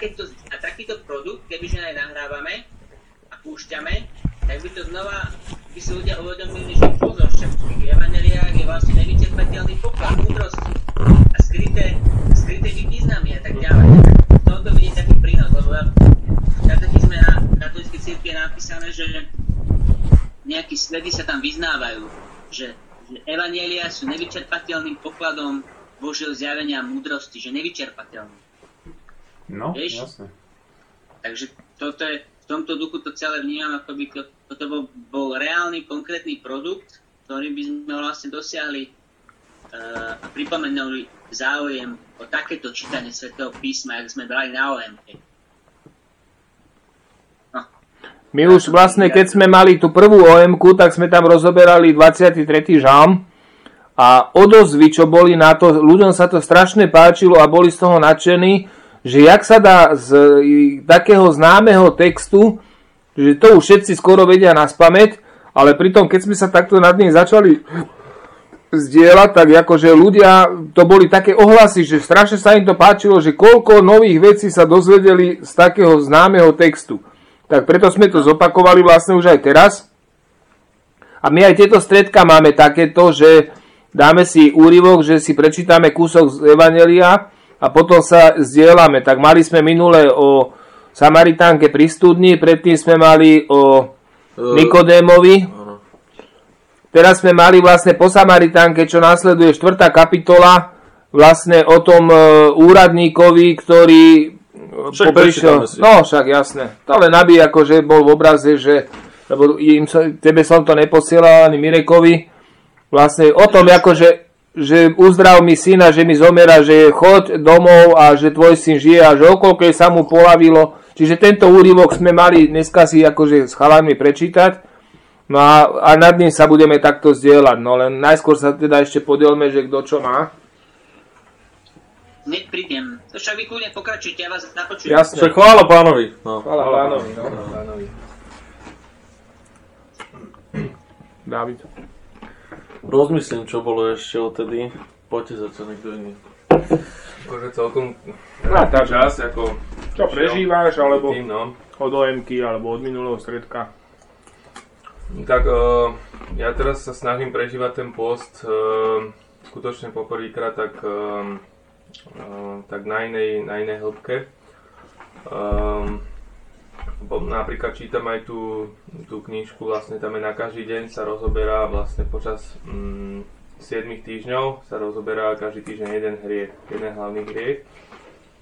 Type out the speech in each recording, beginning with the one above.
takéto, a takýto produkt, kebyže aj nahrávame a púšťame, tak by to znova by si ľudia uvedomili, že pozor, však v evaneliách je vlastne nevyčerpateľný poklad múdrosti a skryté, skryté významy a tak ďalej. V tomto taký prínos, lebo v katechizme na katolíckej cirkvi napísané, že nejakí svedy sa tam vyznávajú, že, že evanielia sú nevyčerpateľným pokladom Božieho zjavenia múdrosti, že nevyčerpateľný. No, Vieš? jasne. Takže toto je, v tomto duchu to celé vnímam, ako by to, toto bol, bol reálny, konkrétny produkt, ktorým by sme vlastne dosiahli uh, a pripomenuli záujem o takéto čítanie svätého písma, jak sme brali na OMP. No, My už vlastne, keď sme mali tú prvú om tak sme tam rozoberali 23. žalm a odozvy, čo boli na to, ľuďom sa to strašne páčilo a boli z toho nadšení, že jak sa dá z takého známeho textu, že to už všetci skoro vedia na spameť, ale pritom, keď sme sa takto nad ním začali zdieľať, tak akože ľudia, to boli také ohlasy, že strašne sa im to páčilo, že koľko nových vecí sa dozvedeli z takého známeho textu. Tak preto sme to zopakovali vlastne už aj teraz. A my aj tieto stredka máme takéto, že dáme si úryvok, že si prečítame kúsok z Evangelia a potom sa zdieľame. Tak mali sme minule o Samaritánke pri studni, predtým sme mali o Nikodémovi. Áno. Teraz sme mali vlastne po Samaritánke, čo následuje 4. kapitola, vlastne o tom e, úradníkovi, ktorý e, Však si. No, však jasné. To len aby akože bol v obraze, že lebo im tebe som to neposielal ani Mirekovi. Vlastne o tom, akože že uzdrav mi syna, že mi zomiera, že choď domov a že tvoj syn žije a že okolkej sa mu polavilo. Čiže tento úryvok sme mali dneska si akože s chalami prečítať. No a, a nad ním sa budeme takto zdieľať. No len najskôr sa teda ešte podielme, že kto čo má. hneď prídem. To však vy kľudne pokračujte, ja vás napočujem. Jasne. Však chvála pánovi. No. Chvala pánovi. No, pánovi. Dávid. Rozmyslím, čo bolo ešte odtedy. Poďte za to niekto iný. Akože celkom No, tak. čas, ako... Čo prežíváš, alebo Tým, no. od OMky, alebo od minulého stredka? Tak uh, ja teraz sa snažím prežívať ten post uh, skutočne poprvýkrát tak, uh, uh, tak na inej, na inej hĺbke. Um, napríklad čítam aj tú, tú knižku, vlastne tam je na každý deň sa rozoberá vlastne počas mm, 7 týždňov sa rozoberá každý týždeň jeden hriech, jeden hlavný hriech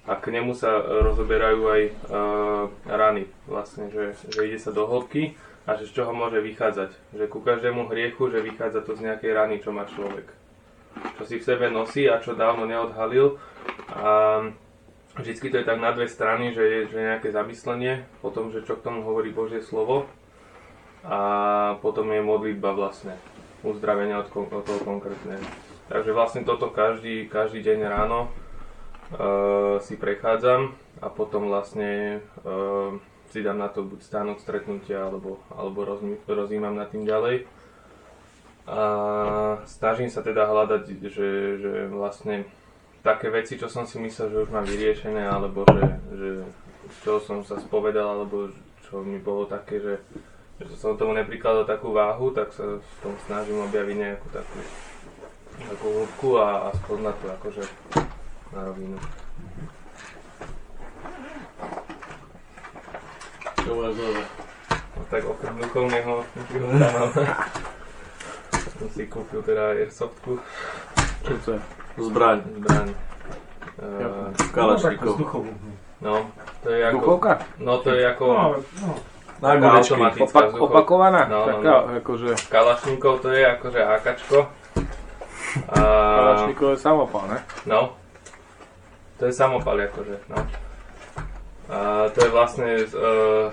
a k nemu sa e, rozoberajú aj uh, rany, vlastne, že, že ide sa do hĺbky a že z čoho môže vychádzať. Že ku každému hriechu, že vychádza to z nejakej rany, čo má človek. Čo si v sebe nosí a čo dávno neodhalil. A vždycky to je tak na dve strany, že je že nejaké zamyslenie o tom, že čo k tomu hovorí Božie slovo. A potom je modlitba vlastne, uzdravenie od, od toho konkrétneho. Takže vlastne toto každý, každý deň ráno uh, si prechádzam a potom vlastne uh, si dám na to buď stánok stretnutia alebo, alebo rozmi- rozímam nad tým ďalej. A snažím sa teda hľadať, že, že vlastne také veci, čo som si myslel, že už mám vyriešené, alebo že, že z čoho som sa spovedal, alebo čo mi bolo také, že, že som tomu neprikladal takú váhu, tak sa v tom snažím objaviť nejakú takú, takú hĺbku a, a spoznať to akože na rovinu. Čo máš nové? No tak okrem duchovného si kúpil teda Airsoftku, Čo to je? Zbraň. zbraň. Uh, Kalašníkov. no, to je ako... Duchovka? No to je ako... Na taká gulečky. automatická Opak, opakovaná? No, no, Taká, no. akože, Kalašníkov to je akože AKčko. A, kalašníkové samopal, ne? no, to je samopal akože, no. A to je vlastne, uh,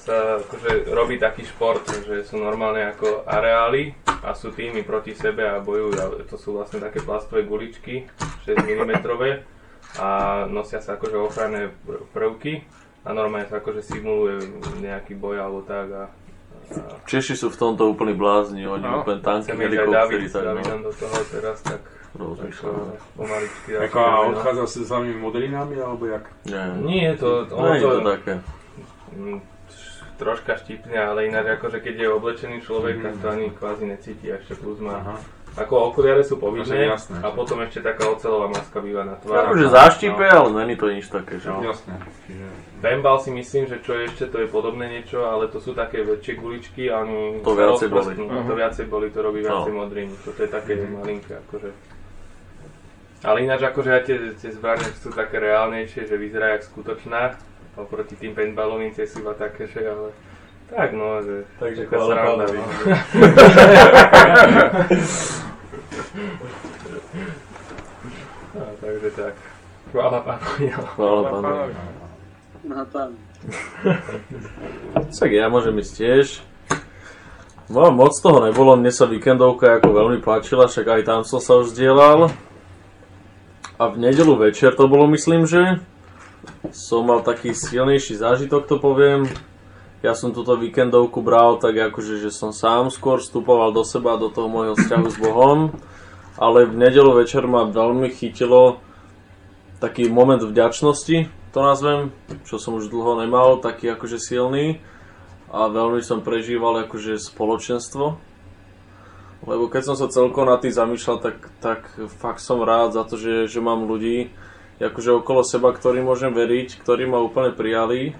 sa akože robí taký šport, že sú normálne ako areály a sú týmy proti sebe a bojujú. A to sú vlastne také plastové guličky, 6 mm a nosia sa akože ochranné pr- prvky a normálne sa akože simuluje nejaký boj alebo tak a, a Češi sú v tomto úplný blázni, oni No. úplne tanky, helikoptery, tak no. Do toho teraz, tak rozmýšľam. pomaličky. Ako a odchádzal si s hlavnými modrinami, alebo jak? Nie, Nie, to, no, ono je to to, také. Troška štipne, ale ináč akože keď je oblečený človek, tak to ani kvázi necíti, ešte plus má. Aha. Ako okuliare sú povinné jasné. a potom ešte taká ocelová maska býva na tvár. Akože záštipe, ale není to nič také, že? No. Jasné. Čiže... Bembal si myslím, že čo ešte, to je podobné niečo, ale to sú také väčšie guličky a oni To viacej boli. To viacej boli, to robí viacej No. modriny. Toto je také malinké, akože. Ale ináč akože aj tie, tie zbranie sú také reálnejšie, že vyzerá jak skutočná. Oproti tým paintballovým tie sú iba také, že ale... Tak no, že... Takže taká sranda, no. no, takže tak. Chvála pánovi. no. Chvála pánovi. No tam. Tak ja môžem ísť tiež. No moc toho nebolo, mne sa víkendovka ako veľmi páčila, však aj tam som sa už zdieľal. A v nedelu večer to bolo, myslím, že som mal taký silnejší zážitok, to poviem. Ja som túto víkendovku bral tak akože, že som sám skôr vstupoval do seba, do toho môjho vzťahu s Bohom. Ale v nedelu večer ma veľmi chytilo taký moment vďačnosti, to nazvem, čo som už dlho nemal, taký akože silný a veľmi som prežíval akože spoločenstvo. Lebo keď som sa celkom na tým zamýšľal, tak, tak fakt som rád za to, že, že mám ľudí akože okolo seba, ktorým môžem veriť, ktorí ma úplne prijali.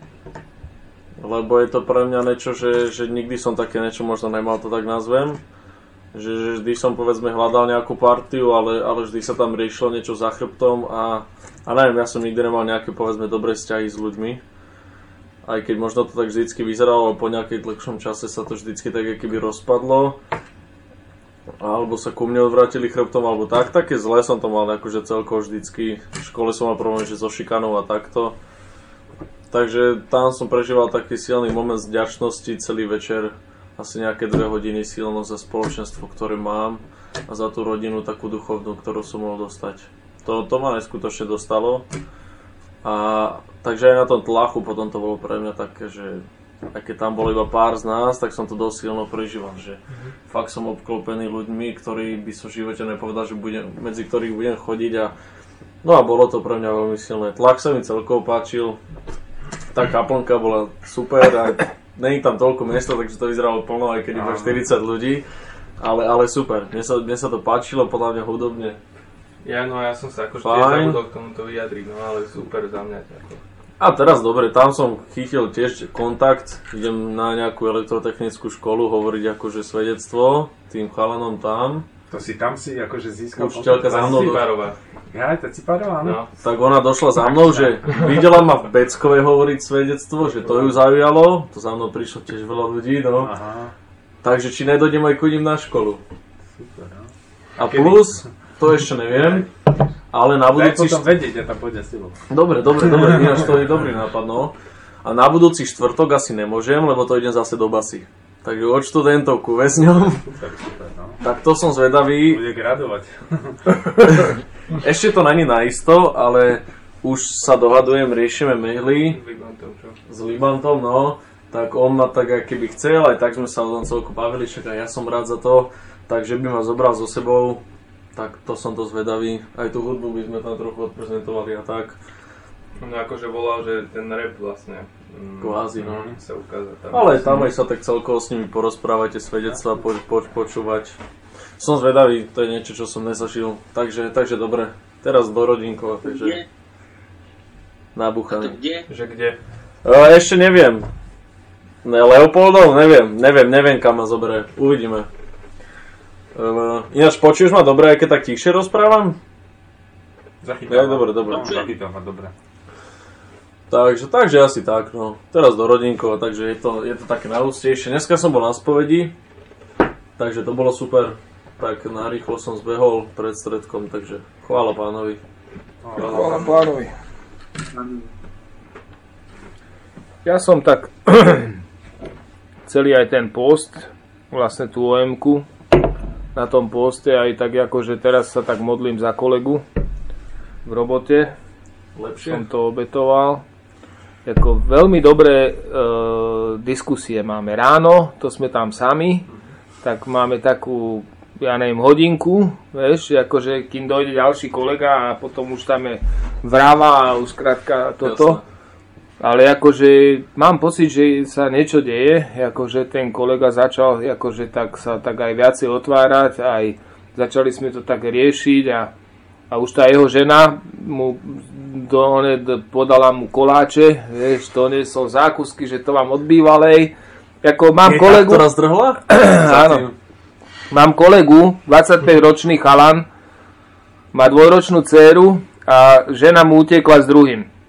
Lebo je to pre mňa niečo, že, že nikdy som také niečo možno nemal, to tak nazvem. Že, že vždy som povedzme hľadal nejakú partiu, ale, ale vždy sa tam riešilo niečo za chrbtom a, a neviem, ja som nikdy nemal nejaké povedzme dobré vzťahy s ľuďmi aj keď možno to tak vždycky vyzeralo, po nejakej dlhšom čase sa to vždycky tak keby rozpadlo. Alebo sa ku mne odvrátili chrbtom, alebo tak, také zle som to mal akože celkovo vždycky. V škole som mal problém, že so šikanou a takto. Takže tam som prežíval taký silný moment vďačnosti celý večer. Asi nejaké dve hodiny silno za spoločenstvo, ktoré mám a za tú rodinu takú duchovnú, ktorú som mohol dostať. To, to ma neskutočne dostalo. A takže aj na tom tlachu potom to bolo pre mňa také, že aj keď tam bolo iba pár z nás, tak som to dosť silno prežíval, že fakt som obklopený ľuďmi, ktorí by som v živote nepovedal, že budem, medzi ktorých budem chodiť a no a bolo to pre mňa veľmi silné. Tlak sa mi celkovo páčil, tá kaplnka bola super a není tam toľko miesta, takže to vyzeralo plno, aj keď iba 40 ľudí, ale, ale super, mne sa, mne sa to páčilo, podľa mňa hudobne. Ja, no ja som sa akože tiež zabudol k tomuto vyjadriť, no ale super za mňa. Ako. A teraz dobre, tam som chytil tiež kontakt, idem na nejakú elektrotechnickú školu hovoriť akože svedectvo tým chalanom tam. To si tam si akože získal... Učiteľka za mnou, do, Ciparová. Ja, to Ciparová. No. tak ona došla za mnou, že videla ma v Beckovej hovoriť svedectvo, že to ju zaujalo, to za mnou prišlo tiež veľa ľudí, no. Aha, Takže či nedojdem aj ním na školu. super, no. A plus, to ešte neviem, ale na Daj budúci... potom vedieť, ja tam pôjdem s tebou. Dobre, dobre, dobre, ináč to je dobrý nápad, no. A na budúci štvrtok asi nemôžem, lebo to idem zase do basy. Takže od študentov ku väzňom, super, no. tak to som zvedavý. Bude gradovať. Ešte to není naisto, ale už sa dohadujem, riešime maily Vybantom, čo? s Libantom, no. Tak on ma tak aj keby chcel, aj tak sme sa o tom celku bavili, však aj ja som rád za to. Takže by ma zobral so sebou, tak to som to zvedavý. Aj tú hudbu by sme tam trochu odprezentovali a tak. No akože volal, že ten rap vlastne mm, Kvázi, no. sa ukázal tam. Ale tam aj sa tak celkovo s nimi porozprávate, svedectva po, po, počúvať. Som zvedavý, to je niečo, čo som nezažil. Takže, takže dobre, teraz do rodinkova, Kde? takže nabúchaný. kde? Že kde? E, ešte neviem. Ne, Leopoldov? Neviem, neviem, neviem kam ma zoberie. Uvidíme. E, ináč počuješ ma dobre, aj keď tak tichšie rozprávam? Zachytáva. Ja, dobre, dobre. No, zachytáva, dobre. Takže, takže asi tak, no. Teraz do rodinkova, takže je to, je to také najústejšie. Dneska som bol na spovedi, takže to bolo super. Tak narýchlo som zbehol pred stredkom, takže chvála pánovi. Chvála pánovi. Ja som tak celý aj ten post, vlastne tú om na tom poste aj tak ako, že teraz sa tak modlím za kolegu v robote, som Lepšie? to obetoval. Ako veľmi dobré e, diskusie máme ráno, to sme tam sami, tak máme takú ja neviem, hodinku, vieš, akože kým dojde ďalší kolega a potom už tam je vrava a už skrátka toto. Ale akože mám pocit, že sa niečo deje, akože ten kolega začal akože tak sa tak aj viacej otvárať, aj začali sme to tak riešiť a, a už tá jeho žena mu do, one, podala mu koláče, vieš, doniesol zákusky, že to vám od bývalej. Ako mám Je tá, kolegu, ktorá zdrhla? áno, mám kolegu, 25-ročný chalan, má dvojročnú dceru a žena mu utekla s druhým.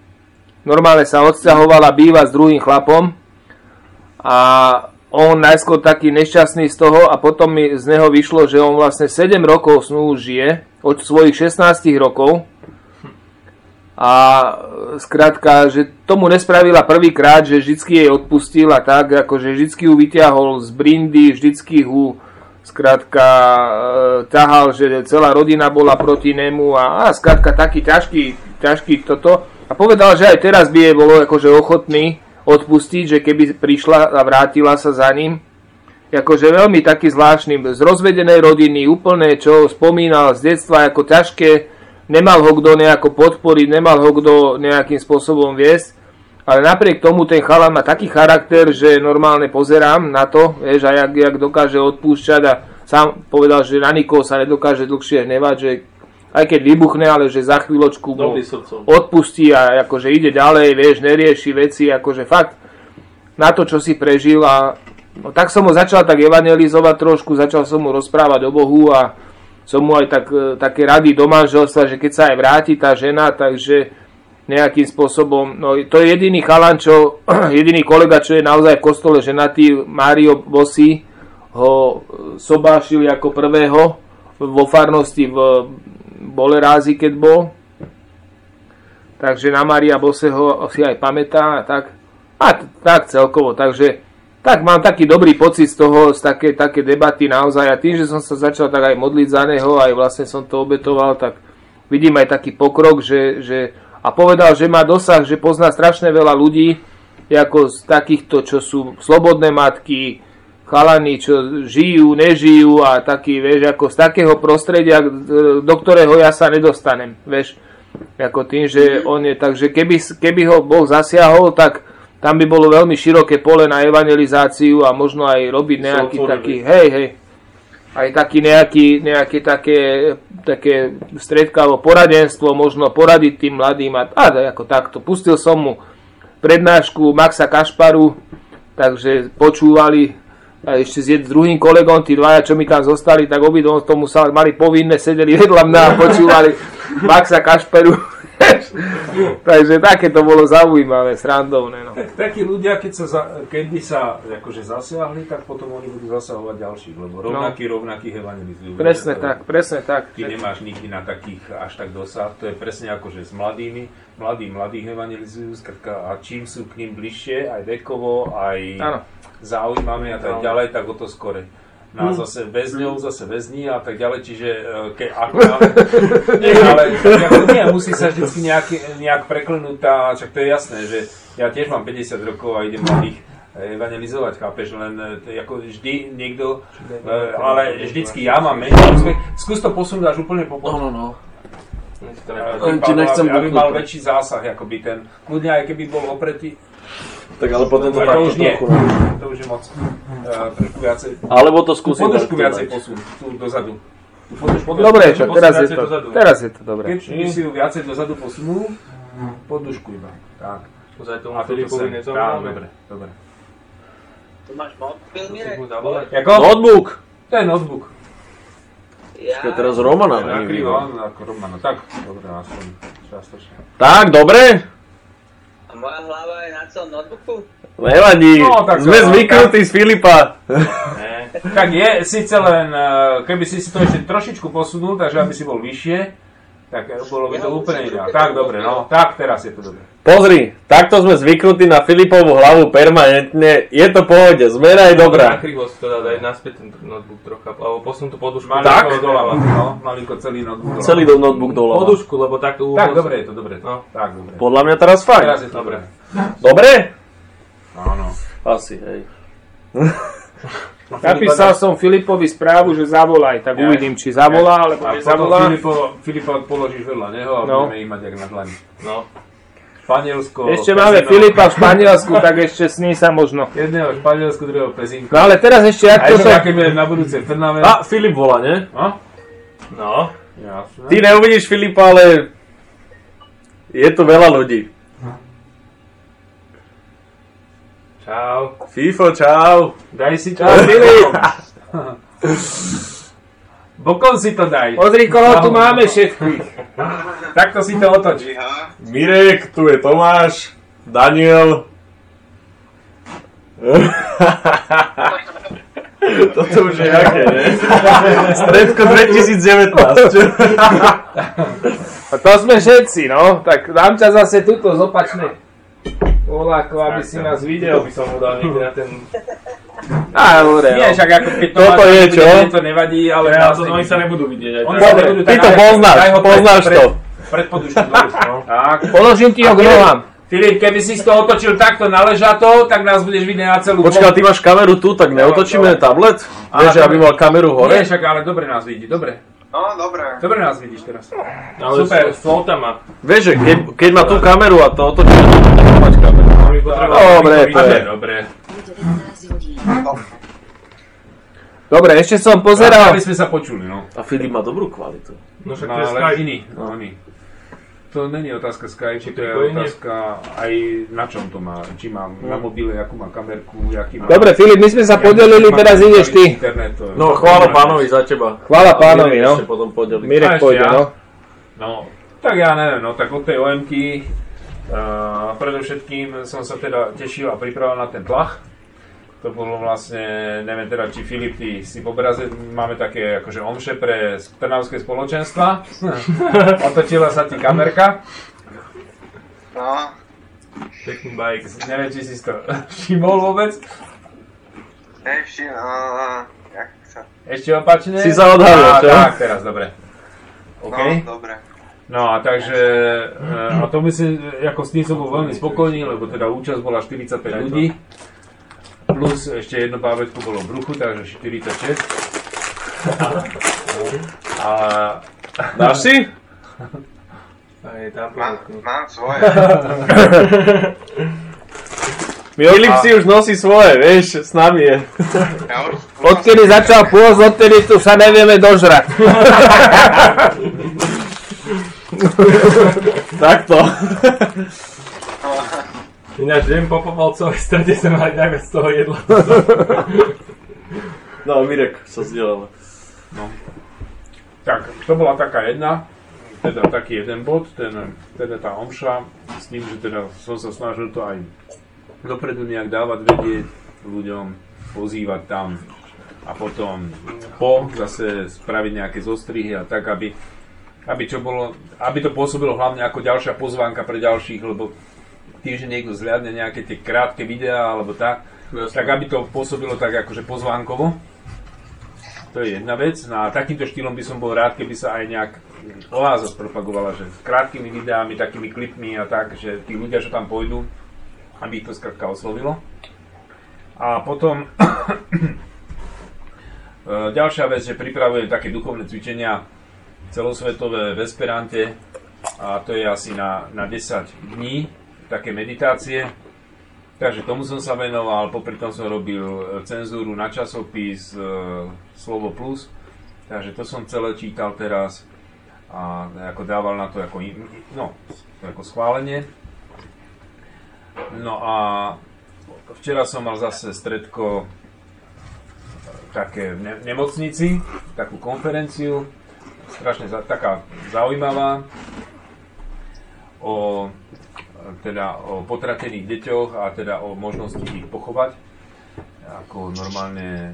Normálne sa odsťahovala, býva s druhým chlapom a on najskôr taký nešťastný z toho a potom mi z neho vyšlo, že on vlastne 7 rokov s ňou žije, od svojich 16 rokov. A skrátka, že tomu nespravila prvýkrát, že vždycky jej odpustil a tak, akože vždycky ju vyťahol z brindy, vždycky ju skrátka e, ťahal, že celá rodina bola proti nemu a, a skrátka taký ťažký, ťažký toto. A povedal, že aj teraz by jej bolo akože ochotný odpustiť, že keby prišla a vrátila sa za ním. Akože veľmi taký zvláštny, z rozvedenej rodiny, úplne čo spomínal z detstva ako ťažké, nemal ho kto nejako podporiť, nemal ho kto nejakým spôsobom viesť. Ale napriek tomu ten chalan má taký charakter, že normálne pozerám na to, vieš, a jak, jak dokáže odpúšťať a sám povedal, že na nikoho sa nedokáže dlhšie hnevať, že aj keď vybuchne, ale že za chvíľočku mu odpustí a akože ide ďalej, vieš, nerieši veci, akože fakt na to, čo si prežil a no, tak som mu začal tak evangelizovať trošku, začal som mu rozprávať o Bohu a som mu aj tak, e, také rady do manželstva, že keď sa aj vráti tá žena, takže nejakým spôsobom, no to je jediný chalan, čo, jediný kolega, čo je naozaj v kostole ženatý, Mário Bossi, ho e, sobášil ako prvého vo farnosti v Bolerázi, keď bol. Takže na Maria Boseho si aj pamätá a tak. A tak celkovo, takže tak mám taký dobrý pocit z toho, z také, také debaty naozaj a tým, že som sa začal tak aj modliť za neho, aj vlastne som to obetoval, tak vidím aj taký pokrok, že, že a povedal, že má dosah, že pozná strašne veľa ľudí, ako z takýchto, čo sú slobodné matky, chalani, čo žijú, nežijú a taký, vieš, ako z takého prostredia, do ktorého ja sa nedostanem, vieš, ako tým, že on je, takže keby, keby ho Boh zasiahol, tak tam by bolo veľmi široké pole na evangelizáciu a možno aj robiť nejaký taký, hej, hej, aj taký nejaký, nejaké také, také stredkavo poradenstvo, možno poradiť tým mladým a, a ako takto. Pustil som mu prednášku Maxa Kašparu, takže počúvali a ešte s jed- druhým kolegom, tí dvaja, čo mi tam zostali, tak obidvom tomu sa mali povinné, sedeli vedľa mňa a počúvali Maxa Kašperu. Takže také to bolo zaujímavé, srandovné. No. Tak, takí ľudia, keď, sa za, keď by sa akože zasiahli, tak potom oni budú zasahovať ďalších, lebo rovnakí, rovnakých evangelizujú. Presne Vieš, tak, presne tak. Ty nemáš nikdy na takých až tak dosah, to je presne ako, že s mladými, mladí mladých evangelizujú, skratka, a čím sú k ním bližšie, aj vekovo, aj Áno. zaujímavé a tak ďalej, tak o to skore. No a zase väzňov, zase väzni a tak ďalej, čiže e, ke, ako, nie, ale ako, nie, musí sa vždy nejak, nejak preklenúť tá, čak to je jasné, že ja tiež mám 50 rokov a idem mladých e, evangelizovať, chápeš, len e, ako vždy niekto, ale vždycky ja mám menší úspech. Skús to posunúť až úplne po No, no, no. aby, ti nechcem aby, aby mal väčší zásah, akoby ten, kľudne aj keby bol opretý, Tak ale potom to to takto už nie, trochu. to už je moc, uh, trošku viacej, Alebo to skúsim. podušku viacej posun, tu dozadu. Podušku Dobre, čo, teraz je to, dozadu. teraz je to dobré. Keď by si ju viacej dozadu posunul, podušku iba, tak. Ozaj tomu A Filipovi sem, tak, nezaujímame. dobre, dobre. Tu máš mobil, Mirek? Jako? Notebook! To je notebook. Ja, Počkaj, teraz Romana ako Romano, tak, dobre, aspoň. Tak, dobre? Moja hlava je na celom notebooku? Nevadí. No, tak Sme to- zvyknutí z Filipa. Ne. Tak je, síce len, eh, keby si si to ešte trošičku posunul, takže aby si bol vyššie, tak eh, bolo by to úplne ideálne. Tak, dobre, no, tak, teraz je to dobre. Pozri, takto sme zvyknutí na Filipovú hlavu permanentne. Je to pohode, zmena je Na dobrá. krivo si to dá, daj naspäť ten notebook trocha, alebo posun tú podušku. Tak? doľava, no, malinko celý notebook. Celý do notebook doľava. Podušku, lebo takto Tak, dobre je to, dobre. No. Tak, dobre. Podľa mňa teraz fajn. Teraz je to dobre. Dobre? Áno. Asi, hej. Napísal som Filipovi správu, že zavolaj, tak Ja. uvidím, či zavolá, alebo A potom nezavolá. Filipo, Filipa položíš vedľa neho a No. budeme ich mať jak na dlani. No. Španielsko, Ešte máme Pezino. Filipa v Španielsku, tak ešte s ním sa možno. Jedného Španielsku, druhého Pezinku. No ale teraz ešte, A ak to sa... aké na budúce v Trnave. A, Filip volá, nie? No? No. Jasné. Ty neuvidíš Filipa, ale je tu veľa ľudí. Čau. Fifo, čau. Daj si. Čau, Filip! Bokom si to daj. Pozri, koho tu máme všetkých. Takto si to otoč. Mirek, tu je Tomáš, Daniel. Toto už je jaké, ne? Stredko 2019. A to sme všetci, no. Tak dám ťa zase tuto z opačnej. Voláko, aby si nás videl. by som mu dal niekde na ten... Á, dobre, Nie, no. však ako keď to Toto je, čo? mne to nevadí, ale Ja, to, oni sa nebudú vidieť. Aj Oni tak. sa Dobre, nebudú Ty to poznáš, poznáš to. Pred podušku dolu. Tak. Položím ti ho k. Filip, keby si to otočil takto na ležato, tak nás budeš vidieť na celú Počkaj, ty máš kameru tu, tak neotočíme tablet? Vieš, aby mal kameru Nie, hore? však ale dobre nás vidí, dobre. No, dobre. Dobre nás vidíš teraz. Ale Super. Flota má. Vieš, že keď, keď má tú kameru a to otočíme, tak mať kameru. Potreboval... Dobre, to je. Dobre. Je 19 hodín. Dobre, ešte som Pozeral. Aby sme sa počuli, no. A Filip má dobrú kvalitu. No však No, to je iný. No, iný. To není otázka Skype, to je otázka aj na čom to má. Či mám na mobile, akú má kamerku, aký má... Dobre, Filip, my sme sa podelili, teraz ideš ty. Internet, to je- No, chvála pánovi za teba. Chvála pánovi, no. Ešte potom podeliť. Mirek pôjde, ja. no. No, tak ja neviem, no tak od tej OMky uh, predovšetkým som sa teda tešil a pripravil na ten tlach. To bolo vlastne, neviem teda, či Filip, ty si v obraze, máme také akože omše pre trnavské spoločenstva. Otočila sa ti kamerka. No, Pekný bike. Neviem, či si to všimol vôbec. hej, všim, uh, jak sa... Ešte opačne. Si sa odhalil, čo? Tak, teraz, dobre. OK. No, dobre. No a takže, e, a to myslím, ako s tým som bol veľmi spokojný, lebo teda účasť bola 45 ľudí. Plus ešte jedno bábätko bolo v bruchu, takže 46. A, Dáš si? Tam Mám, mám svoje. Filip si už nosí svoje, vieš, s nami je. Ja už, Odkedy začal pôz, odtedy tu sa nevieme dožrať. Takto. Ináč, viem po Popolcovej strede sme mali najviac z toho jedla. No, Mirek sa zdieľal. tak, to bola taká jedna, teda taký jeden bod, ten, teda tá omša, s tým, že teda som sa snažil to aj dopredu nejak dávať vedieť ľuďom, pozývať tam a potom po zase spraviť nejaké zostrihy a tak, aby, aby, čo bolo, aby to pôsobilo hlavne ako ďalšia pozvánka pre ďalších, lebo tým, že niekto zliadne nejaké tie krátke videá alebo tak, tak aby to pôsobilo tak akože pozvánkovo. To je jedna vec. No a takýmto štýlom by som bol rád, keby sa aj nejak oáza spropagovala, že s krátkými videami, takými klipmi a tak, že tí ľudia, čo tam pôjdu, aby ich to skrátka oslovilo. A potom e, ďalšia vec, že pripravujem také duchovné cvičenia celosvetové v Esperante a to je asi na, na 10 dní, také meditácie. Takže tomu som sa venoval, popri tom som robil e, cenzúru na časopis e, Slovo Plus, takže to som celé čítal teraz a ako dával na to ako, no, ako schválenie. No a včera som mal zase stredko také v ne- nemocnici, takú konferenciu, strašne za, taká zaujímavá o teda o potratených deťoch a teda o možnosti ich pochovať ako normálne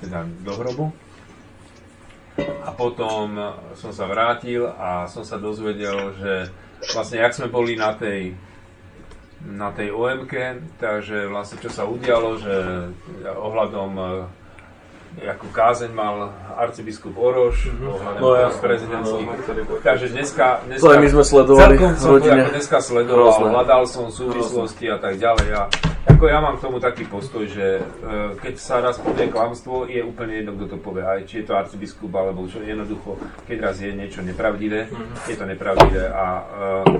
teda do hrobu. A potom som sa vrátil a som sa dozvedel, že vlastne jak sme boli na tej na tej omk takže vlastne čo sa udialo, že ohľadom akú kázeň mal arcibiskup Oroš, ohľadom No, no, jasné. prezidentských. No, Takže dneska, dneska To aj my sme sledovali som rodine. dneska sledoval, Hrozné. hľadal som súvislosti a tak ďalej a Ako ja mám k tomu taký postoj, že uh, keď sa raz povie klamstvo, je úplne jedno, kto to povie. Aj či je to arcibiskup, alebo čo jednoducho, keď raz je niečo nepravdivé, je to nepravdivé. A uh,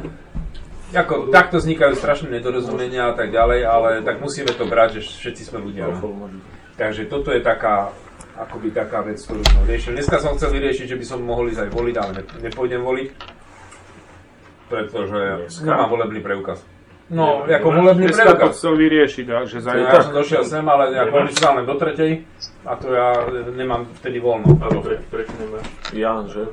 ako, takto vznikajú strašné nedorozumenia a tak ďalej, ale tak musíme to brať, že všetci sme ľudia. No. Takže toto je taká, akoby taká vec, ktorú som riešil. Dneska som chcel vyriešiť, že by som mohol ísť aj voliť, ale ne, nepôjdem voliť, pretože nemám volebný preukaz. No, ako volebný Dneska to preukaz. chcel vyriešiť, že za Ja som došiel sem, ale ja voličská len do tretej a to ja nemám vtedy voľno. Pre, prečo nemá? Jan, že?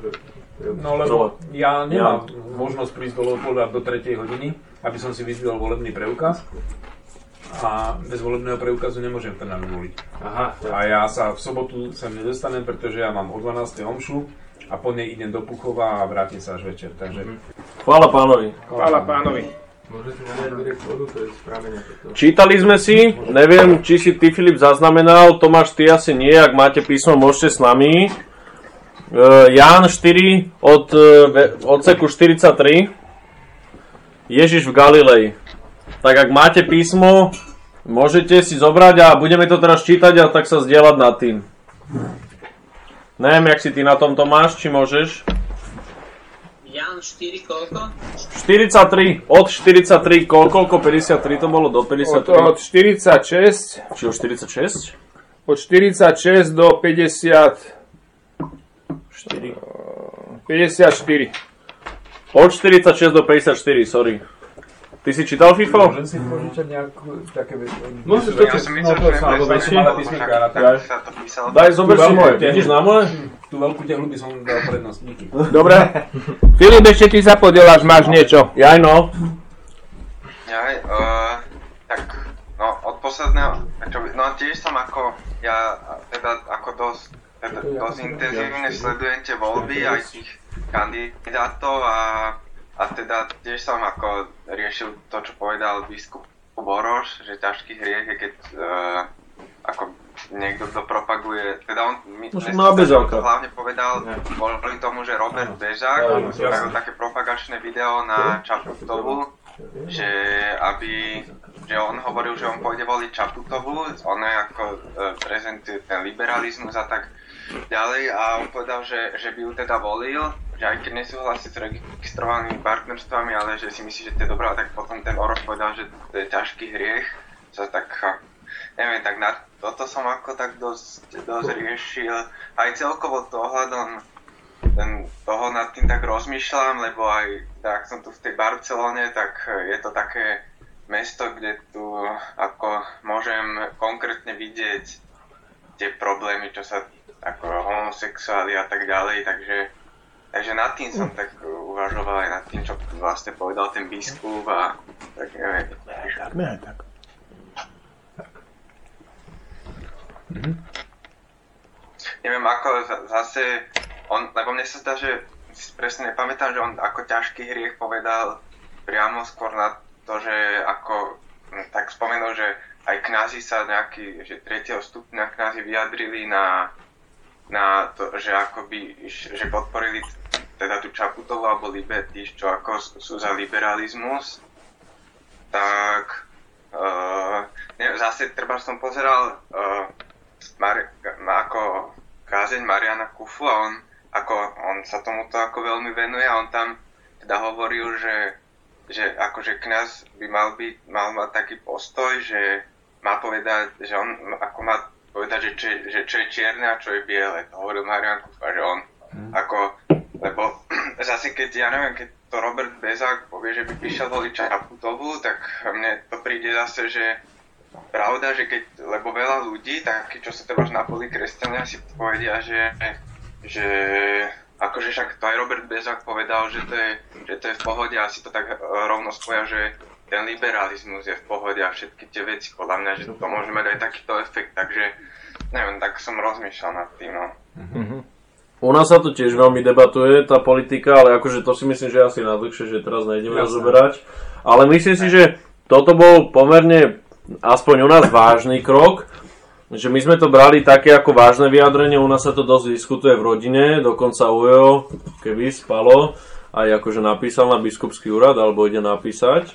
No lebo ja nemám možnosť prísť do Leopolda do tretej hodiny, aby som si vyzbil volebný preukaz. A bez volebného preukazu nemôžem v Trnave voliť. Aha, tak. A ja sa v sobotu sem nedostanem, pretože ja mám o 12. omšu a po nej idem do Puchova a vrátim sa až večer. Takže Chvála pánovi. Chvála pánovi. Čítali sme si, neviem, či si ty Filip zaznamenal, Tomáš, ty asi nie, ak máte písmo, môžete s nami. Uh, Ján 4 od uh, odseku 43. Ježiš v Galilei. Tak ak máte písmo, môžete si zobrať a budeme to teraz čítať a tak sa zdieľať nad tým. Neviem, jak si ty na tom Tomáš, či môžeš? Jan 4 koľko? 43, od 43, koľko, koľko 53 to bolo, do Od, 53, od 46, či od 46? od 46 do 50, 4. 54. Od 46 do 54, sorry. Ty si čítal FIFO? môžem si požičať nejakú také veci. Môžeš Ja som myslel, že alebo je písmenka, ale tak- tak sa to písalo. Daj, zober si moje. Vidíš na moje? Tú veľkú tehlu by som dal prednosť. Díky. Dobre. Filip, ešte ty sa podieláš, máš niečo. Jaj no. Jaj, uh, tak, no od posledného, no tiež som ako, ja teda ako dosť, teda, dosť intenzívne sledujem tie voľby aj tých kandidátov a, a teda tiež som ako riešil to, čo povedal biskup Boroš, že ťažký hriech je, keď uh, ako niekto, kto propaguje, teda on mi, No, hlavne povedal kvôli tomu, že Robert Bežák, Áno, tak jasne. také propagačné video na Čaputovu, že aby že on hovoril, že on pôjde voliť Čaputovú, ona ako e, prezentuje ten liberalizmus a tak ďalej a on povedal, že, že by ju teda volil, že aj keď nesúhlasí s registrovanými partnerstvami, ale že si myslí, že to je dobré, a tak potom ten Oroš povedal, že to je ťažký hriech, sa tak neviem, tak na toto som ako tak dosť, dosť riešil, aj celkovo to ohľadom ten, toho nad tým tak rozmýšľam, lebo aj tak som tu v tej Barcelone, tak je to také mesto, kde tu ako môžem konkrétne vidieť tie problémy, čo sa ako homosexuáli a tak ďalej, takže, takže nad tým som tak uvažoval aj nad tým, čo vlastne povedal ten biskup a tak neviem. Neviem, ako za- zase, on, lebo mne sa zdá, že si presne nepamätám, že on ako ťažký hriech povedal priamo skôr na to, že ako, hm, tak spomenul, že aj kňazi sa nejaký, že tretieho stupňa kňazi vyjadrili na, na to, že akoby, že podporili teda tú Čaputovú alebo Liberty, čo ako sú za liberalizmus, tak uh, neviem, zase treba som pozeral uh, Mar- ako kázeň Mariana Kufu a on, ako, on sa tomuto ako veľmi venuje a on tam teda hovoril, že, že akože kňaz by mal, byť, mal mať taký postoj, že má povedať, že on ako má povedať, že, čo, je- že čo je čierne a čo je biele. To hovoril Marian Kufa, že on ako, lebo zase keď, ja neviem, keď to Robert Bezák povie, že by prišiel voliť Čaputovú, tak mne to príde zase, že pravda, že keď, lebo veľa ľudí, takí, čo sa treba na poli kresťania, si povedia, že, že akože však to aj Robert Bezák povedal, že to je, že to je v pohode a si to tak rovno spoja, že ten liberalizmus je v pohode a všetky tie veci, podľa mňa, že to môže mať aj takýto efekt, takže neviem, tak som rozmýšľal nad tým, no. U nás sa to tiež veľmi debatuje, tá politika, ale akože to si myslím, že asi na dlhšie, že teraz nejdeme rozoberať. Ale myslím si, že toto bol pomerne, aspoň u nás, vážny krok, že my sme to brali také ako vážne vyjadrenie, u nás sa to dosť diskutuje v rodine, dokonca Ujo, keby spalo, aj akože napísal na biskupský úrad, alebo ide napísať.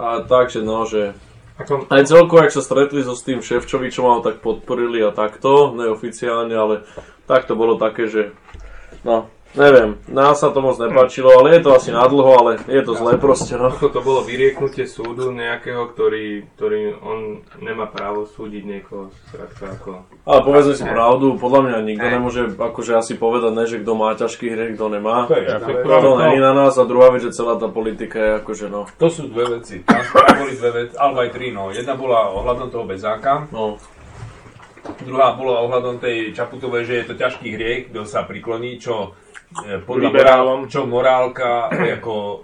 A takže no, že Ako, Aj celkovo, ak sa stretli so s tým Ševčovičom, ho tak podporili a takto, neoficiálne, ale tak to bolo také, že no, neviem, nás sa to moc nepáčilo, ale je to asi nadlho, ale je to zlé proste, no. ako to bolo vyrieknutie súdu nejakého, ktorý, ktorý on nemá právo súdiť niekoho, skrátka ako... Ale povedzme si pravdu, podľa mňa nikto nemôže akože asi povedať, ne, že kto má ťažký hriech, kto nemá. To je. To není na nás a druhá vec, že celá tá politika je akože no, To sú dve veci. Tam boli dve veci, alebo aj tri, no. Jedna bola ohľadom toho bezáka, no, druhá bola ohľadom tej Čaputovej, že je to ťažký hriech, kto sa prikloní, čo podľa Liberálom. čo morálka, ako e,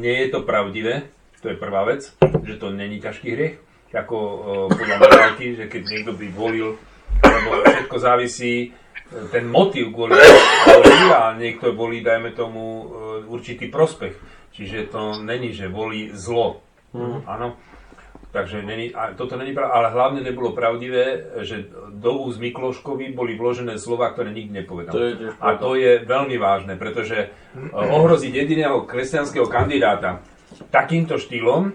nie je to pravdivé, to je prvá vec, že to není ťažký hriech, ako e, podľa morálky, že keď niekto by volil, lebo všetko závisí, e, ten motív kvôli volí a niekto volí, dajme tomu, e, určitý prospech. Čiže to není, že volí zlo. Áno. Takže není, a toto není pravda, ale hlavne nebolo pravdivé, že do úst Mikloškovi boli vložené slova, ktoré nikdy nepovedal. To je a to je veľmi vážne, pretože e, ohroziť jediného kresťanského kandidáta takýmto štýlom,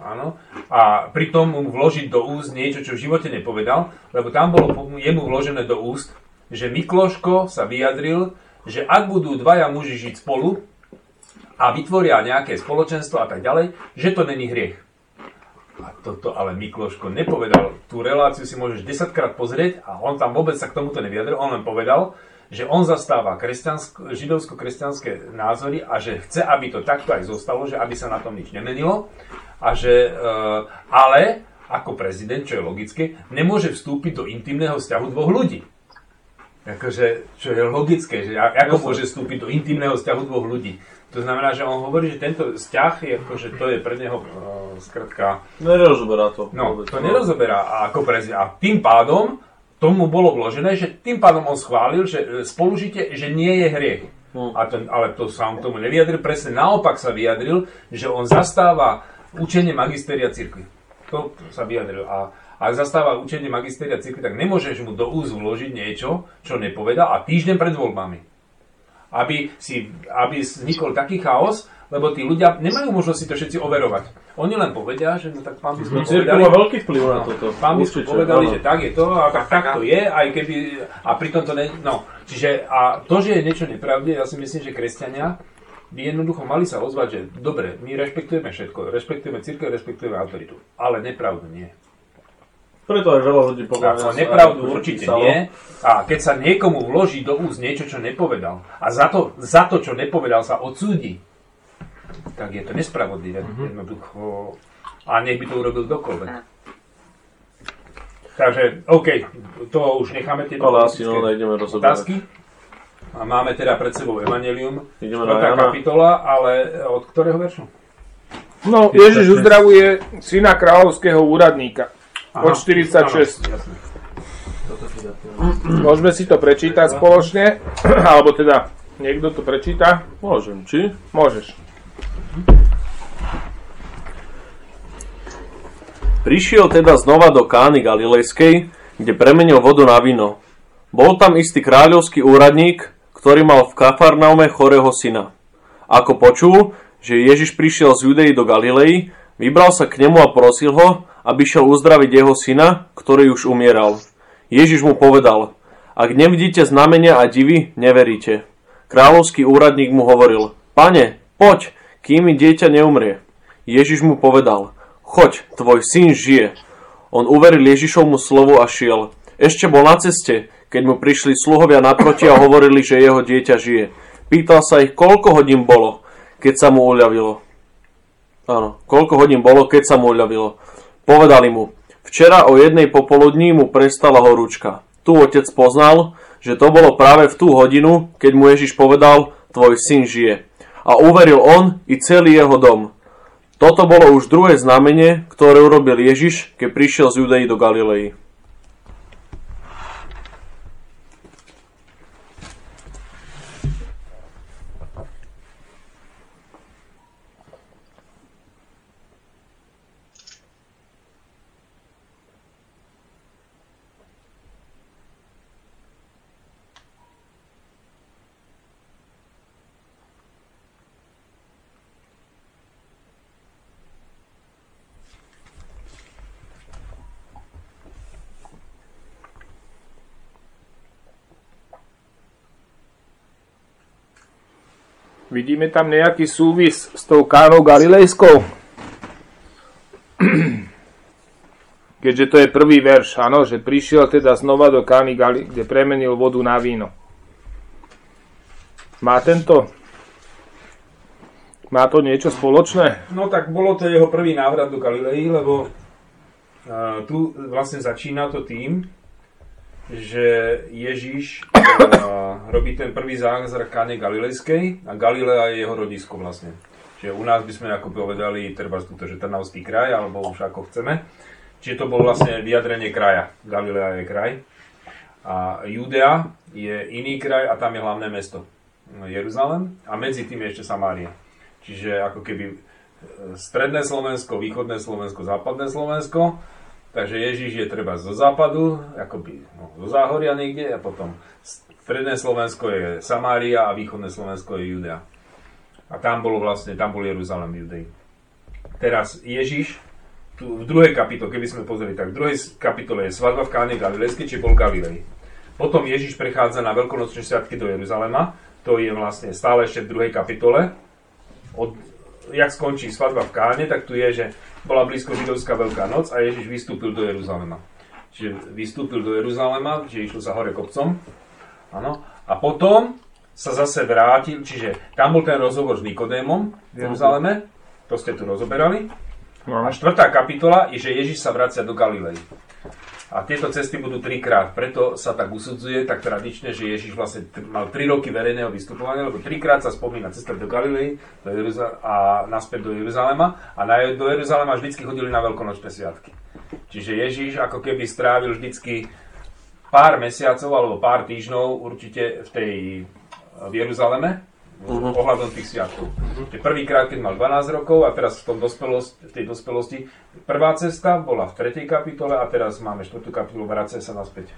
áno, a pritom mu vložiť do úst niečo, čo v živote nepovedal, lebo tam bolo jemu vložené do úst, že Mikloško sa vyjadril, že ak budú dvaja muži žiť spolu a vytvoria nejaké spoločenstvo a tak ďalej, že to není hriech. A toto ale Mikloško nepovedal. Tú reláciu si môžeš 10 krát pozrieť a on tam vôbec sa k tomuto nevyjadril. On len povedal, že on zastáva židovsko-kresťanské názory a že chce, aby to takto aj zostalo, že aby sa na tom nič nemenilo. A že, e, ale ako prezident, čo je logické, nemôže vstúpiť do intimného vzťahu dvoch ľudí. Akože, čo je logické, že ako môže vstúpiť do intimného vzťahu dvoch ľudí. To znamená, že on hovorí, že tento vzťah je, akože to je pre neho uh, skratka nerozoberá to. No, vôbec, to nerozoberá a ako prezident. A tým pádom tomu bolo vložené, že tým pádom on schválil, že e, spolužite, že nie je hriech. Hm. A to, ale to sa on k tomu nevyjadril, presne naopak sa vyjadril, že on zastáva učenie magistéria cirkvi. To sa vyjadril. A ak zastáva učenie magistéria cirkvi, tak nemôžeš mu do úz vložiť niečo, čo nepovedal a týždeň pred voľbami. Aby, si, aby vznikol taký chaos, lebo tí ľudia nemajú možnosť si to všetci overovať. Oni len povedia, že no tak pán biskup Cirkev povedali, má veľký vplyv na No, toto. Pán biskup povedali, áno. že tak je to a tak, tak to je, aj keby, a pritom to ne, no, čiže a to, že je niečo nepravde, ja si myslím, že kresťania by jednoducho mali sa ozvať, že dobre, my rešpektujeme všetko, rešpektujeme církev, rešpektujeme autoritu, ale nepravdu nie. Preto aj veľa ľudí podľa Ako nepravdu určite písalo. nie. A keď sa niekomu vloží do úst niečo, čo nepovedal, a za to, za to čo nepovedal, sa odsúdi, tak je to nespravodlivé. Jednoducho. A nech by to urobil kdokoľvek. Takže, OK, to už necháme tieto Ale asi no, nejdeme otázky. A máme teda pred sebou Evangelium, Ideme na štvrtá Jana. kapitola, ale od ktorého veršu? No, Ježiš uzdravuje syna kráľovského úradníka. Od 46. Áno, jasné. Môžeme si to prečítať spoločne, alebo teda niekto to prečíta. Môžem, či? Môžeš. Prišiel teda znova do Kány Galilejskej, kde premenil vodu na víno. Bol tam istý kráľovský úradník, ktorý mal v Kafarnaume chorého syna. Ako počul, že Ježiš prišiel z Judei do Galilei, vybral sa k nemu a prosil ho, aby šiel uzdraviť jeho syna, ktorý už umieral. Ježiš mu povedal, ak nevidíte znamenia a divy, neveríte. Kráľovský úradník mu hovoril, pane, poď, kým mi dieťa neumrie. Ježiš mu povedal, choď, tvoj syn žije. On uveril Ježišovmu slovu a šiel. Ešte bol na ceste, keď mu prišli sluhovia naproti a hovorili, že jeho dieťa žije. Pýtal sa ich, koľko hodín bolo, keď sa mu uľavilo. Áno, koľko hodín bolo, keď sa mu uľavilo. Povedali mu, včera o jednej popoludní mu prestala horúčka. Tu otec poznal, že to bolo práve v tú hodinu, keď mu Ježiš povedal, tvoj syn žije. A uveril on i celý jeho dom. Toto bolo už druhé znamenie, ktoré urobil Ježiš, keď prišiel z Judei do Galilei. Vidíme tam nejaký súvis s tou kánou galilejskou? Keďže to je prvý verš, áno, že prišiel teda znova do kány, Gali- kde premenil vodu na víno. Má tento má to niečo spoločné? No tak bolo to jeho prvý návrat do Galilei, lebo uh, tu vlastne začína to tým, že Ježiš uh, robí ten prvý zázrak Galilejskej a Galilea je jeho rodisko vlastne. Čiže u nás by sme ako povedali, treba túto, že Trnavský kraj, alebo už ako chceme. Čiže to bolo vlastne vyjadrenie kraja. Galilea je kraj. A Judea je iný kraj a tam je hlavné mesto. Jeruzalem a medzi tým je ešte Samária. Čiže ako keby e, stredné Slovensko, východné Slovensko, západné Slovensko. Takže Ježíš je treba zo západu, akoby no, zo záhoria niekde a potom stredné Slovensko je Samária a východné Slovensko je Judea. A tam bolo vlastne, tam bol Jeruzalem Judei. Teraz Ježíš, tu v druhej kapitole, keby sme pozreli, tak v druhej kapitole je svadba v Káne Galilejskej, či bol Galilei. Potom Ježíš prechádza na veľkonočné sviatky do Jeruzalema, to je vlastne stále ešte v druhej kapitole, od, jak skončí svadba v Káne, tak tu je, že bola blízko židovská Veľká noc a Ježiš vystúpil do Jeruzalema. Čiže vystúpil do Jeruzalema, čiže išlo sa hore kopcom. Áno. A potom sa zase vrátil, čiže tam bol ten rozhovor s Nikodémom v Jeruzaleme, to ste tu rozoberali. No. A štvrtá kapitola je, že Ježiš sa vracia do Galilei. A tieto cesty budú trikrát, preto sa tak usudzuje tak tradične, že Ježiš vlastne t- mal tri roky verejného vystupovania, lebo trikrát sa spomína cesta do Galilei do a naspäť do Jeruzalema a na, do Jeruzalema vždycky chodili na veľkonočné sviatky. Čiže Ježiš ako keby strávil vždycky pár mesiacov alebo pár týždňov určite v tej v Jeruzaleme, uh-huh. ohľadom tých sviatkov. Uh-huh. Prvýkrát, keď mal 12 rokov a teraz v, tom dospelosti, v tej dospelosti, prvá cesta bola v 3. kapitole a teraz máme 4. kapitolu, vracia sa naspäť.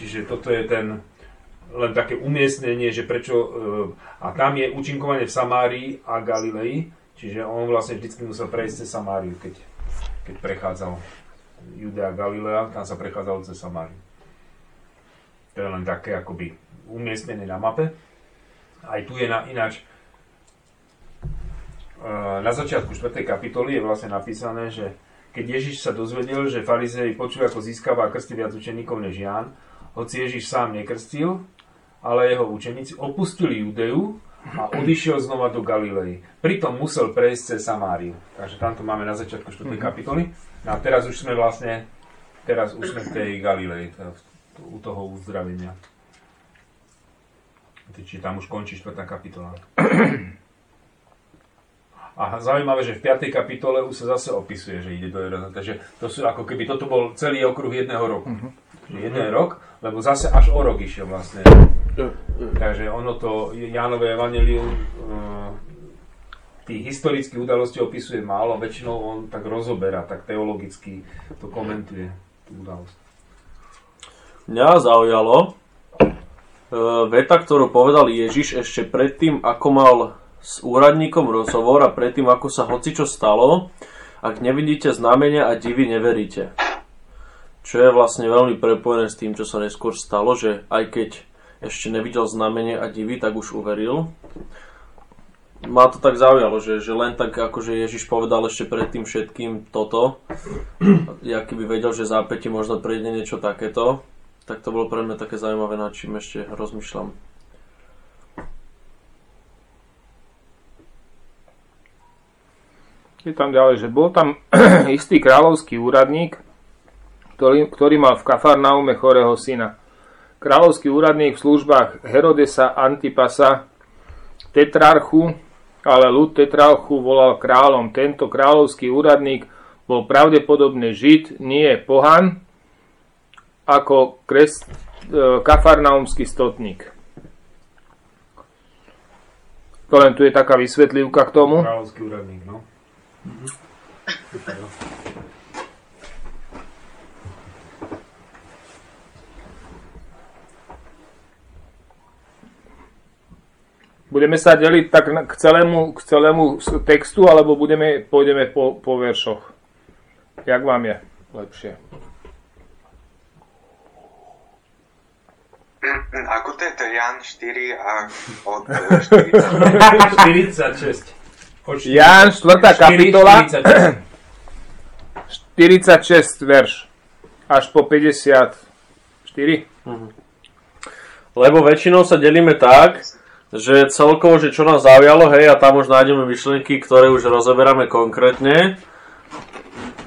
Čiže toto je ten len také umiestnenie, že prečo... E, a tam je účinkovanie v Samárii a Galilei, čiže on vlastne vždy musel prejsť cez Samáriu, keď, keď prechádzal Judea Galilea, tam sa prechádzal cez Samáriu. To je len také akoby umiestnenie na mape. Aj tu je na, ináč na začiatku 4. kapitoly je vlastne napísané, že keď Ježiš sa dozvedel, že farizei počuli, ako získava krsty viac učeníkov než Ján, hoci Ježiš sám nekrstil, ale jeho učeníci opustili Judeu a odišiel znova do Galilei. Pritom musel prejsť cez Samáriu. Takže tamto máme na začiatku 4. kapitoly. No a teraz už sme vlastne, teraz už sme v tej Galilei, u toho uzdravenia. Čiže tam už končí 4. kapitola. A zaujímavé, že v 5. kapitole už sa zase opisuje, že ide do Jeruzalema. Takže to sú ako keby toto bol celý okruh jedného roku. Uh-huh. Jeden rok, lebo zase až o rok išiel vlastne. Takže ono to, Jánové evanelium tých historických udalostí opisuje málo, väčšinou on tak rozoberá, tak teologicky to komentuje, tú udalosť. Mňa zaujalo, veta, ktorú povedal Ježiš ešte predtým, ako mal s úradníkom rozhovor a predtým, ako sa hocičo stalo, ak nevidíte znamenia a divy, neveríte. Čo je vlastne veľmi prepojené s tým, čo sa neskôr stalo, že aj keď ešte nevidel znamenia a divy, tak už uveril. Ma to tak zaujalo, že, že len tak akože Ježiš povedal ešte predtým všetkým toto, aký by vedel, že zápäti možno prejde niečo takéto, tak to bolo pre mňa také zaujímavé, nad čím ešte rozmýšľam. Je tam ďalej, že bol tam istý kráľovský úradník, ktorý, ktorý mal v Kafarnaume chorého syna. Kráľovský úradník v službách Herodesa Antipasa, tetrarchu, ale ľud tetrarchu volal kráľom. Tento kráľovský úradník bol pravdepodobne žid, nie pohan, ako kres, e, kafarnaumský stotník. To len tu je taká vysvetlivka k tomu. Kráľovský úradník, no. Budeme sa deliť tak k celému, k celému textu, alebo budeme, pôjdeme po, po veršoch? Jak vám je lepšie? Ako to je, to je Jan 4 a od e, 40. 46. Od 40. Ján, 4. kapitola, 46. 46 verš. Až po 54. Lebo väčšinou sa delíme tak, že celkovo, že čo nás zaujalo, hej, a tam už nájdeme myšlienky, ktoré už rozoberáme konkrétne.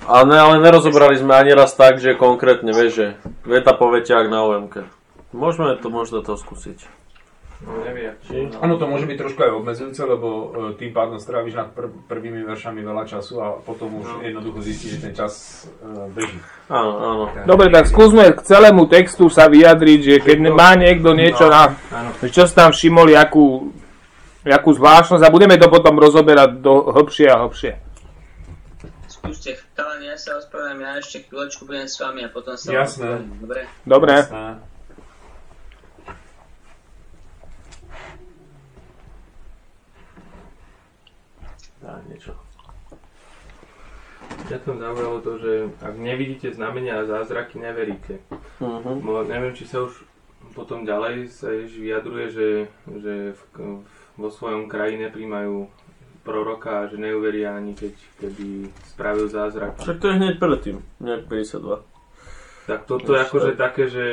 A ne, ale nerozobrali sme ani raz tak, že konkrétne, vieš, že veta po veťák na OMK. Môžeme to možno to skúsiť. No neviem. Či? Áno, to môže byť trošku aj obmedzujúce, lebo e, tým pádom stráviš nad pr- prvými veršami veľa času a potom už jednoducho zistíš, že ten čas e, beží. Áno, áno. Dobre, tak skúsme k celému textu sa vyjadriť, že keď má niekto niečo na... že Čo sa tam všimol, jakú, jakú zvláštnosť a budeme to potom rozoberať do hlbšie a hlbšie. Skúste, chalani, ja sa ospravedlňujem, ja ešte chvíľočku budem s vami a potom sa Jasné. Dobre? Dobre, Jasné. Tak, niečo. Mňa tam zaujalo to, že ak nevidíte znamenia a zázraky, neveríte. Bo neviem, či sa už potom ďalej sa Ježiš vyjadruje, že, že v, v, vo svojom krajine príjmajú proroka a že neuveria ani keď, keby spravil zázrak. Však to je hneď predtým, nejak 52. Tak toto je akože také, že,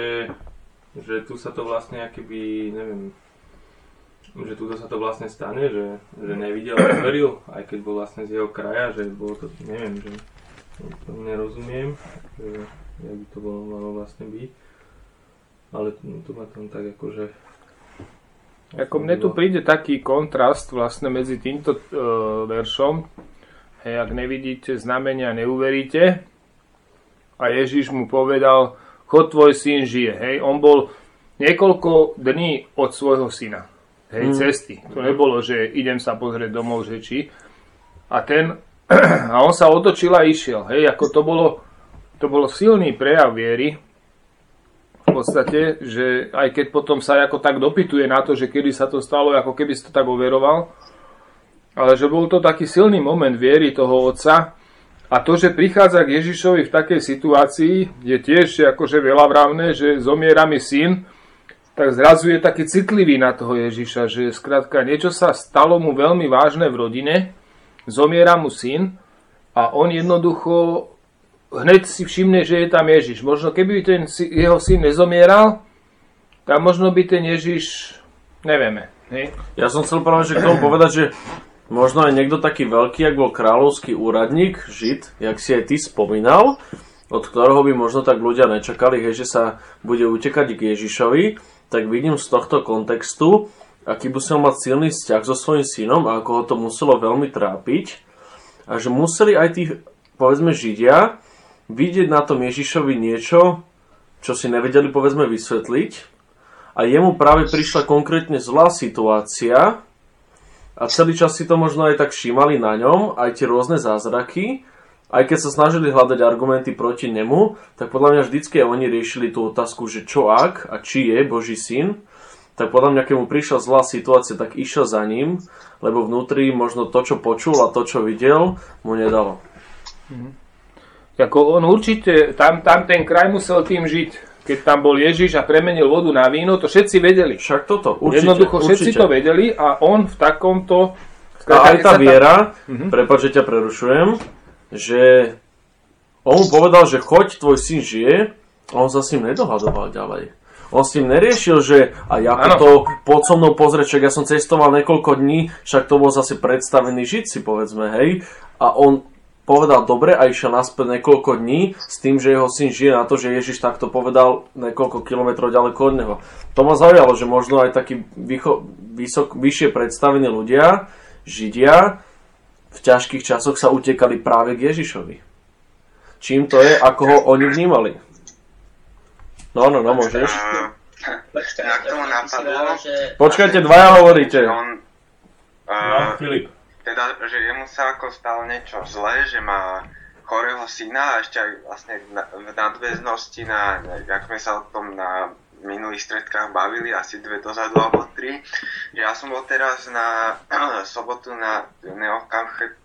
že tu sa to vlastne akoby, neviem, že tu sa to vlastne stane, že, že nevidel a neveril, aj keď bol vlastne z jeho kraja, že bolo to, neviem, že to nerozumiem, že jak by to bolo malo vlastne byť. Ale tu, ma tam tak akože... ako mne tu príde taký kontrast vlastne medzi týmto e, veršom, hej, ak nevidíte znamenia, neuveríte, a Ježiš mu povedal, chod tvoj syn žije, hej, on bol niekoľko dní od svojho syna, hej, Mm. cesty. To nebolo, že idem sa pozrieť domov, že či. A ten, a on sa otočil a išiel, hej, ako to bolo, to bolo silný prejav viery, v podstate, že aj keď potom sa ako tak dopytuje na to, že kedy sa to stalo, ako keby si to tak overoval, ale že bol to taký silný moment viery toho otca a to, že prichádza k Ježišovi v takej situácii, je tiež akože veľa vravné, že zomiera mi syn, tak zrazu je taký citlivý na toho Ježiša, že skrátka niečo sa stalo mu veľmi vážne v rodine, zomiera mu syn a on jednoducho hneď si všimne, že je tam Ježiš. Možno keby ten jeho syn nezomieral, tak možno by ten Ježiš, nevieme. Hej? Ja som chcel práve že k tomu povedať, že možno aj niekto taký veľký, ak bol kráľovský úradník, žid, jak si aj ty spomínal, od ktorého by možno tak ľudia nečakali, hej, že sa bude utekať k Ježišovi, tak vidím z tohto kontextu, aký musel mať silný vzťah so svojím synom a ako ho to muselo veľmi trápiť. A že museli aj tí, povedzme, židia vidieť na tom Ježišovi niečo, čo si nevedeli, povedzme, vysvetliť. A jemu práve prišla konkrétne zlá situácia a celý čas si to možno aj tak všímali na ňom, aj tie rôzne zázraky. Aj keď sa snažili hľadať argumenty proti nemu, tak podľa mňa vždycky oni riešili tú otázku, že čo ak a či je Boží syn, tak podľa mňa, keď mu prišla zlá situácia, tak išiel za ním, lebo vnútri možno to, čo počul a to, čo videl, mu nedalo. Ako on určite, tam, tam ten kraj musel tým žiť. Keď tam bol Ježiš a premenil vodu na víno, to všetci vedeli. Však toto, určite. Jednoducho všetci určite. to vedeli a on v takomto... A aj tá sa tam- viera, Mhm. prepáč, že ťa prerušujem, že on mu povedal, že choď, tvoj syn žije, a on sa s ním nedohadoval ďalej. On s tým neriešil, že a ja to poď so mnou pozrieť, však ja som cestoval niekoľko dní, však to bol zase predstavený žid si povedzme, hej. A on povedal dobre a išiel naspäť niekoľko dní s tým, že jeho syn žije na to, že Ježiš takto povedal niekoľko kilometrov ďaleko od neho. To ma zaujalo, že možno aj takí vycho- vysok, vyššie predstavení ľudia, židia, v ťažkých časoch sa utekali práve k Ježišovi. Čím to je, ako ho oni vnímali? No, no, no, môžeš. Počkajte, dvaja hovoríte. on, No, uh, Filip. teda, že jemu sa ako stalo niečo zlé, že má chorého syna a ešte aj vlastne v nadväznosti na, jak sme sa o tom na minulých stredkách bavili, asi dve dozadu alebo tri, ja som bol teraz na sobotu na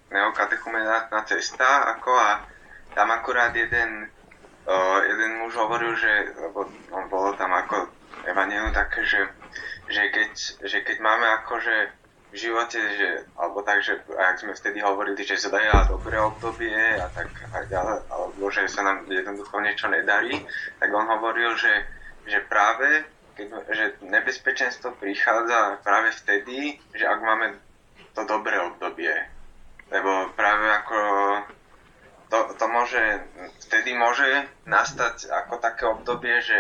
neokatechumenátna cesta ako a tam akurát jeden, uh, jeden muž hovoril, že lebo on bol tam ako Evangelium také, že, že, keď, že keď máme akože v živote, že, alebo tak, že ak sme vtedy hovorili, že zlé a dobré obdobie a tak a ďalej, alebo že sa nám jednoducho niečo nedarí, tak on hovoril, že, že práve keď, že nebezpečenstvo prichádza práve vtedy, že ak máme to dobré obdobie. Lebo práve ako to, to môže, vtedy môže nastať ako také obdobie, že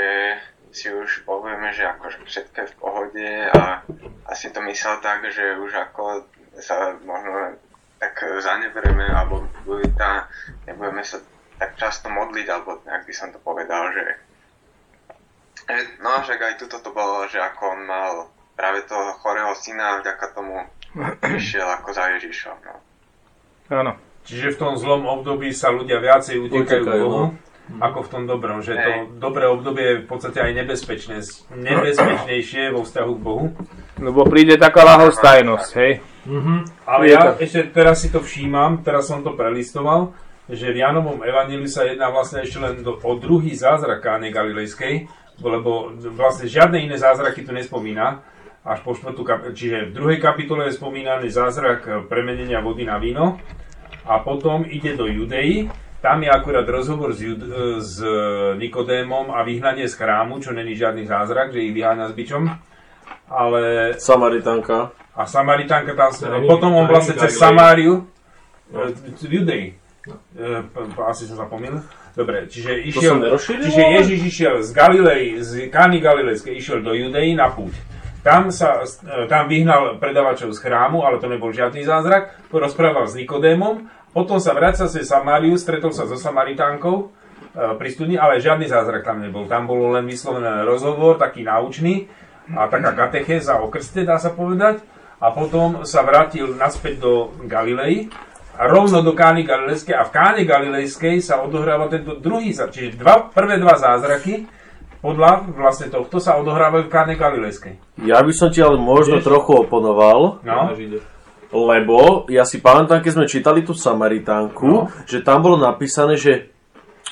si už povieme, že ako všetko je v pohode a asi to myslel tak, že už ako sa možno tak zaneberieme alebo tá, nebudeme sa tak často modliť, alebo ak by som to povedal, že no však aj tuto to bolo, že ako on mal práve toho chorého syna a vďaka tomu išiel ako za Ježišom. No. Áno. Čiže v tom zlom období sa ľudia viacej utekajú k Bohu, no. ako v tom dobrom. Že to dobré obdobie je v podstate aj nebezpečné, nebezpečnejšie vo vzťahu k Bohu. Lebo príde taká lahostajnosť, hej. Ale Je ja ešte teraz si to všímam, teraz som to prelistoval, že v Janovom evaníliu sa jedná vlastne ešte len do, o druhý zázrak Káne Galilejskej, lebo vlastne žiadne iné zázraky tu nespomína, až po štvrtú kap- čiže v druhej kapitole je spomínaný zázrak e, premenenia vody na víno a potom ide do Judei, tam je akurát rozhovor s, Jud- e, s Nikodémom a vyhnanie z chrámu, čo není žiadny zázrak, že ich vyháňa s bičom, ale Samaritánka. a Samaritánka tam, Ani- potom on vlastne cez. Samáriu, e, v Judei, asi som zapomínal. Dobre, čiže išiel, čiže? Ježiš išiel z Galilei, z Kány Galilejskej, išiel do Judei na púť. Tam, sa, tam vyhnal predavačov z chrámu, ale to nebol žiadny zázrak, rozprával s Nikodémom, potom sa vracal cez Samáriu, stretol sa so Samaritánkou e, pri studni, ale žiadny zázrak tam nebol. Tam bol len vyslovený rozhovor, taký náučný, a taká katechéza o krste, dá sa povedať. A potom sa vrátil naspäť do Galilei a rovno do Kány Galilejskej a v Káne Galilejskej sa odohráva tento druhý zázrak. Čiže dva, prvé dva zázraky podľa vlastne tohto sa odohrávajú v Káne Galilejskej. Ja by som ti ale možno trochu oponoval, No, lebo ja si pamätám, keď sme čítali tú Samaritánku, že tam bolo napísané, že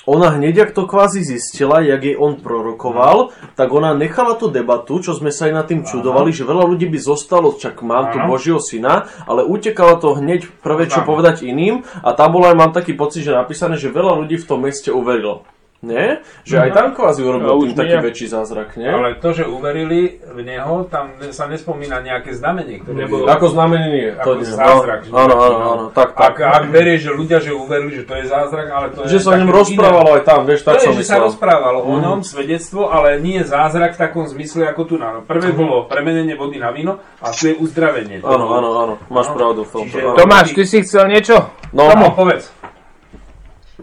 ona hneď, ak to kvázi zistila, jak jej on prorokoval, tak ona nechala tú debatu, čo sme sa aj nad tým čudovali, že veľa ľudí by zostalo, čak mám tu. Božieho syna, ale utekala to hneď prvé, čo povedať iným a tam bolo aj, mám taký pocit, že napísané, že veľa ľudí v tom meste uverilo. Nie? Že aj tam kvázi urobil No, tým taký nie. väčší zázrak, nie? ale to, že uverili v neho, tam sa nespomína nejaké znamenie, ktoré Nebolo. Ako znamenie nie. Ako nie. zázrak. že- No, áno, áno, áno, tak, tak. Ak, ak berieš, že ľudia, že uverili, že to je zázrak, ale to je... Že sa o ňom rozprávalo aj tam, vieš, To tak je, som že sa myslel. rozprávalo o Mhm. ňom, svedectvo, ale nie zázrak v takom zmysle ako tu na. Prvé bolo premenenie vody na víno a tu je uzdravenie. Áno, áno, áno, máš No, pravdu v tomto. čiže- áno. Tomáš, ty si chcel niečo? No, No, povedz.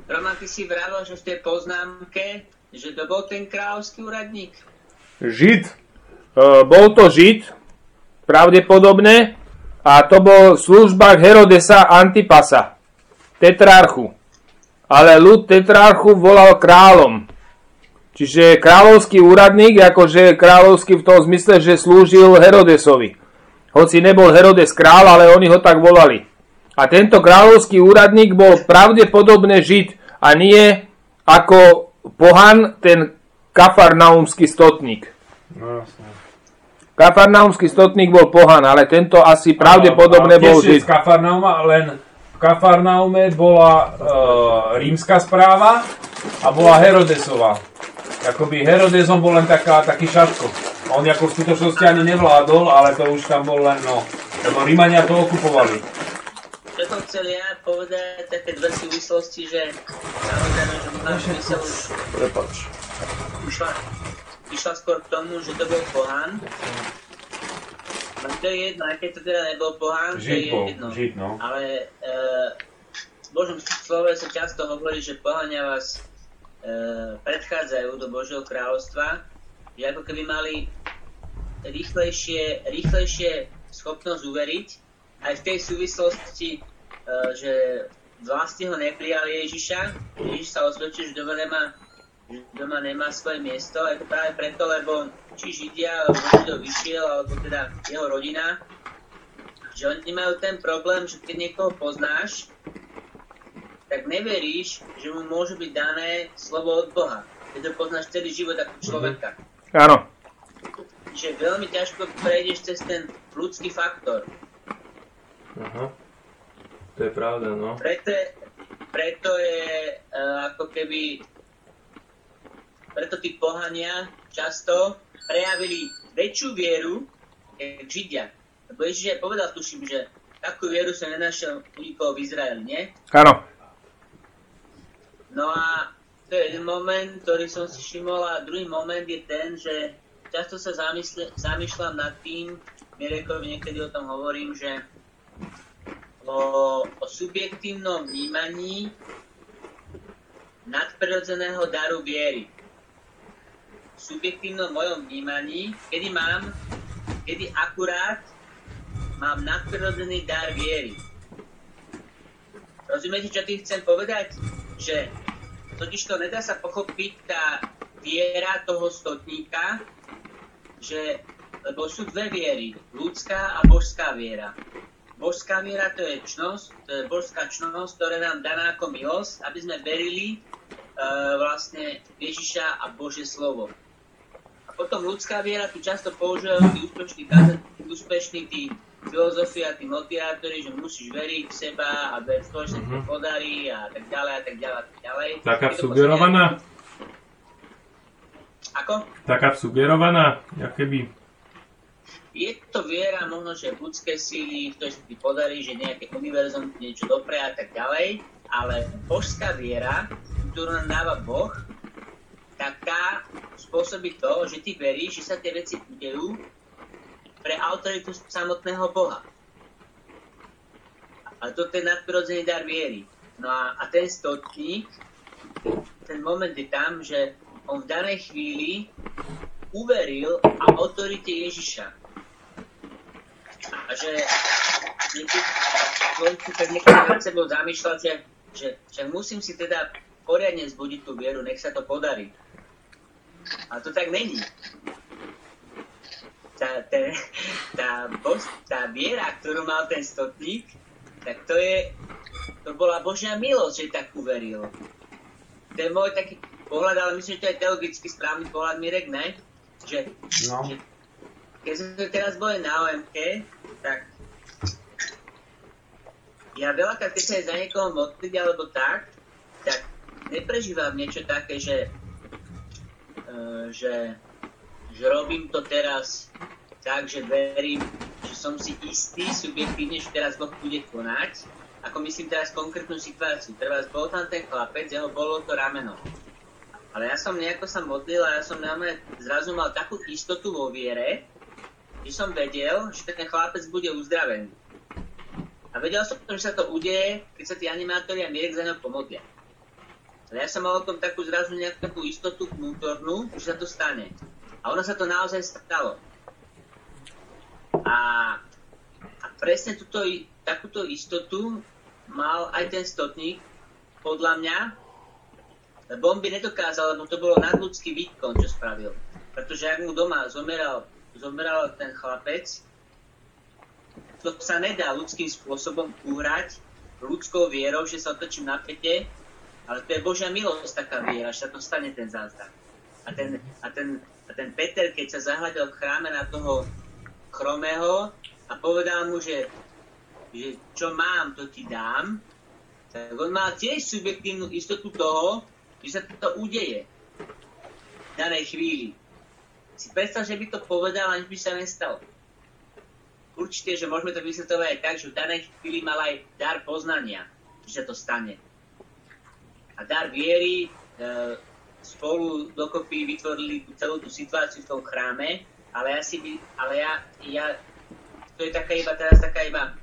Roman, ty si vravel, že v tej poznámke, že to bol ten kráľovský úradník. Žid. E, bol to Žid, pravdepodobne, a to bol v službách Herodesa Antipasa, tetrarchu. Ale ľud tetrarchu volal kráľom. Čiže kráľovský úradník, akože kráľovský v tom zmysle, že slúžil Herodesovi. Hoci nebol Herodes král, ale oni ho tak volali. A tento kráľovský úradník bol pravdepodobne Žid a nie ako pohan ten kafarnaumský stotník. No, jasne. Kafarnaumský stotník bol pohan, ale tento asi pravdepodobne A bol Žid. z Kafarnauma, len v Kafarnaume bola e, rímska správa a bola Herodesová. Akoby Herodesom bol len taká, taký šaško. On ako v skutočnosti ani nevládol, ale to už tam bol len, no, lebo Rímania to okupovali. Čo som chcel ja povedať, také dve súvislosti, že samozrejme, že moja mysel už Prepač. išla, išla skôr k tomu, že to bol pohán. No to je jedno, aj keď to teda nebol pohán, to Žid je bol, jedno. žid, no. Ale e, v Božom slove sa často hovorí, že pohania vás e, predchádzajú do Božieho kráľovstva, že ako keby mali rýchlejšie, rýchlejšie schopnosť uveriť, aj v tej súvislosti, že vlastne ho neprijali Ježiša, Ježiš sa osvedčil, že doma nemá, doma nemá svoje miesto, je to práve preto, lebo či Židia, alebo Židov vyšiel, alebo teda jeho rodina, že oni majú ten problém, že keď niekoho poznáš, tak neveríš, že mu môže byť dané slovo od Boha. Keď to poznáš celý život ako človeka. Áno. že veľmi ťažko prejdeš cez ten ľudský faktor. Aha. To je pravda, no. Preto, je- preto je uh, ako keby preto tí pohania často prejavili väčšiu vieru, jak Židia. Lebo Ježiš aj povedal, tuším, že takú vieru som nenašiel u nikoho v Izraeli, nie? Áno. No a to je jeden moment, ktorý som si všimol a druhý moment je ten, že často sa zamýšľam nad tým, Mirekovi niekedy o tom hovorím, že o, o subjektívnom vnímaní nadprirodzeného daru viery. V subjektívnom mojom vnímaní, kedy mám, kedy akurát mám nadprirodzený dar viery. Rozumiete, čo tým chcem povedať? Že totiž to nedá sa pochopiť tá viera toho stotníka, že, lebo sú dve viery, ľudská a božská viera. Božská viera to je čnosť, to je božská čnosť, ktorá nám daná ako milosť, aby sme verili uh, vlastne Ježiša a Božie slovo. A potom ľudská viera tu často používajú tí úspešní, úspešní tí filozofia, tí motivátori, že musíš veriť v seba a ver v to, že to podarí a tak ďalej a tak ďalej a tak ďalej. Taká sugerovaná? Ako? Taká sugerovaná, jak keby. Je to viera možno, že v síly, v to, že ti podarí, že nejaké univerzum niečo dopre a tak ďalej, ale božská viera, ktorú nám dáva Boh, tak tá spôsobí to, že ty veríš, že sa tie veci udejú pre autoritu samotného Boha. A toto je nadprirodzený dar viery. No a, a ten stotník, ten moment je tam, že on v danej chvíli uveril a autorite Ježiša. A že niekedy, človek tak niekedy nad sebou zamýšľať, že, že, že musím si teda poriadne zbudiť tú vieru, nech sa to podarí. A to tak není. Tá, tá, tá, bož, tá viera, ktorú mal ten stotník, tak to je, to bola Božia milosť, že tak uveril. To je môj taký pohľad, ale myslím, že to je teologicky správny pohľad, Mirek, ne? Že, No. že keď sme teraz boli na OMK, tak ja veľakrát, keď sa za niekoho modliť alebo tak, tak neprežívam niečo také, že, že, že robím to teraz tak, že verím, že som si istý subjektívne, že teraz Boh bude konať, ako myslím teraz konkrétnu situáciu. Teraz bol tam ten chlapec, jeho bolo to rameno. Ale ja som nejako sa modlil a ja som normálne zrazu mal takú istotu vo viere, že som vedel, že ten chlapec bude uzdravený. A vedel som, že sa to udeje, keď sa tí animátori a Mirek za ňou pomodlia. Ale ja som mal o tom takú zrazu nejakú istotu vnútornú, že sa to stane. A ono sa to naozaj stalo. A, a presne túto, takúto istotu mal aj ten stotník, podľa mňa, lebo on by nedokázal, lebo to bolo nadľudský výkon, čo spravil. Pretože ak mu doma zomeral, zomeral ten chlapec, to sa nedá ľudským spôsobom uhrať ľudskou vierou, že sa otočím na pete, ale to je Božia milosť taká viera, že sa to stane ten zázrak. A ten, a ten, a ten Peter, keď sa zahľadil v chráme na toho chromého a povedal mu, že, že čo mám, to ti dám, tak on mal tiež subjektívnu istotu toho, že sa to udeje v danej chvíli. Si predstav, že by to povedal, aniž by sa nestalo. Určite, že môžeme to vysvetovať aj tak, že v danej chvíli mal aj dar poznania, že sa to stane. A dar viery e, spolu dokopy vytvorili celú tú situáciu v tom chráme, ale ja si by, ale ja, ja, to je taká iba teraz taká iba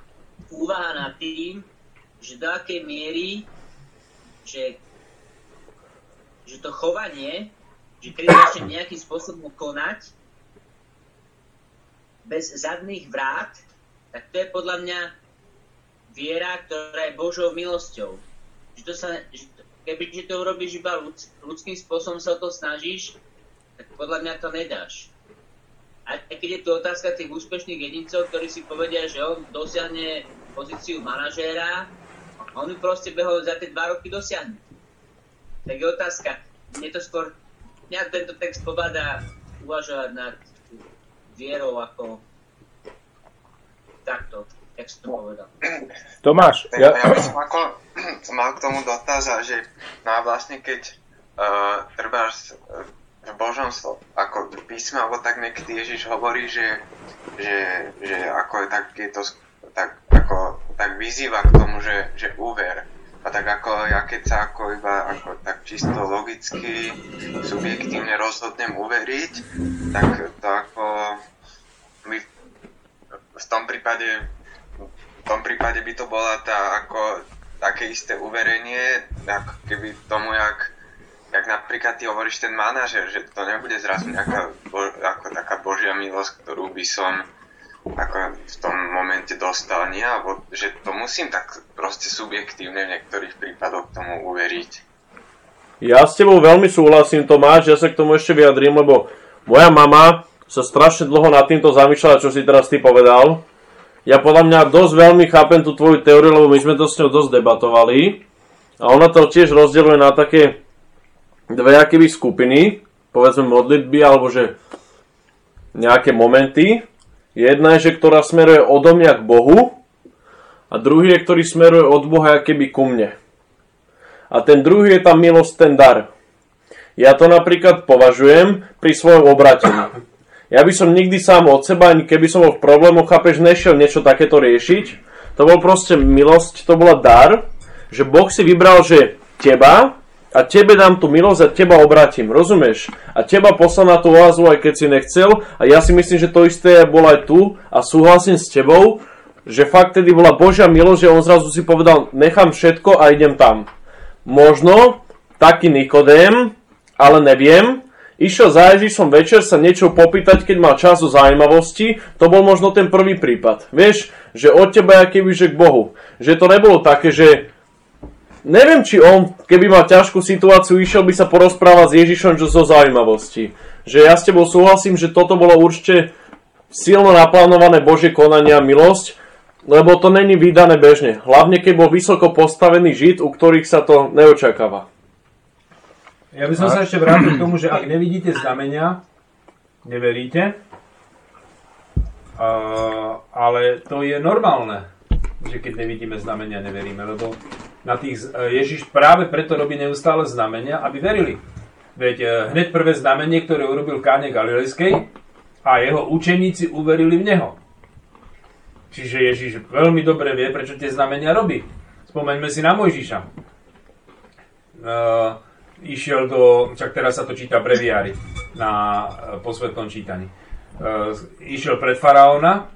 úvaha nad tým, že do akej miery, že, že to chovanie, že keď začnem nejakým spôsobom konať, bez zadných vrát, tak to je podľa mňa viera, ktorá je Božou milosťou. Že to sa, že to, keby že to urobíš iba ľud, ľudským spôsobom sa o to snažíš, tak podľa mňa to nedáš. Aj keď je tu otázka tých úspešných jedincov, ktorí si povedia, že on dosiahne pozíciu manažéra, a on ju proste behol za tie dva roky dosiahne. Tak je otázka, mne to skôr, mňa tento text pobada uvažovať nad vierou ako takto, jak si to povedal. Tomáš, ja, ja by som ako som mal k tomu dotaz, a že no vlastne keď uh, uh, v Božom slov, ako písme, alebo tak niekedy Ježiš hovorí, že, že, že ako je tak, je to, tak, ako, tak vyzýva k tomu, že, že úver. A tak ako ja keď sa ako iba ako tak čisto logicky, subjektívne rozhodnem uveriť, tak to ako my v tom prípade v tom prípade by to bola tá ako také isté uverenie, ako keby tomu, jak, jak napríklad ty hovoríš ten manažer, že to nebude zrazu nejaká bo, ako taká božia milosť, ktorú by som ako v tom momente dostal, nie? Alebo že to musím tak proste subjektívne v niektorých prípadoch tomu uveriť. Ja s tebou veľmi súhlasím, Tomáš, ja sa k tomu ešte vyjadrím, lebo moja mama sa strašne dlho nad týmto zamýšľala, čo si teraz ty povedal. Ja podľa mňa dosť veľmi chápem tú tvoju teóriu, lebo my sme to s ňou dosť debatovali. A ona to tiež rozdeľuje na také dve akéby skupiny, povedzme modlitby, alebo že nejaké momenty. Jedna je, že ktorá smeruje odo mňa k Bohu a druhý je, ktorý smeruje od Boha keby ku mne. A ten druhý je tá milosť, ten dar. Ja to napríklad považujem pri svojom obratení. Ja by som nikdy sám od seba, ani keby som bol v problémoch, chápeš, nešiel niečo takéto riešiť. To bol proste milosť, to bola dar, že Boh si vybral, že teba a tebe dám tú milosť a teba obratím, rozumieš? A teba poslal na tú oázu, aj keď si nechcel. A ja si myslím, že to isté bolo aj tu a súhlasím s tebou, že fakt tedy bola Božia milosť, že on zrazu si povedal, nechám všetko a idem tam. Možno taký Nikodém, ale neviem, išiel za Ježišom večer sa niečo popýtať, keď mal čas o zaujímavosti, to bol možno ten prvý prípad. Vieš, že od teba je keby, že k Bohu. Že to nebolo také, že neviem, či on, keby mal ťažkú situáciu, išiel by sa porozprávať s Ježišom zo zaujímavosti. Že ja s tebou súhlasím, že toto bolo určite silno naplánované Božie konania milosť, lebo to není vydané bežne. Hlavne, keď bol vysoko postavený žid, u ktorých sa to neočakáva. Ja by som sa ešte vrátil k tomu, že ak nevidíte znamenia, neveríte, ale to je normálne, že keď nevidíme znamenia, neveríme, lebo na tých, uh, Ježiš práve preto robí neustále znamenia, aby verili. Veď uh, hneď prvé znamenie, ktoré urobil v Káne Galilejskej a jeho učeníci uverili v Neho. Čiže Ježiš veľmi dobre vie, prečo tie znamenia robí. Spomeňme si na Mojžiša. Uh, išiel do, čak teraz sa to číta breviári na posvetnom čítaní. Uh, išiel pred faraóna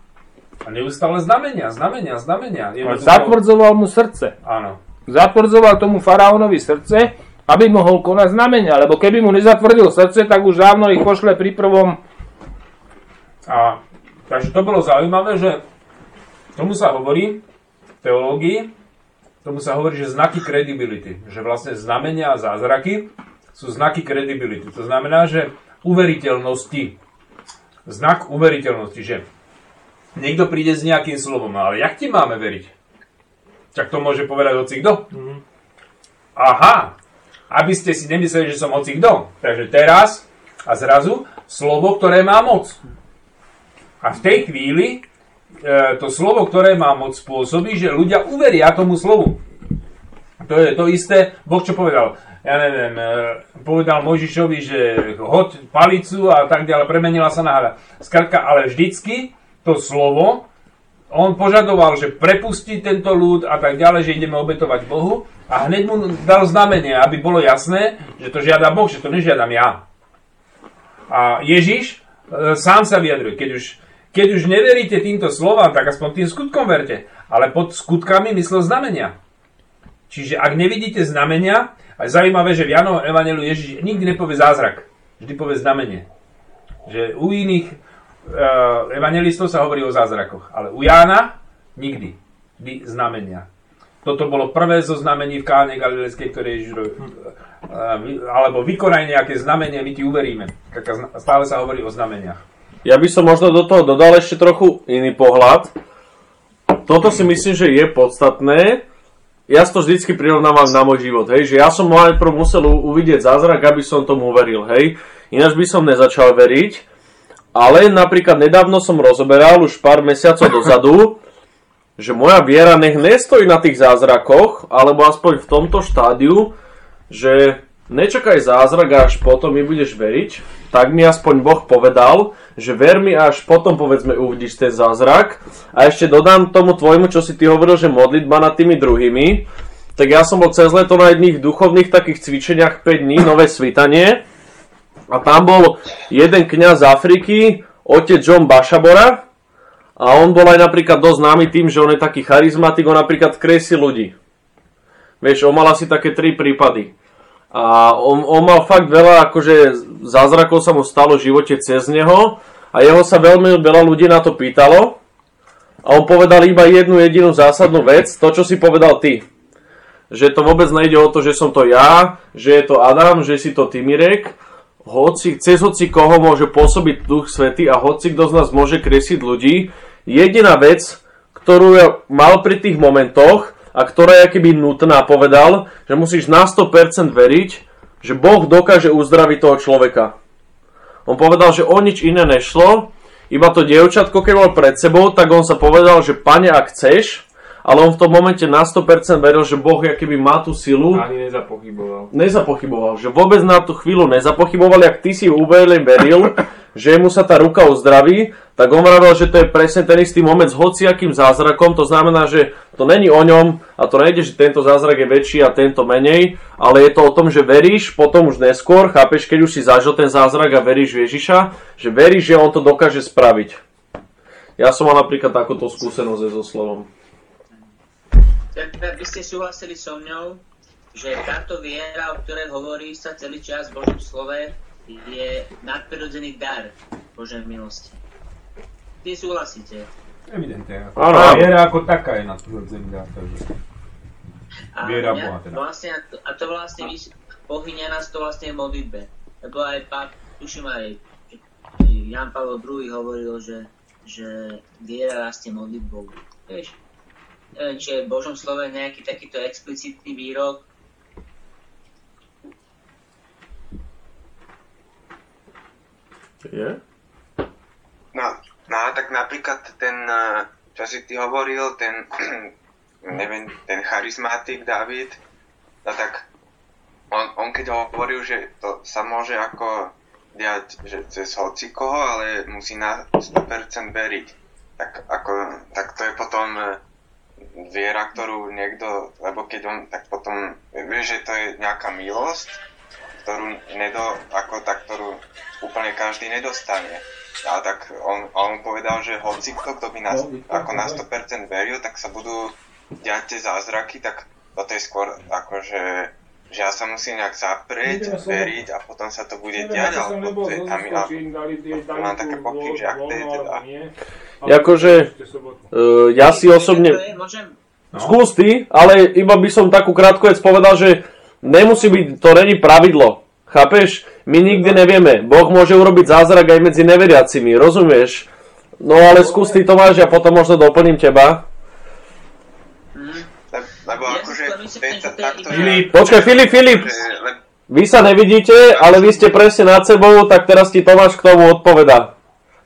a neustále znamenia, znamenia, znamenia. Jednoducho- zatvrdzoval mu srdce. Áno. Zatvrdzoval tomu faraónovi srdce, aby mohol konať znamenia, lebo keby mu nezatvrdil srdce, tak už dávno ich pošle pri prvom A, takže to bolo zaujímavé, že tomu sa hovorí v teológii, tomu sa hovorí, že znaky credibility. Že vlastne znamenia a zázraky sú znaky credibility. To znamená, že uveriteľnosti. Znak uveriteľnosti, že niekto príde s nejakým slovom, ale jak ti máme veriť? Tak to môže povedať hoci kto. Aha, aby ste si nemysleli, že som hoci kto. Takže teraz a zrazu slovo, ktoré má moc. A v tej chvíli e, to slovo, ktoré má moc, spôsobí, že ľudia uveria tomu slovu. To je to isté, Boh čo povedal, ja neviem, e, povedal Mojžišovi, že hoď palicu a tak ďalej, premenila sa na hada. Skrátka, ale vždycky to slovo, on požadoval, že prepustí tento ľud a tak ďalej, že ideme obetovať Bohu a hneď mu dal znamenie, aby bolo jasné, že to žiada Boh, že to nežiadam ja. A Ježiš e, sám sa vyjadruje, keď už, keď už neveríte týmto slovám, tak aspoň tým skutkom verte. Ale pod skutkami myslel znamenia. Čiže ak nevidíte znamenia, a zaujímavé, že v Janovom evaneliu Ježiš nikdy nepovie zázrak, vždy povie znamenie. Že u iných evangelistov sa hovorí o zázrakoch, ale u Jána nikdy. Vždy znamenia. Toto bolo prvé zo znamení v Káne Galilejskej, ktoré Ježiš. Uh, alebo vykonaj nejaké znamenie, my ti uveríme. Stále sa hovorí o znameniach. Ja by som možno do toho dodal ešte trochu iný pohľad. Toto si myslím, že je podstatné. Ja to vždycky prirovnávam na môj život, hej, že ja som najprv musel uvidieť zázrak, aby som tomu uveril, hej. Ináč by som nezačal veriť. Ale napríklad nedávno som rozoberal už pár mesiacov dozadu, že moja viera nech nestojí na tých zázrakoch, alebo aspoň v tomto štádiu, že nečakaj zázrak a až potom mi budeš veriť, tak mi aspoň Boh povedal, že ver mi až potom povedzme uvidíš ten zázrak. A ešte dodám tomu tvojmu, čo si ty hovoril, že modlitba nad tými druhými, tak ja som bol cez leto na jedných duchovných takých cvičeniach 5 dní, nové svitanie. A tam bol jeden kňaz z Afriky, otec John Bašabora. A on bol aj napríklad dosť známy tým, že on je taký charizmatik, on napríklad kresí ľudí. Vieš, on mal asi také tri prípady. A on, on mal fakt veľa, akože zázrakov sa mu stalo v živote cez neho a jeho sa veľmi veľa ľudí na to pýtalo. A on povedal iba jednu jedinú zásadnú vec, to čo si povedal ty že to vôbec nejde o to, že som to ja, že je to Adam, že si to ty Mirek, hoci, cez hoci koho môže pôsobiť Duch Svety a hoci kto z nás môže kresiť ľudí. Jediná vec, ktorú ja mal pri tých momentoch a ktorá je keby nutná, povedal, že musíš na 100% veriť, že Boh dokáže uzdraviť toho človeka. On povedal, že o nič iné nešlo, iba to dievčatko, keď mal pred sebou, tak on sa povedal, že pane, ak chceš, ale on v tom momente na 100% veril, že Boh keby má tú silu. Ani nezapochyboval. Nezapochyboval, že vôbec na tú chvíľu nezapochyboval, ak ty si uveril, veril, že mu sa tá ruka uzdraví, tak on vravil, že to je presne ten istý moment s hociakým zázrakom, to znamená, že to není o ňom a to nejde, že tento zázrak je väčší a tento menej, ale je to o tom, že veríš potom už neskôr, chápeš, keď už si zažil ten zázrak a veríš v Ježiša, že veríš, že on to dokáže spraviť. Ja som mal napríklad takúto skúsenosť so slovom. By ste súhlasili so mňou, že táto viera, o ktorej hovorí sa celý čas v Božom slove, je nadprirodzený dar Božej milosti. Ty súhlasíte? Evidentne. Áno. Viera ako taká je nadprirodzený dar, takže... A, Viera mňa Boha teda. Vlastne, a to, a to vlastne vys- pohyňa nás to vlastne v modlitbe. Lebo aj páp, tuším aj Jan Pavel II hovoril, že, že viera rastie modlitbou. Vieš, neviem, či je v Božom slove nejaký takýto explicitný výrok, Je? No, no tak napríklad ten, eh, čo si ty hovoril, ten, neviem, ten charizmatik David, no tak on, on keď hovoril, že to sa môže ako diať, že cez hocikoho, ale musí na 100% veriť. Tak, ako, tak to je potom eh, viera, ktorú niekto, lebo keď on, tak potom, vieš, že to je nejaká milosť, ktorú nedo, ako tak, ktorú úplne každý nedostane. A tak on, on povedal, že hoci kto, kto by na, ako na 100% veril, tak sa budú diať tie zázraky, tak toto je skôr akože že ja sa musím nejak zaprieť, veriť a potom sa to bude diať, alebo to je tam ja, mám také pochyb, že ak to je teda. Akože, uh, ja si osobne... To môžem, Skús ty, ale iba by som takú krátku vec povedal, že nemusí byť, to není pravidlo. Chápeš? My nikdy nevieme. Boh môže urobiť zázrak aj medzi neveriacimi, rozumieš? No ale skús ty Tomáš, ja potom možno doplním teba. Le- Lebo akože že, Počkaj, Filip, Filip, vy sa nevidíte, ale vy ste presne nad sebou, tak teraz ti Tomáš k tomu odpoveda.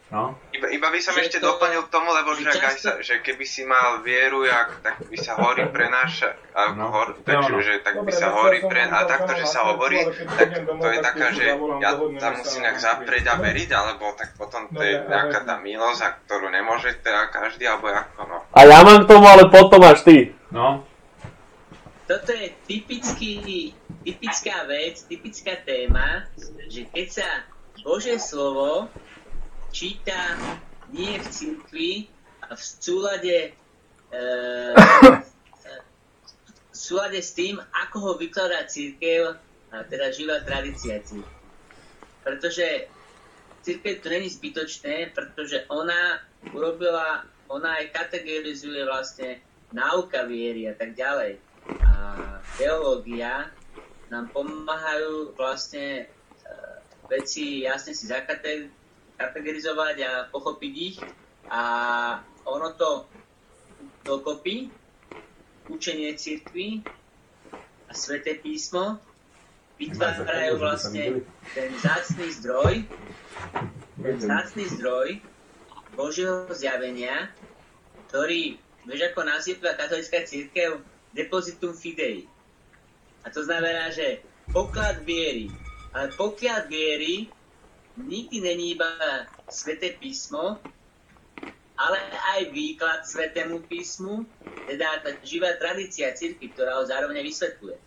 No. Iba, iba by som Že ešte to- doplnil k tomu, lebo že, aj sa, často- že keby si mal vieru, jak, tak by sa hory prenáša, a No, hor, takže, ono. že tak by sa hory pre, a takto, že sa hovorí, tak to je taká, že ja tam musím nejak zaprieť a veriť, alebo tak potom to je nejaká tá milosť, a ktorú nemôže teda každý, alebo ako, no. A ja mám k tomu, ale potom až ty. No. Toto je typický, typická vec, typická téma, že keď sa Božie slovo číta nie v cirkvi a v súlade e, v súlade s tým, ako ho vykladá církev, a teda živá tradícia církev. Pretože církev to není zbytočné, pretože ona urobila, ona aj kategorizuje vlastne náuka viery a tak ďalej. A teológia nám pomáhajú vlastne e, veci jasne si zakate- kategorizovať a pochopiť ich. A ono to dokopy učenie cirkvi a sveté písmo vytvárajú vlastne ten zácný zdroj, ten zácný zdroj Božieho zjavenia, ktorý, vieš ako nazýva katolická církev, depositum fidei. A to znamená, že poklad viery. Ale poklad viery nikdy není iba sveté písmo, ale aj výklad svetému písmu, teda tá živá tradícia cirkvi, ktorá ho zároveň vysvetľuje.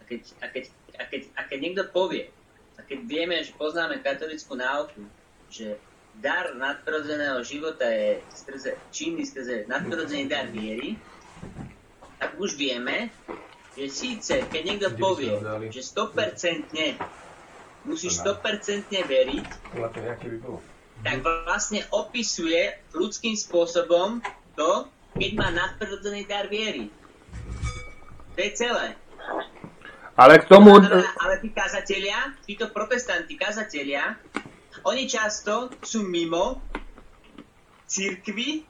A keď, a keď, a keď, a keď niekto povie, a keď vieme, že poznáme katolickú náuku, že dar nadprirodzeného života je skrze, činný skrze nadprirodzený dar viery, tak už vieme, že síce, keď niekto povie, že 100% musíš 100% veriť, tak vlastne opisuje ľudským spôsobom to, keď má nadprirodzený dar viery. To je celé. Ale k tomu... Ale, ale tí kazatelia, títo protestanti kazatelia, oni často sú mimo církvy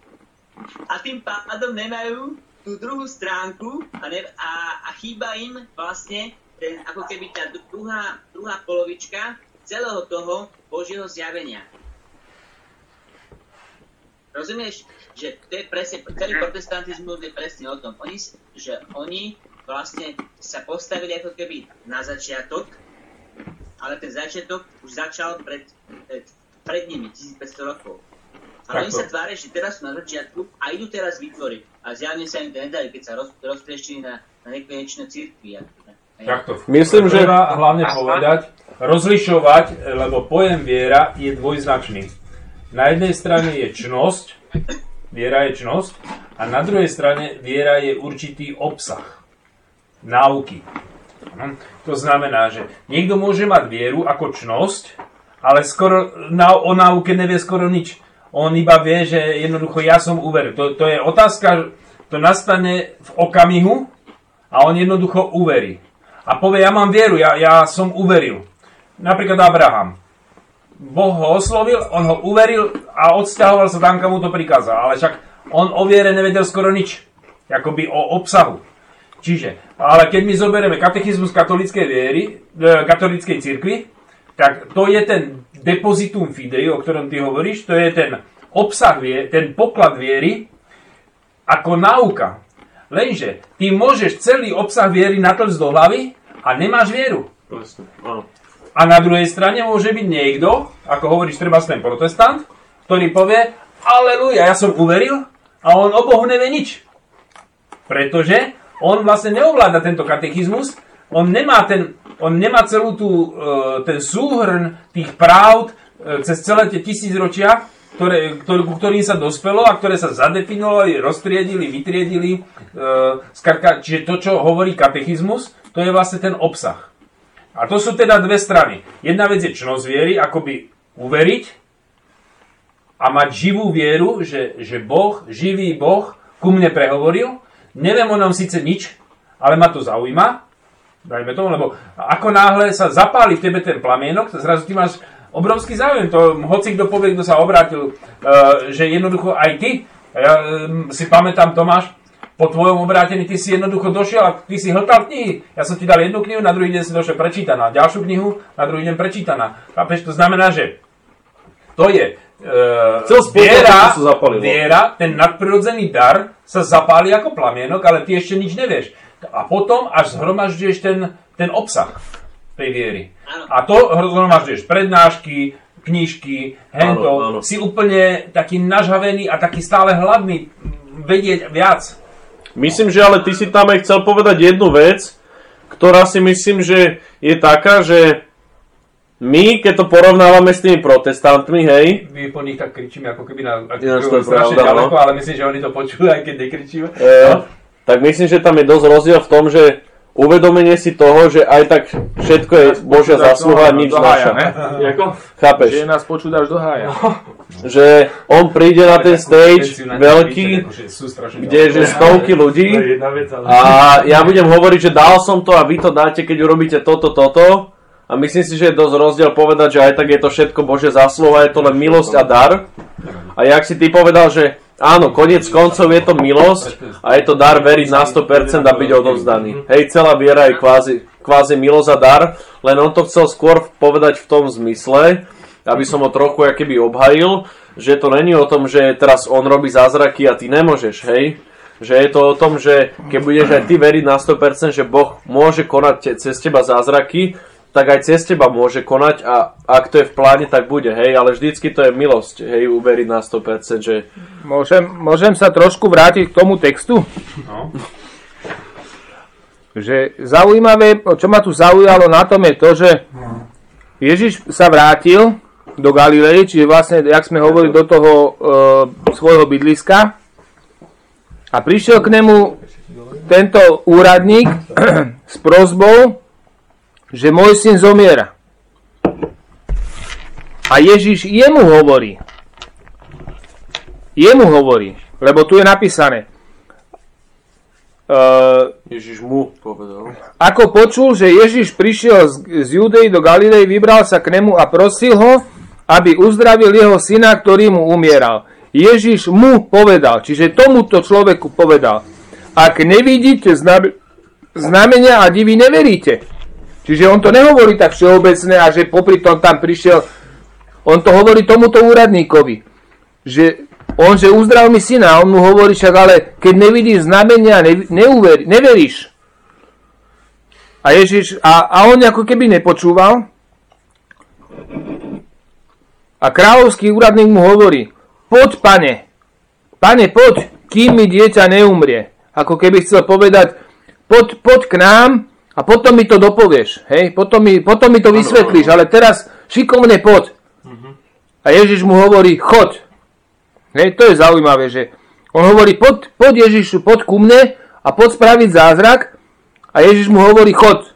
a tým pádom nemajú tú druhú stránku a, ne, a, a chýba im vlastne ten, ako keby tá druhá, druhá polovička celého toho Božieho zjavenia. Rozumieš, že to je presne, celý protestantizmus je presne o tom. Oni, že oni vlastne sa postavili ako keby na začiatok, ale ten začiatok už začal pred, pred, pred nimi, 1500 rokov. Ale oni sa tvária, že teraz sú na začiatku a idú teraz vytvoriť. A zjavne sa im to nedali, keď sa roz, roztriešili na, na nekonečné církvy. Takto. Myslím, že- Treba hlavne povedať, rozlišovať, lebo pojem viera je dvojznačný. Na jednej strane je čnosť, viera je čnosť, a na druhej strane viera je určitý obsah náuky. To znamená, že niekto môže mať vieru ako čnosť, ale skoro na, o náuke nevie skoro nič. On iba vie, že jednoducho ja som uveril. To, to je otázka, to nastane v okamihu a on jednoducho uverí. A povie, ja mám vieru, ja, ja som uveril. Napríklad Abraham. Boh ho oslovil, on ho uveril a odsťahoval sa tam, kam mu to prikázal. Ale však on o viere nevedel skoro nič. Akoby o obsahu. Čiže, ale keď my zoberieme katechizmus katolíckej viery, e, katolíckej cirkvi, tak to je ten depositum fidei, o ktorom ty hovoríš, to je ten obsah, vie, ten poklad viery ako nauka. Lenže ty môžeš celý obsah viery natlcť do hlavy a nemáš vieru. Presne, áno. A na druhej strane môže byť niekto, ako hovoríš, treba ten protestant, ktorý povie, aleluja, ja som uveril a on o Bohu nevie nič. Pretože on vlastne neovláda tento katechizmus, on nemá, ten, on nemá celú tú, e, ten súhrn tých pravd e, cez celé tie tisícročia, ktoré, ktorý, ku ktorým sa dospelo a ktoré sa zadefinovali, roztriedili, vytriedili. E, skarka, čiže to, čo hovorí katechizmus, to je vlastne ten obsah. A to sú teda dve strany. Jedna vec je čnosť viery, akoby uveriť a mať živú vieru, že, že Boh, živý Boh, ku mne prehovoril. Neviem o nám síce nič, ale ma to zaujíma. Dajme tomu, lebo ako náhle sa zapáli v tebe ten plamienok, zrazu ty máš obrovský záujem. To hoci kto povie, kto sa obrátil, uh, že jednoducho aj ty, ja um, si pamätám Tomáš, po tvojom obrátení ty si jednoducho došiel a ty si hltal knihy. Ja som ti dal jednu knihu, na druhý deň si došiel prečítaná. Ďalšiu knihu, na druhý deň prečítaná. Chápeš? To znamená, že to je uh, viera, viera, ten nadprirodzený dar sa zapáli ako plamienok, ale ty ešte nič nevieš. A potom až zhromažďuješ ten, ten obsah tej viery. A to zhromažďuješ prednášky, knižky, hento. Áno, áno. Si úplne taký nažavený a taký stále hladný m, vedieť viac. Myslím, že ale ty si tam aj chcel povedať jednu vec, ktorá si myslím, že je taká, že my, keď to porovnávame s tými protestantmi, hej, My po nich tak kričíme, ako keby na Ináč to je strašne pravda, ďaleko, no. ale myslím, že oni to počujú, aj keď nekričíme. e, tak myslím, že tam je dosť rozdiel v tom, že uvedomenie si toho, že aj tak všetko je Božia zásluha, nič naša. Chápeš? Že nás počúdaš do hája. Že on príde na ten stage veľký, kde je že stovky ľudí a ja budem hovoriť, že dal som to a vy to dáte, keď urobíte toto, toto. A myslím si, že je dosť rozdiel povedať, že aj tak je to všetko Bože zásluha, je to len milosť a dar. A jak si ty povedal, že áno, koniec koncov je to milosť a je to dar veriť na 100% a byť odovzdaný. Hej, celá viera je kvázi kvázi milosť a dar, len on to chcel skôr povedať v tom zmysle, aby som ho trochu keby obhajil, že to není o tom, že teraz on robí zázraky a ty nemôžeš, hej? Že je to o tom, že keď budeš aj ty veriť na 100%, že Boh môže konať cez teba zázraky, tak aj cez teba môže konať a ak to je v pláne, tak bude, hej, ale vždycky to je milosť, hej, uveriť na 100%, že... Môžem, môžem sa trošku vrátiť k tomu textu? No. Že zaujímavé, čo ma tu zaujalo na tom je to, že Ježiš sa vrátil do Galilei, čiže vlastne, jak sme hovorili, do toho e, svojho bydliska a prišiel k nemu tento úradník s prozbou, že môj syn zomiera. A Ježiš jemu hovorí. Jemu hovorí, lebo tu je napísané. Uh, Ježiš mu povedal. ako počul, že Ježiš prišiel z, z Judei do Galilei, vybral sa k nemu a prosil ho, aby uzdravil jeho syna, ktorý mu umieral. Ježiš mu povedal, čiže tomuto človeku povedal, ak nevidíte znam- znamenia a divy, neveríte. Čiže on to nehovorí tak všeobecné a že popri tom tam prišiel, on to hovorí tomuto úradníkovi, že on, že uzdrav mi syna, on mu hovorí však, ale keď nevidíš znamenia, ne, neveríš. A Ježiš, a, a on ako keby nepočúval. A kráľovský úradník mu hovorí, poď pane, pane poď, kým mi dieťa neumrie. Ako keby chcel povedať, poď, poď k nám a potom mi to dopovieš. Hej? Potom, mi, potom mi to vysvetlíš, ale teraz šikovne poď. A Ježiš mu hovorí, choď. Hej, to je zaujímavé, že on hovorí, poď, poď Ježišu, poď ku mne a poď spraviť zázrak. A Ježiš mu hovorí, chod,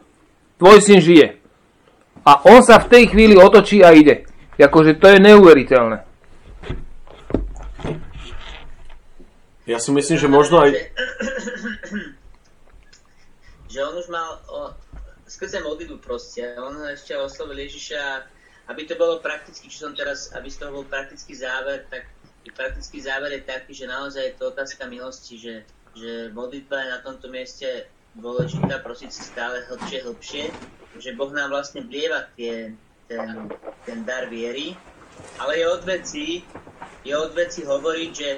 tvoj syn žije. A on sa v tej chvíli otočí a ide. Akože to je neuveriteľné. Ja si myslím, že možno aj... že on už mal o, skrze modlitbu proste, on ešte oslovil Ježiša, aby to bolo prakticky, čo som teraz, aby z toho bol praktický záver, tak praktický záver je taký, že naozaj je to otázka milosti, že, že modlitba je na tomto mieste dôležitá, prosiť si stále hlbšie, hlbšie, že Boh nám vlastne vlieva tie, ten, ten dar viery, ale je od veci, je od veci hovoriť, že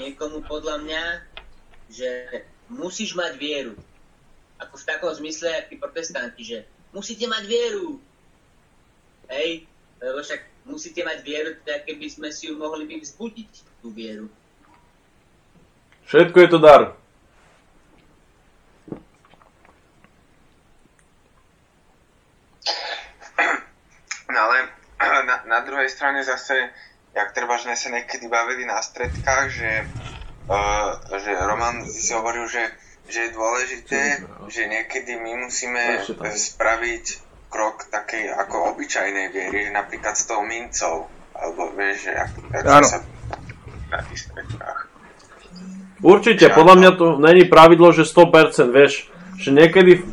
niekomu podľa mňa, že musíš mať vieru. Ako v takom zmysle, akí protestanti, že musíte mať vieru. Hej, lebo však musíte mať vieru, tak keby sme si ju mohli by vzbudiť, tú vieru. Všetko je to dar. No ale na, na druhej strane zase, jak treba, že sme sa niekedy bavili na stredkách, že, uh, že Roman si hovoril, že, že je dôležité, že niekedy my musíme spraviť krok takej ako obyčajnej viery, že napríklad s tou mincov, alebo vieš, že ak, ak sa na tých stredkách. Určite, podľa mňa to není pravidlo, že 100%, vieš, že niekedy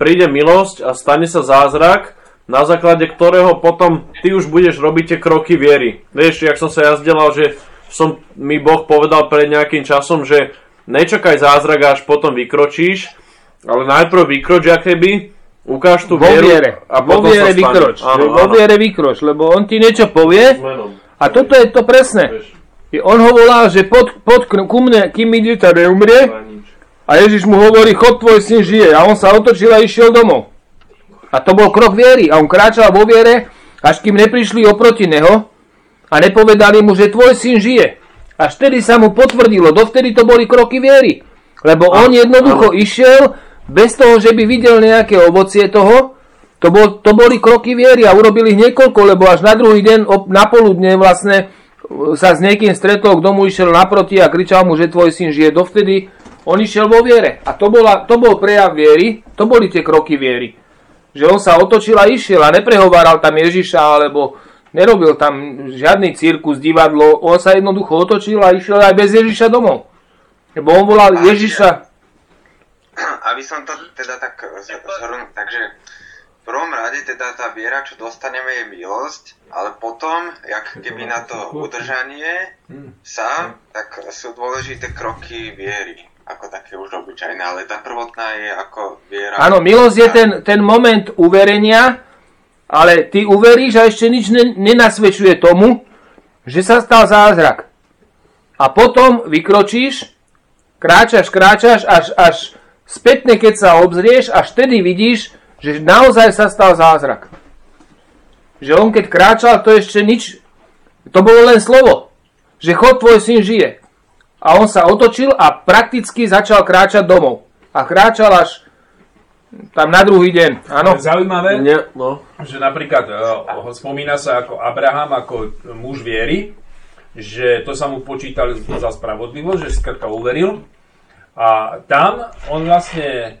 príde milosť a stane sa zázrak, na základe ktorého potom ty už budeš robiť tie kroky viery. Vieš, jak som sa jazdelal, že som mi Boh povedal pred nejakým časom, že nečakaj zázrak a až potom vykročíš, ale najprv vykroč, keby, ukáž tú Vo vieru viere. a Vo potom viere sa vykroč. Áno, Vo áno. viere vykroč, lebo on ti niečo povie a toto je to presné. On ho volá, že pod, pod ku mne, kým mi dieťa neumrie a Ježiš mu hovorí, chod tvoj syn žije. A on sa otočil a išiel domov. A to bol krok viery. A on kráčal vo viere, až kým neprišli oproti neho a nepovedali mu, že tvoj syn žije. Až vtedy sa mu potvrdilo, dovtedy to boli kroky viery. Lebo on jednoducho išiel bez toho, že by videl nejaké ovocie toho, to, bol, to boli kroky viery a urobili ich niekoľko, lebo až na druhý deň op- na poludne vlastne e, sa s niekým stretol, kto mu išiel naproti a kričal mu, že tvoj syn žije. Dovtedy on išiel vo viere. A to, bola, to bol prejav viery, to boli tie kroky viery. Že on sa otočil a išiel a neprehováral tam Ježiša, alebo nerobil tam žiadny cirkus, divadlo. On sa jednoducho otočil a išiel aj bez Ježiša domov. Lebo on volal Ježiša, Aby som to teda tak zhrnul, takže v prvom rade teda tá viera, čo dostaneme, je milosť, ale potom, jak keby na to udržanie sa, tak sú dôležité kroky viery. ako také už obyčajné, ale tá prvotná je ako viera. Áno, milosť je ten, ten moment uverenia, ale ty uveríš a ešte nič ne, nenasvedčuje tomu, že sa stal zázrak. A potom vykročíš, kráčaš, kráčaš, až, až spätne, keď sa obzrieš, až vtedy vidíš, že naozaj sa stal zázrak. Že on keď kráčal, to ešte nič, to bolo len slovo, že chod tvoj syn žije. A on sa otočil a prakticky začal kráčať domov. A kráčal až tam na druhý deň, áno. Zaujímavé, Nie, no. že napríklad uh, spomína sa ako Abraham, ako muž viery, že to sa mu počítali za spravodlivosť, že skrka uveril. A tam on vlastne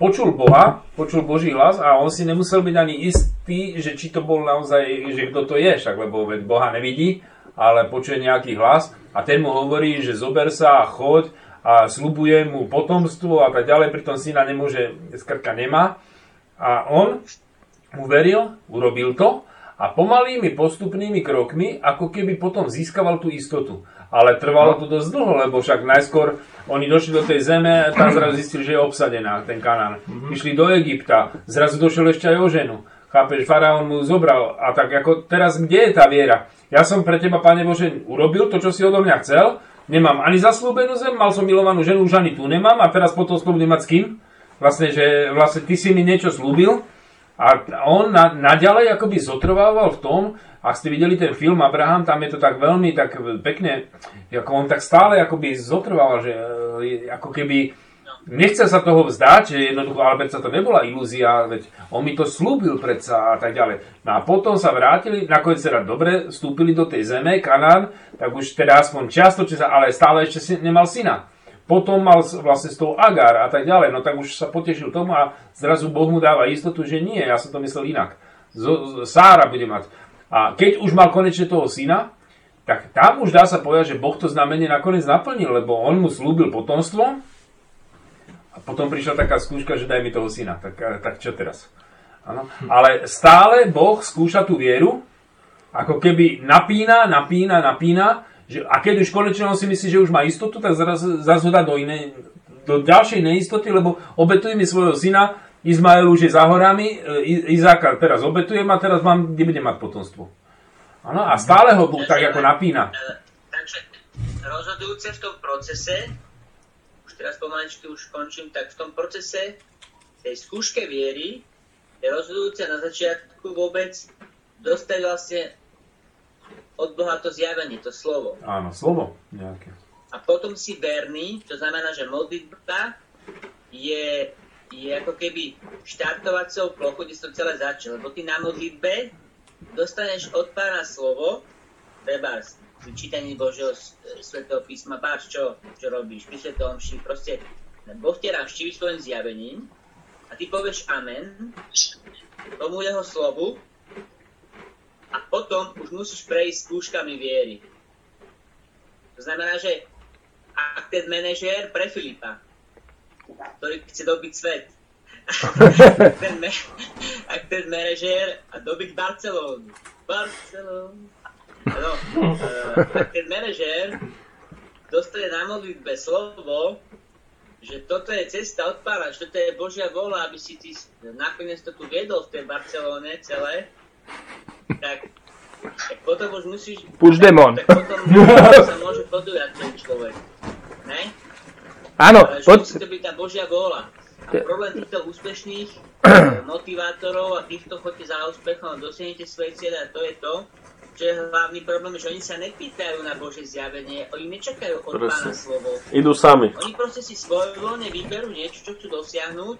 počul Boha, počul Boží hlas a on si nemusel byť ani istý, že či to bol naozaj, že kto to je, však lebo Boha nevidí, ale počuje nejaký hlas a ten mu hovorí, že zober sa a choď a slubuje mu potomstvo a tak ďalej, pritom syna nemôže, skrka nemá. A on uveril, urobil to a pomalými postupnými krokmi, ako keby potom získaval tú istotu. Ale trvalo to dosť dlho, lebo však najskôr oni došli do tej zeme, tam zrazu zistili, že je obsadená, ten Kanán. Išli do Egypta, zrazu došiel ešte aj o ženu. Chápeš, faraón mu zobral. A tak ako teraz, kde je tá viera? Ja som pre teba, Pane Bože, urobil to, čo si odo mňa chcel, nemám ani zaslúbenú zem, mal som milovanú ženu, už ani tu nemám a teraz potom slúbim mať s kým? Vlastne, že vlastne ty si mi niečo slúbil a on na, naďalej akoby zotrvával v tom, ak ste videli ten film Abraham, tam je to tak veľmi tak pekne, ako on tak stále akoby zotrvával, že e, ako keby nechce sa toho vzdať, že jednoducho, ale to nebola ilúzia, veď on mi to slúbil predsa a tak ďalej. No a potom sa vrátili, nakoniec teda dobre, vstúpili do tej zeme, Kanán, tak už teda aspoň čiastočne sa, ale stále ešte nemal syna. Potom mal vlastne s tou Agar a tak ďalej, no tak už sa potešil tomu a zrazu Boh mu dáva istotu, že nie, ja som to myslel inak. Z- Sára bude mať. A keď už mal konečne toho syna, tak tam už dá sa povedať, že Boh to znamenie nakoniec naplnil, lebo on mu slúbil potomstvo, a potom prišla taká skúška, že daj mi toho syna. Tak, eh, tak čo teraz? Ano. Ale stále Boh skúša tú vieru, ako keby napína, napína, napína, že, a keď už konečne on si myslí, že už má istotu, tak zrazu dá do, inej, do ďalšej neistoty, lebo obetuje mi svojho syna, Izmael už je za horami, e, Izáka teraz obetujem a teraz mám, kde budem mať potomstvo. Ano, a stále ho Boh tak ako napína. E, Takže rozhodujúce v tom procese, už teraz pomaličky už končím, tak v tom procese tej skúške viery je rozhodujúce na začiatku vôbec dostať vlastne od Boha to zjavenie, to slovo. Áno, slovo nejaké. A potom si verný, to znamená, že modlitba je, je ako keby štartovacou plochou, kde si to celé začal. Lebo ty na modlitbe dostaneš od pána slovo, treba čítaní Božieho s- svätého písma, páč, čo, čo robíš, pri svetom omši, proste Boh ťa navštívi svojim zjavením a ty povieš amen tomu jeho slovu a potom už musíš prejsť skúškami viery. To znamená, že ak ten manažér pre Filipa, ktorý chce dobiť svet, ak ten, me- ak ten manažér a dobiť Barcelónu, Barcelónu, no, uh, ak ten manažér dostane na modlitbe slovo, že toto je cesta od pána, že toto je Božia vola, aby si ty nakoniec to tu viedol v tej Barcelóne celé, tak, tak potom už musíš... Puigdemont. Tak, tak potom sa môže podujať ten človek. Ne? Áno, Ale že poď, musí to byť tá Božia vôľa. A problém týchto úspešných motivátorov a týchto chodte za úspechom a dosiahnete svoje cieľe a to je to, že je hlavný problém, že oni sa nepýtajú na Bože zjavenie, oni nečakajú od Presne. Pána slovo. Idú sami. Oni proste si svojvoľne vyberú niečo, čo chcú dosiahnuť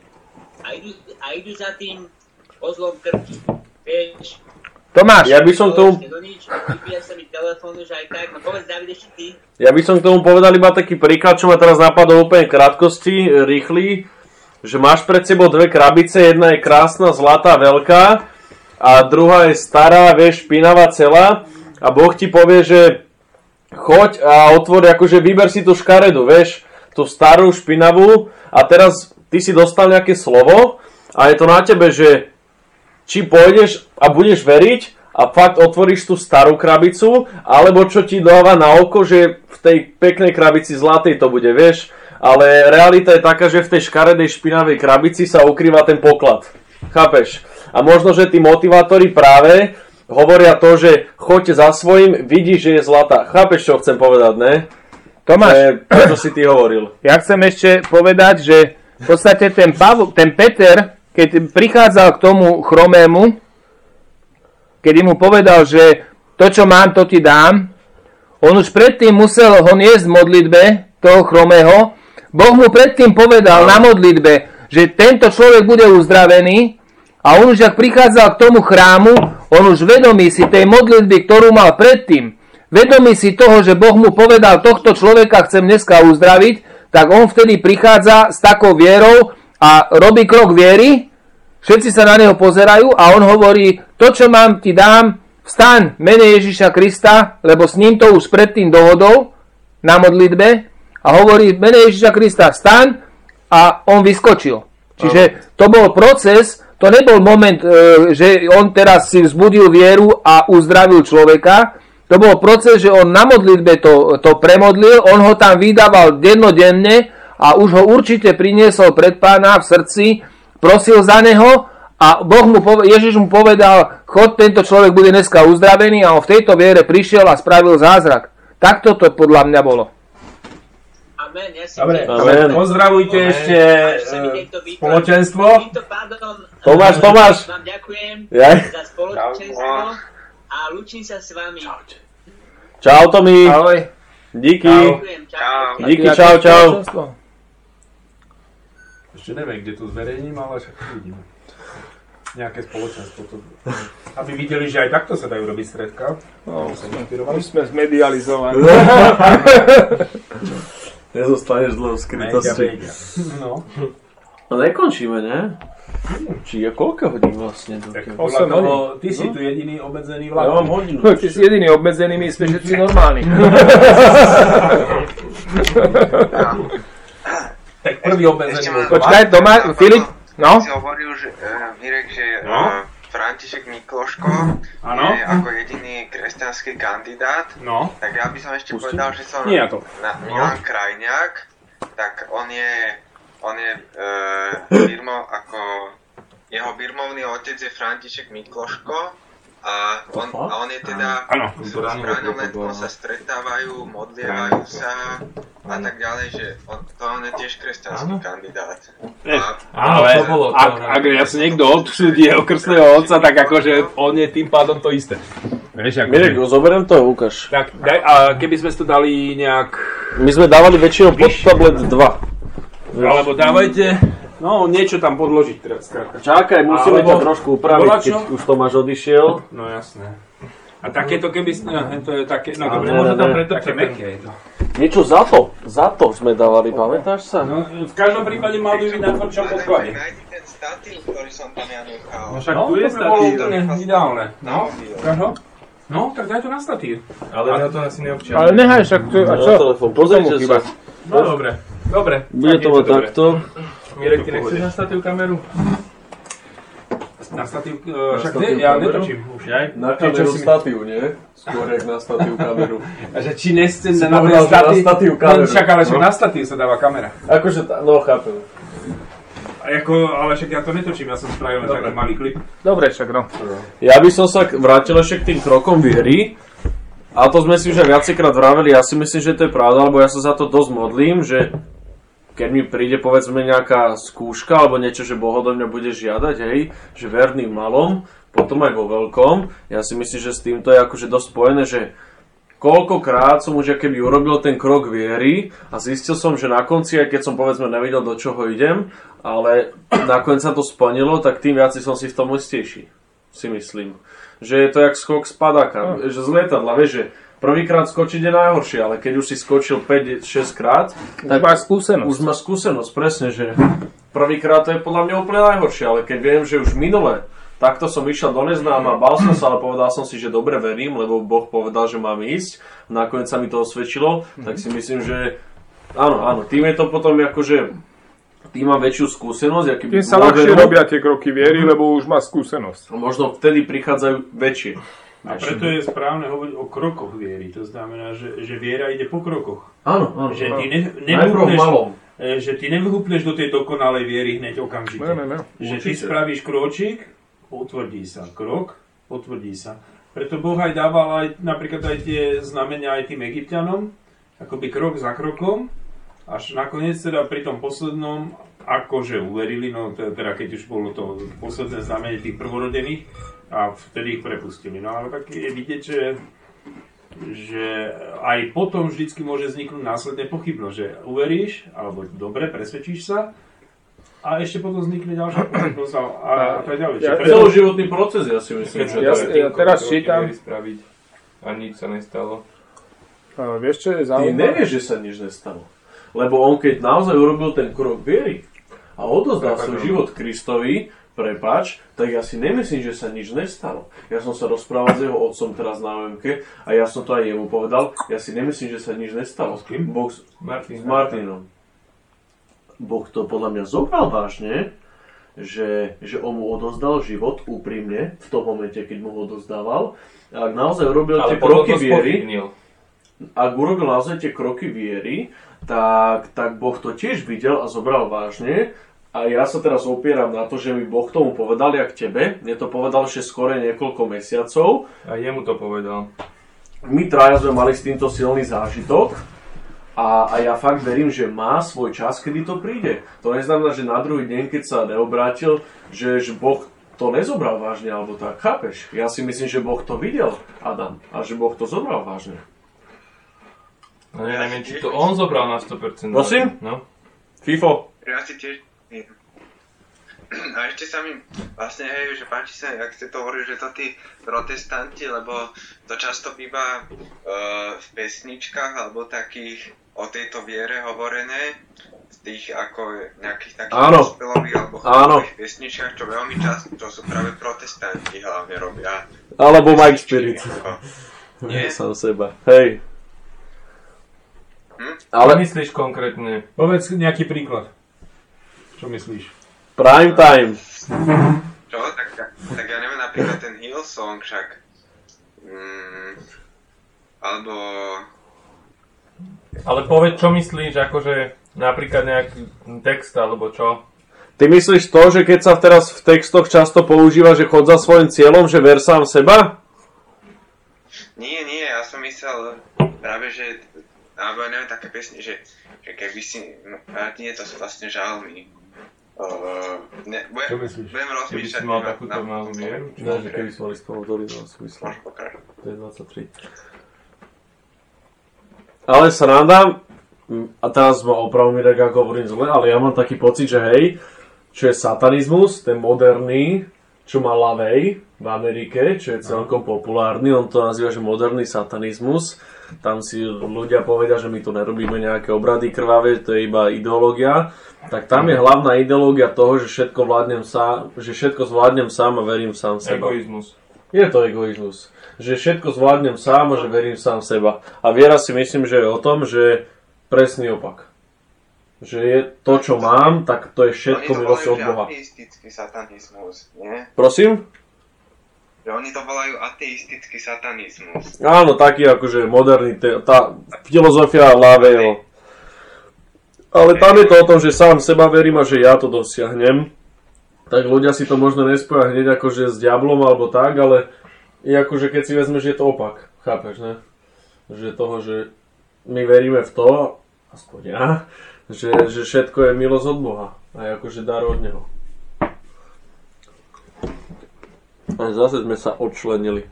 a idú, a idú za tým ozlom krky. Vieš, Tomáš, Ja by som tomu, do nič, vypíja sa mi telefón už aj tak, no povedz David ešte ty. ja by som k tomu povedal iba taký príklad, čo ma teraz napadol úplne krátkosti, e, rýchly, že máš pred sebou dve krabice, jedna je krásna, zlatá, veľká a druhá je stará, vieš, špinavá celá. A Boh ti povie, že choď a otvor, akože vyber si tú škaredu, vieš, tú starú, špinavú. A teraz ty si dostal nejaké slovo a je to na tebe, že či pôjdeš a budeš veriť a fakt otvoríš tú starú krabicu, alebo čo ti dáva na oko, že v tej peknej krabici zlatej to bude, vieš. ale realita je taká, že v tej škaredej špinavej krabici sa ukrýva ten poklad. Chápeš? A možno, že tí motivátori práve hovoria to, že choďte za svojím, vidíš, že je zlata. Chápeš, čo chcem povedať, ne? Tomáš, Že, to, čo si ty hovoril. ja chcem ešte povedať, že v podstate ten, Pavol, ten Peter, keď prichádzal k tomu chromému, kedy mu povedal, že to, čo mám, to ti dám, on už predtým musel ho niesť v modlitbe, toho chromého. Boh mu predtým povedal na modlitbe, že tento človek bude uzdravený a on už ak prichádzal k tomu chrámu, on už vedomí si tej modlitby, ktorú mal predtým, vedomí si toho, že Boh mu povedal, tohto človeka chcem dneska uzdraviť, tak on vtedy prichádza s takou vierou a robí krok viery, všetci sa na neho pozerajú a on hovorí, to, čo mám, ti dám, vstaň, mene Ježiša Krista, lebo s ním to už predtým dohodol na modlitbe. A hovorí, mene Ježiša Krista, vstaň. A on vyskočil. Čiže to bol proces, to nebol moment, e, že on teraz si vzbudil vieru a uzdravil človeka, to bol proces, že on na modlitbe to, to premodlil, on ho tam vydával dennodenne a už ho určite priniesol pred pána v srdci, prosil za neho a boh mu pove- Ježiš mu povedal, chod, tento človek bude dneska uzdravený a on v tejto viere prišiel a spravil zázrak. Takto to podľa mňa bolo. Amen, ja Dobre. Amen. pozdravujte ešte Až sa mi e, spoločenstvo. Tomáš, Tomáš. Vám ďakujem Jaj. za spoločenstvo a lúčim sa s vami. Čau, Tomi. Ahoj. Díky. Ďakujem, čau. Čau. Díky, čau, čau. Ešte neviem, kde to zverejním, ale však uvidíme. Nejaké spoločenstvo. To... Aby videli, že aj takto sa dajú robiť stredka. No, my sme zmedializovaní. Nezostaneš dlho v skrytosti. No, No nekončíme, ne? Či je koľko hodín vlastne? tak Ja podľa Osem toho, hodín. ty si tu jediný obmedzený vlak. mám hodinu. Ty si jediný obmedzený, my sme všetci normálni. Tak prvý obmedzený bol Počkaj, doma, Filip, no? Si hovoril, že uh, Mirek, že No. uh, František Mikloško Áno. je ako jediný kresťanský kandidát. No, Tak ja by som ešte Pustím? povedal, že som Nie, ja to. na No. Milan Krajňák, tak on je, on je uh, birmo, ako jeho birmovný otec je František Mikloško a on, a on je teda áno. s Braňom Letkom sa stretávajú, modlievajú sa a tak ďalej, že on, to on je tiež kresťanský kandidát. A, Ale to bolo to, ak, no. ak ja si niekto odsúdi jeho krstného otca, tak akože on je tým pádom to isté. Vieš, ako... Mirek, zoberiem to, ukáž. Tak, daj, a keby sme to dali nejak... My sme dávali väčšinou pod tablet 2. Alebo dávajte... No, niečo tam podložiť teraz, skrátka. Čakaj, musíme Alebo- ťa trošku upraviť, Bola keď už Tomáš odišiel. No jasné. A takéto keby... No, to je také... No, dobre, možno tam preto také meké je to. Niečo za to, za to sme dávali, pamätáš sa? No, v každom prípade mal by byť na tvrdšom podklade. Nájdi ten statív, ktorý som tam ja nechal. No však tu je to by bolo bolo úplne ideálne. No, ho? No, tak daj to na statív. Ale ja to asi neobčiam. Ale nehaj však, to, a Na čo? Komu chýba? sa. No, dobre. Dobre. Bude to mať dobre. Mirek, ty nechceš na statív kameru? Na statív... e, Však statív ne, ja netočím už. Jaj? Na kameru statív, nie? Skôr jak na statív kameru. A že či Si na ten povedal, že na statív... statív No, kameru. však ale však na statív sa dáva kamera. Akože, no chápem. Ako, ale však ja to netočím, ja som spravil len taký malý klip. Dobre, však no. Ja by som sa vrátil ešte k tým krokom viery. A to sme si už aj viacejkrát vraveli, ja si myslím, že to je pravda, lebo ja sa za to dosť modlím, že keď mi príde povedzme nejaká skúška alebo niečo, že Boh odo mňa bude žiadať, hej, že verný v malom, potom aj vo veľkom, ja si myslím, že s týmto je akože dosť spojené, že koľkokrát som už keby urobil ten krok viery a zistil som, že na konci, aj keď som povedzme nevedel, do čoho idem, ale nakoniec sa to splnilo, tak tým viac som si v tom istejší, si myslím. Že je to jak skok z padáka, že z lietadla, vieš, že prvýkrát skočiť je najhoršie, ale keď už si skočil 5-6 krát, Tak máš skúsenosť. už máš skúsenosť, presne, že prvýkrát to je podľa mňa úplne najhoršie, ale keď viem, že už minule takto som išiel do neznáma, bál som sa, ale povedal som si, že dobre verím, lebo Boh povedal, že mám ísť, nakoniec sa mi to osvedčilo, tak si myslím, že áno, áno, tým je to potom akože tým mám väčšiu skúsenosť, aký Tým sa ľahšie robia tie kroky viery, lebo už má skúsenosť. Možno vtedy prichádzajú väčšie. A preto je správne hovoriť o krokoch viery. To znamená, že, že viera ide po krokoch. Áno, áno. Že ty ne, malom. e, že ty nevyhúpneš do tej dokonalej viery hneď okamžite. Ne, ne, ne. Že ty spravíš krôčik, potvrdí sa. Krok, potvrdí sa. Preto Boh aj dával aj, napríklad aj tie znamenia aj tým egyptianom, akoby krok za krokom, až nakoniec teda pri tom poslednom, akože uverili, no te- teda keď už bolo to posledné znamenie tých prvorodených, a vtedy ich prepustili. No ale tak je vidieť, že že aj potom vždycky môže vzniknúť následne pochybnosť, že uveríš, alebo dobre, presvedčíš sa, a ešte potom vznikne ďalšia pochybnosť a, a, a tak ďalej. Ja- preto- Celoživotný proces, ja si myslím, že Ja- to je. ja teraz čítam. Spraviť a nič sa nestalo. A vieš, čo je Ty zaujímavé? nevieš, že sa nič nestalo. Lebo on keď naozaj urobil ten krok viery a odozdal svoj život Kristovi, prepač, tak ja si nemyslím, že sa nič nestalo. Ja som sa rozprával s jeho otcom teraz na omk a ja som to aj jemu povedal, ja si nemyslím, že sa nič nestalo. S kým? Boh s, Martin. s Martinom. Boh to podľa mňa zobral vážne, že, že on mu odozdal život úprimne v tom momente, keď mu ho odozdával. A ak naozaj urobil Ale tie kroky viery, ak urobil naozaj tie kroky viery, tak, tak Boh to tiež videl a zobral vážne. A ja sa teraz opieram na to, že mi Boh tomu povedal, jak tebe. Mne to povedal ešte skore niekoľko mesiacov. A jemu to povedal. My traja sme mali s týmto silný zážitok. A, a ja fakt verím, že má svoj čas, kedy to príde. To neznamená, že na druhý deň, keď sa neobrátil, že, že Boh to nezobral vážne, alebo tak, chápeš? Ja si myslím, že Boh to videl, Adam, a že Boh to zobral vážne. No ja neviem, či to on zobral na 100%. Prosím? No. FIFO, Ja si tiež... A ešte sa mi vlastne, hej, že páči sa, jak ste to hovorili, že to tí protestanti, lebo to často býva uh, v pesničkách alebo takých o tejto viere hovorené, v tých ako nejakých takých Áno. gospelových alebo Áno. chorových pesničkách, čo veľmi často, to sú práve protestanti hlavne robia. alebo Mike Spirit. ako- Nie sám seba. Hej. Hm? Ale Ale myslíš konkrétne? Povedz nejaký príklad. Čo myslíš? prime time. Čo? Tak, tak ja neviem, napríklad ten Hillsong však. Mm, alebo... Ale povedz, čo myslíš, akože napríklad nejaký text alebo čo? Ty myslíš to, že keď sa teraz v textoch často používa, že chod za svojim cieľom, že ver sám seba? Nie, nie, ja som myslel práve, že... Alebo ja neviem, také pesne, že, že keby si... No, nie, to sú vlastne žalmy. Uh, ne, budem, Čo myslíš? budem Keby rozmýšľať. si mal takúto na- malú vieru? či- Ne, že keby sme mali spolu myslel. Môžeš pokračovať. To je 23. Ale sranda, m, a teraz ma opravom mi ak hovorím zle, ale ja mám taký pocit, že hej, čo je satanizmus, ten moderný, čo má Lavej v Amerike, čo je celkom populárny, on to nazýva, že moderný satanizmus. Tam si ľudia povedia, že my tu nerobíme nejaké obrady krvavé, to je iba ideológia. Tak tam je hlavná ideológia toho, že všetko vládnem sám, že všetko zvládnem sám a verím sám v seba. Egoizmus. Je to egoizmus. Že všetko zvládnem sám a že verím sám v seba. A viera si myslím, že je o tom, že presný opak. Že je to, čo mám, tak to je všetko Oni to milosť od Boha. ateistický satanizmus, nie? Prosím? Že oni to volajú ateistický satanizmus. Áno, taký akože moderný, te, tá filozofia ľavého. Ale tam je to o tom, že sám seba verím a že ja to dosiahnem. Tak ľudia si to možno nespoja hneď akože s diablom alebo tak, ale je akože keď si vezmeš, že je to opak. Chápeš, ne? Že toho, že my veríme v to, aspoň ja, že, že všetko je milosť od Boha. A je akože dar od Neho. A zase sme sa odčlenili.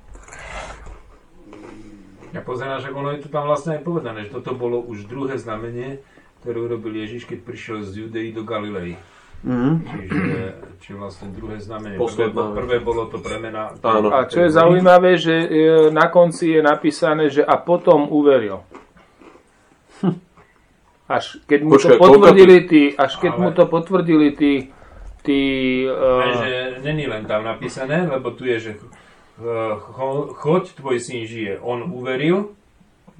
Ja pozerám, že ono je to tam vlastne aj povedané, že toto bolo už druhé znamenie, ktoré urobil Ježiš, keď prišiel z Judei do Galilei. Mhm. Čiže, čiže vlastne druhé znamenie. Prvé, Posledná prvé bolo to premena. Áno. A čo je zaujímavé, že e, na konci je napísané, že a potom uveril. Až keď mu Počkaj, to potvrdili tí, až keď Ale- mu to potvrdili tí, tí Ne, uh, že není len tam napísané, lebo tu je, že eh, cho, choď, tvoj syn žije. On uveril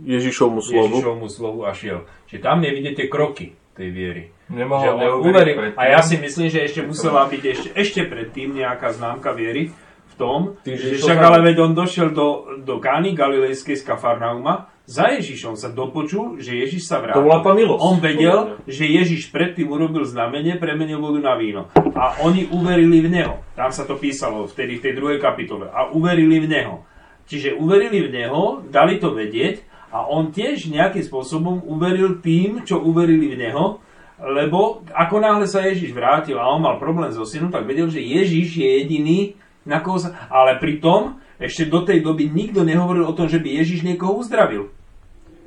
Ježišovmu slovu. Ježišovmu slovu a šiel. Čiže tam nevidíte kroky tej viery. Nemohol Že on uveril. predtým. A ja si myslím, že ešte musela byť ešte, ešte predtým nejaká známka viery v tom, Tým, že však ale veď on došiel do, do Kány Galilejskej z Kafarnauma, za Ježišom sa dopočul, že Ježiš sa vrátil. To bola tá milosť. On vedel, že Ježiš predtým urobil znamenie, premenil vodu na víno. A oni uverili v Neho. Tam sa to písalo vtedy v tej druhej kapitole. A uverili v Neho. Čiže uverili v Neho, dali to vedieť a on tiež nejakým spôsobom uveril tým, čo uverili v Neho, lebo ako náhle sa Ježiš vrátil a on mal problém so synom, tak vedel, že Ježiš je jediný, na koho sa... Ale pritom ešte do tej doby nikto nehovoril o tom, že by Ježiš niekoho uzdravil.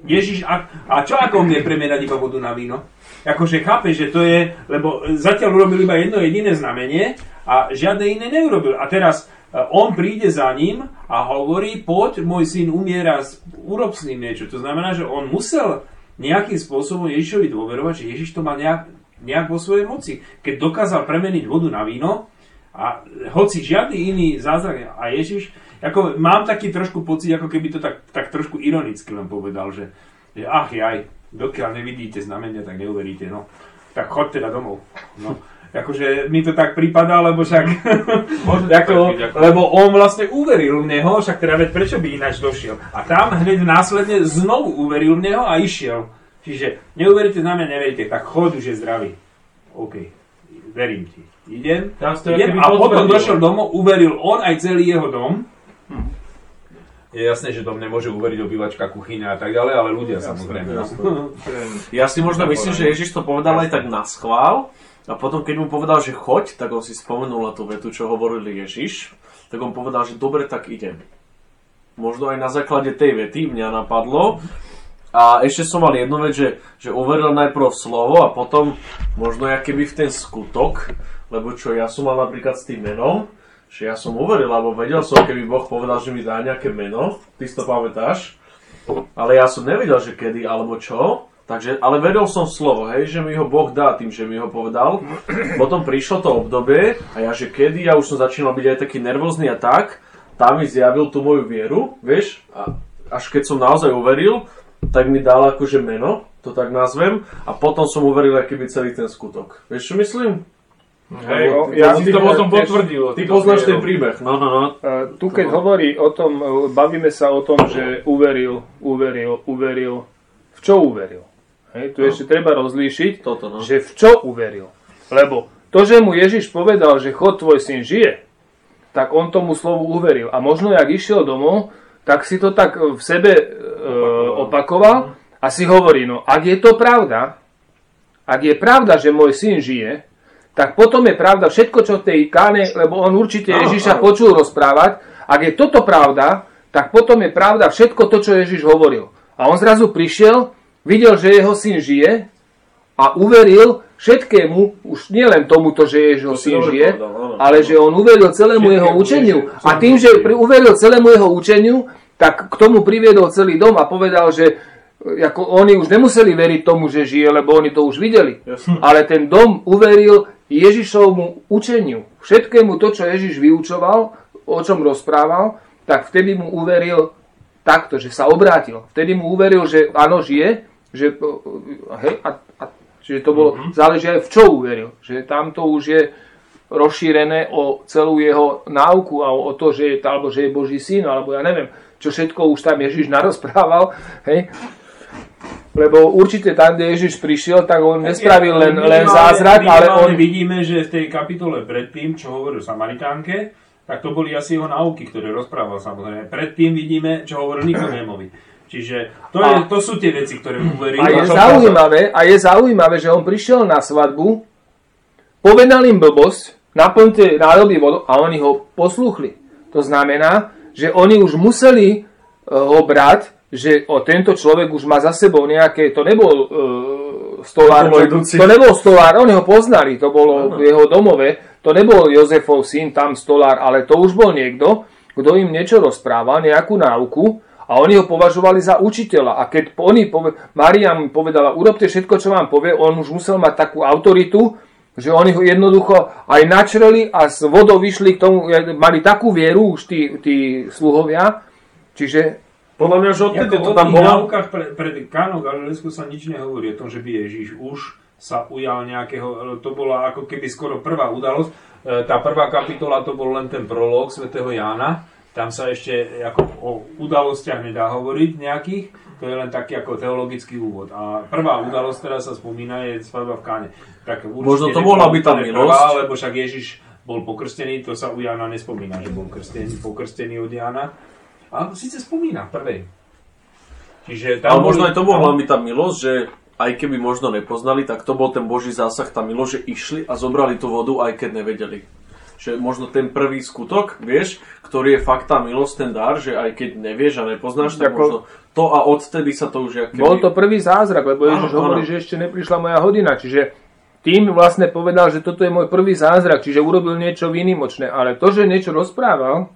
Ježiš, a, a čo ako on vie premerať iba vodu na víno? Akože chápe, že to je, lebo zatiaľ urobil iba jedno jediné znamenie a žiadne iné neurobil. A teraz e, on príde za ním a hovorí, poď, môj syn umiera, urob s ním niečo. To znamená, že on musel nejakým spôsobom Ježišovi dôverovať, že Ježiš to má nejak, nejak vo svojej moci. Keď dokázal premeniť vodu na víno, a hoci žiadny iný zázrak a Ježiš, ako mám taký trošku pocit, ako keby to tak, tak trošku ironicky len povedal, že, že ach jaj, dokiaľ nevidíte znamenia, tak neuveríte, no. Tak choď teda domov. No. Akože mi to tak prípada, lebo však... ako, lebo on vlastne uveril v neho, však teda veď prečo by ináč došiel. A tam hneď následne znovu uveril v neho a išiel. Čiže neuveríte na mňa, neveríte, tak chod už je zdravý. OK, verím ti. Idem, Tam to idem a potom došiel domov, uveril on aj celý jeho dom. Je jasné, že dom nemôže uveriť obývačka, kuchyňa a tak ďalej, ale ľudia samozrejme. no. Ja si možno myslím, že Ježiš to povedal aj tak na schvál. A potom, keď mu povedal, že choď, tak on si spomenul na tú vetu, čo hovoril Ježiš. Tak on povedal, že dobre, tak idem. Možno aj na základe tej vety mňa napadlo. A ešte som mal jednu vec, že, že uveril najprv slovo a potom možno ja keby v ten skutok, lebo čo ja som mal napríklad s tým menom, že ja som uveril, alebo vedel som, keby Boh povedal, že mi dá nejaké meno, ty si to pamätáš, ale ja som nevedel, že kedy alebo čo, takže, ale veril som slovo, hej, že mi ho Boh dá tým, že mi ho povedal. Potom prišlo to obdobie a ja, že kedy, ja už som začínal byť aj taký nervózny a tak, tam mi zjavil tú moju vieru, vieš, a až keď som naozaj uveril, tak mi dal akože meno, to tak nazvem, a potom som uveril aj keby celý ten skutok. Vieš čo myslím? Hej, No, ja si to to potom potvrdil. Ty poznáš ten príbeh, no, no, no. E, Tu keď hovorí o tom, e, bavíme sa o tom, že uveril, uveril, uveril. V čo uveril? Hej, tu ešte treba rozlíšiť, Toto, no. že v čo uveril. Lebo to, že mu Ježiš povedal, že chod tvoj syn žije, tak on tomu slovu uveril. A možno, jak išiel domov, tak si to tak v sebe e, opakoval a si hovorí, no ak je to pravda, ak je pravda, že môj syn žije, tak potom je pravda všetko, čo v tej káne, lebo on určite Ježiša počul rozprávať, ak je toto pravda, tak potom je pravda všetko to, čo Ježiš hovoril. A on zrazu prišiel, videl, že jeho syn žije a uveril všetkému, už nielen tomuto, že jeho syn žije, ale že on uveril celému jeho učeniu. A tým, že uveril celému jeho učeniu, tak k tomu priviedol celý dom a povedal, že e, ako oni už nemuseli veriť tomu, že žije, lebo oni to už videli. Jasne. Ale ten dom uveril Ježišovmu učeniu. Všetkému to, čo Ježiš vyučoval, o čom rozprával, tak vtedy mu uveril takto, že sa obrátil. Vtedy mu uveril, že áno, žije, že, hej, a, a, čiže to bolo, mm-hmm. záleží aj v čo uveril. Že tam to už je rozšírené o celú jeho náuku a o to, že je, alebo že je Boží syn, alebo ja neviem, čo všetko už tam Ježiš narozprával, hej. Lebo určite tam, kde Ježiš prišiel, tak on nespravil len, len zázrak, ale on... vidíme, že v tej kapitole predtým, čo hovoril Samaritánke, tak to boli asi jeho náuky, ktoré rozprával samozrejme. Predtým vidíme, čo hovoril Nikodémovi. Čiže to, je, to sú tie veci, ktoré uveril. A je zaujímavé, a je zaujímavé, že on prišiel na svadbu, povedal im blbosť, naplňte nádoby vodu a oni ho poslúchli. To znamená, že oni už museli e, ho brať, že o tento človek už má za sebou nejaké, to nebol uh, stolár, Domojdúci. to nebol stolár, oni ho poznali, to bolo v jeho domove, to nebol Jozefov syn, tam stolár, ale to už bol niekto, kto im niečo rozprával, nejakú náuku a oni ho považovali za učiteľa. A keď oni pove- Maria mu povedala, urobte všetko, čo vám povie, on už musel mať takú autoritu, že oni ho jednoducho aj načreli a z vodou vyšli k tomu, mali takú vieru už tí, tí sluhovia, čiže Podľa mňa, že odtedy to tam bolo. náukách pre, pred Galilejsku sa nič nehovorí o tom, že by Ježiš už sa ujal nejakého, to bola ako keby skoro prvá udalosť. E, Tá prvá kapitola to bol len ten prolog svätého Jána, tam sa ešte ako o udalostiach nedá hovoriť nejakých, to je len taký ako teologický úvod. A prvá udalosť, ktorá sa spomína, je svadba v Káne. Tak Možno to byť tá úplne milosť. Prvá, lebo však Ježiš bol pokrstený, to sa u Jana nespomína, že bol krstený, pokrstený od Jana. A síce spomína v prvej. Čiže Ale tam možno boli- aj to mohla byť tá milosť, že aj keby možno nepoznali, tak to bol ten Boží zásah, tá milosť, že išli a zobrali tú vodu, aj keď nevedeli. Že možno ten prvý skutok, vieš, ktorý je fakt tá milosť, ten dar, že aj keď nevieš a nepoznáš, tak Ako- možno to a odtedy sa to už keby... Bol to prvý zázrak, lebo Ježiš hovorí, že ešte neprišla moja hodina. Čiže tým vlastne povedal, že toto je môj prvý zázrak, čiže urobil niečo výnimočné. Ale to, že niečo rozprával,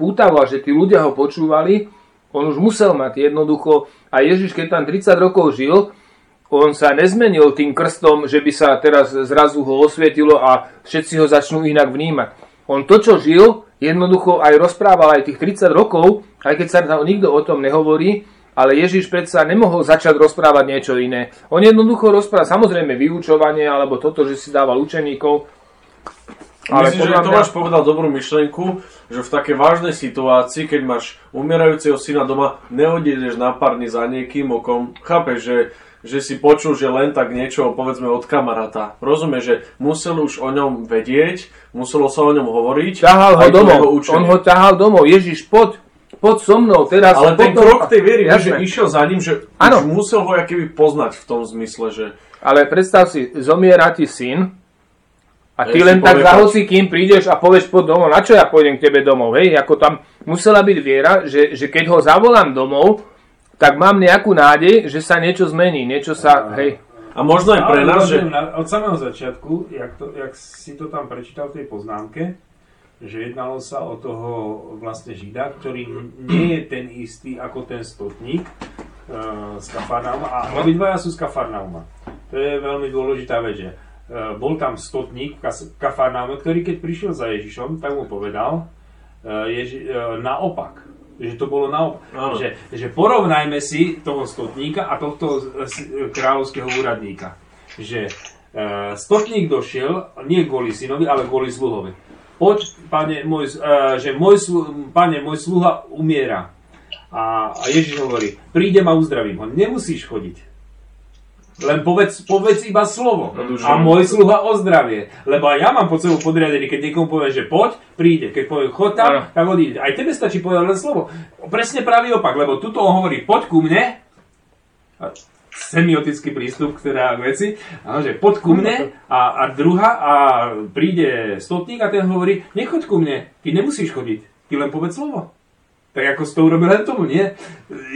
pútavo, a že tí ľudia ho počúvali, on už musel mať jednoducho. A Ježiš, keď tam 30 rokov žil, on sa nezmenil tým krstom, že by sa teraz zrazu ho osvietilo a všetci ho začnú inak vnímať. On to, čo žil, jednoducho aj rozprával aj tých 30 rokov, aj keď sa tam nikto o tom nehovorí, ale Ježiš predsa nemohol začať rozprávať niečo iné. On jednoducho rozpráva, samozrejme vyučovanie, alebo toto, že si dával učeníkov, Ale Myslím, že podľa mňa- Tomáš povedal dobrú myšlenku, že v takej vážnej situácii, keď máš umierajúceho syna doma, neodídeš na pár dní za niekým okom. Chápeš, že, že si počul, že len tak niečo, povedzme, od kamaráta. Rozumieš, že musel už o ňom vedieť, muselo sa o ňom hovoriť. ťahal ho domov. On ho ťahal domov. Ježiš, poď, poď so mnou teraz. Ale ten potom- krok tej viery, vieš, že išiel za ním, že Áno. už musel ho keby poznať v tom zmysle, že Ale predstav si, zomiera ti syn a ty len tak hoci kým prídeš a povieš poď domov, na čo ja pôjdem k tebe domov, hej? Ako tam musela byť viera, že, že keď ho zavolám domov, tak mám nejakú nádej, že sa niečo zmení, niečo sa, hej. a možno aj pre Ale nás, že od samého začiatku, jak, to, jak si to tam prečítal v tej poznámke, že jednalo sa o toho vlastne Žida, ktorý nie je ten istý ako ten stotník uh, z Kafarnauma a obidvaja sú z Kafarnauma. To je veľmi dôležitá vec, že bol tam stotník v Kafarnaume, ktorý keď prišiel za Ježišom, tak mu povedal uh, Ježi, uh, naopak, že to bolo naopak. Že, že porovnajme si toho stotníka a tohto kráľovského úradníka. Že stotník došiel, nie kvôli synovi, ale kvôli sluhovi. Poď, pane, môj, že môj, pane, môj sluha umiera. A, a Ježiš hovorí, prídem a uzdravím ho. Nemusíš chodiť. Len povedz, povedz iba slovo. dušu. A môj sluha ozdravie. Lebo aj ja mám pod sebou podriadený, keď niekomu poviem, že poď, príde. Keď poviem chod tam, tak odíde. Aj tebe stačí povedať len slovo. Presne pravý opak, lebo tuto on hovorí, poď ku mne. Semiotický prístup k teda veci. Áno, že poď ku mne a, a druhá a príde stotník a ten hovorí, nechoď ku mne, ty nemusíš chodiť, ty len povedz slovo. Tak ako si to urobil len tomu, nie?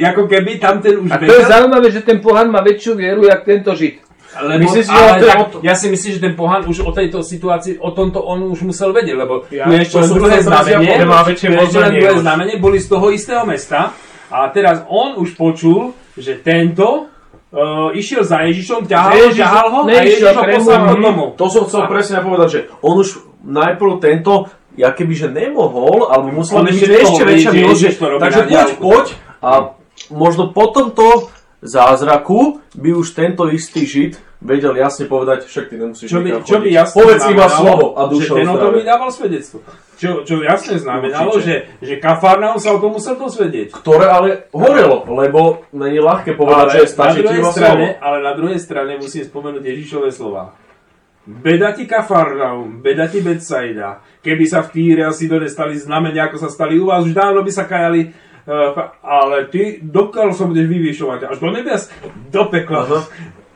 Ako keby tam ten už A to je zaujímavé, že ten pohan má väčšiu vieru, jak tento žid. lebo, Myslíš ale to- tak, ja si myslím, že ten pohan už o tejto situácii, o tomto on už musel vedieť, lebo Ja- tu je ešte to len druhé znamenie, ešte len druhé znamenie, boli z toho istého mesta a teraz on už počul, že tento uh, išiel za Ježišom, ťahal, ho, Ježiš ťahal ho a Ježiš ho poslal domov. To som chcel presne povedať, že on už najprv tento, ja keby že nemohol, ale musela On byť ešte ešte, väčšia že milosť, že- to takže poď, poď a možno po tomto zázraku by už tento istý žid vedel jasne povedať, však ty nemusíš Čo by, nikam čo by jasne Povedz iba slovo a že duša ten o tom ozdravie. mi dával svedectvo. Čo, čo jasne znamenalo, Určite. že, že Kafarnaum sa o tom musel dozvedieť. Ktoré ale horelo, lebo není ľahké povedať, že Ale na, stačí iba strane, slovo. ale na druhej strane musím spomenúť Ježišové slova. Beda ti Kafarnaum, beda ti Betsaida. Keby sa v Týre a Sidone stali znamenia, ako sa stali u vás, už dávno by sa kajali. Uh, ale ty dokiaľ sa budeš vyvyšovať až do nebias, do pekla. Aha.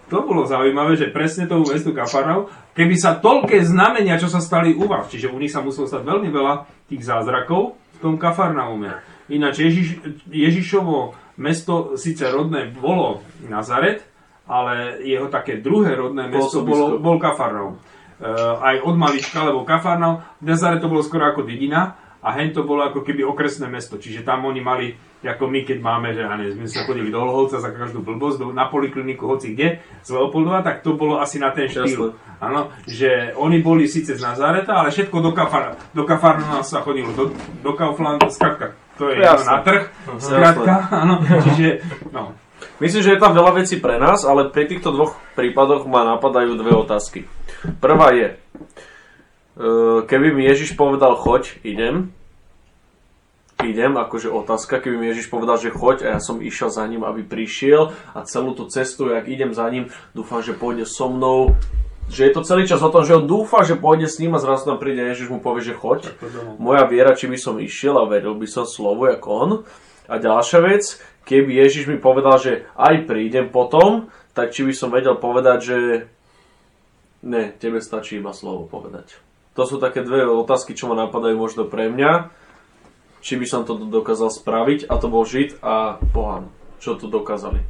To bolo zaujímavé, že presne tomu mestu Kafarnaum, keby sa toľké znamenia, čo sa stali u vás, čiže u nich sa muselo stať veľmi veľa tých zázrakov v tom Kafarnaume. Ináč Ježiš, Ježišovo mesto síce rodné bolo Nazaret, ale jeho také druhé rodné mesto bolo, bol Kafarnaum. Uh, aj od malička, lebo Kafarnaum, Nazaret to bolo skoro ako dedina a hen to bolo ako keby okresné mesto. Čiže tam oni mali, ako my keď máme, že neviem, sme sa chodili do Lhovca za každú blbosť, do, na polikliniku hoci kde, z Leopoldova, tak to bolo asi na ten štýl. Áno, že oni boli síce z Nazareta, ale všetko do, kafar, do Kafarnauma sa chodilo, do, do Kauflandu, skrátka, to je Jasné. jedno na trh, skrátka, áno, čiže, no, Myslím, že je tam veľa vecí pre nás, ale pri týchto dvoch prípadoch ma napadajú dve otázky. Prvá je, e, keby mi Ježiš povedal choď, idem, idem, akože otázka, keby mi Ježiš povedal, že choď a ja som išiel za ním, aby prišiel a celú tú cestu, jak idem za ním, dúfam, že pôjde so mnou, že je to celý čas o tom, že on dúfa, že pôjde s ním a zrazu tam príde Ježiš mu povie, že choď. Moja viera, či by som išiel a veril by som slovu, ako on. A ďalšia vec, keby Ježiš mi povedal, že aj prídem potom, tak či by som vedel povedať, že ne, tebe stačí iba slovo povedať. To sú také dve otázky, čo ma napadajú možno pre mňa. Či by som to dokázal spraviť, a to bol Žid a Pohan, čo to dokázali.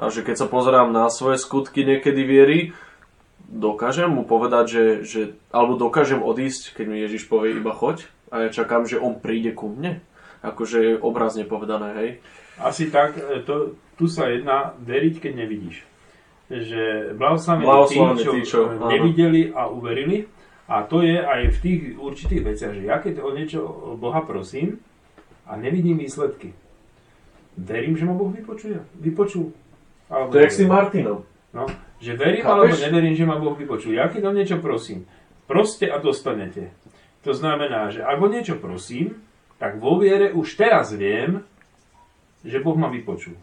A že keď sa pozerám na svoje skutky niekedy viery, dokážem mu povedať, že, že alebo dokážem odísť, keď mi Ježiš povie iba choď a ja čakám, že on príde ku mne. Akože obrazne povedané, hej. Asi tak, e, to, tu sa jedná veriť, keď nevidíš. Že blahoslavení tí, čo, tí, čo- áno. nevideli a uverili. A to je aj v tých určitých veciach, že ja keď o niečo Boha prosím a nevidím výsledky, verím, že ma Boh vypočuje. Vypočul. Alebo To je jak s tým neverím. Martinom. No, že verím Chápeš? alebo neverím, že ma Boh vypočuje. Ja keď o niečo prosím, proste a dostanete. To znamená, že ak o niečo prosím, tak vo viere už teraz viem, že Boh ma vypočul.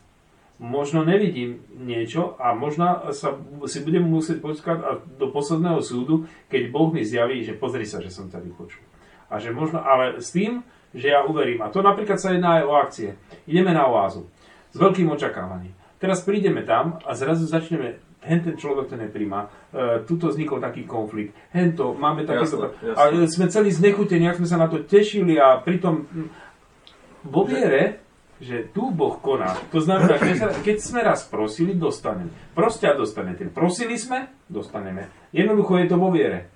Možno nevidím niečo a možno sa si budem musieť počkať a do posledného súdu, keď Boh mi zjaví, že pozri sa, že som ťa vypočul. A že možno, ale s tým, že ja uverím. A to napríklad sa jedná aj o akcie. Ideme na oázu s veľkým očakávaním. Teraz prídeme tam a zrazu začneme hen ten človek to nepríjma, e, tuto vznikol taký konflikt, hento, máme takéto... A sme celí znechutení, ak sme sa na to tešili a pritom hm, vo viere, že tu Boh koná. To znamená, keď, sme raz prosili, dostaneme. Proste a dostanete. Prosili sme, dostaneme. Jednoducho je to vo viere.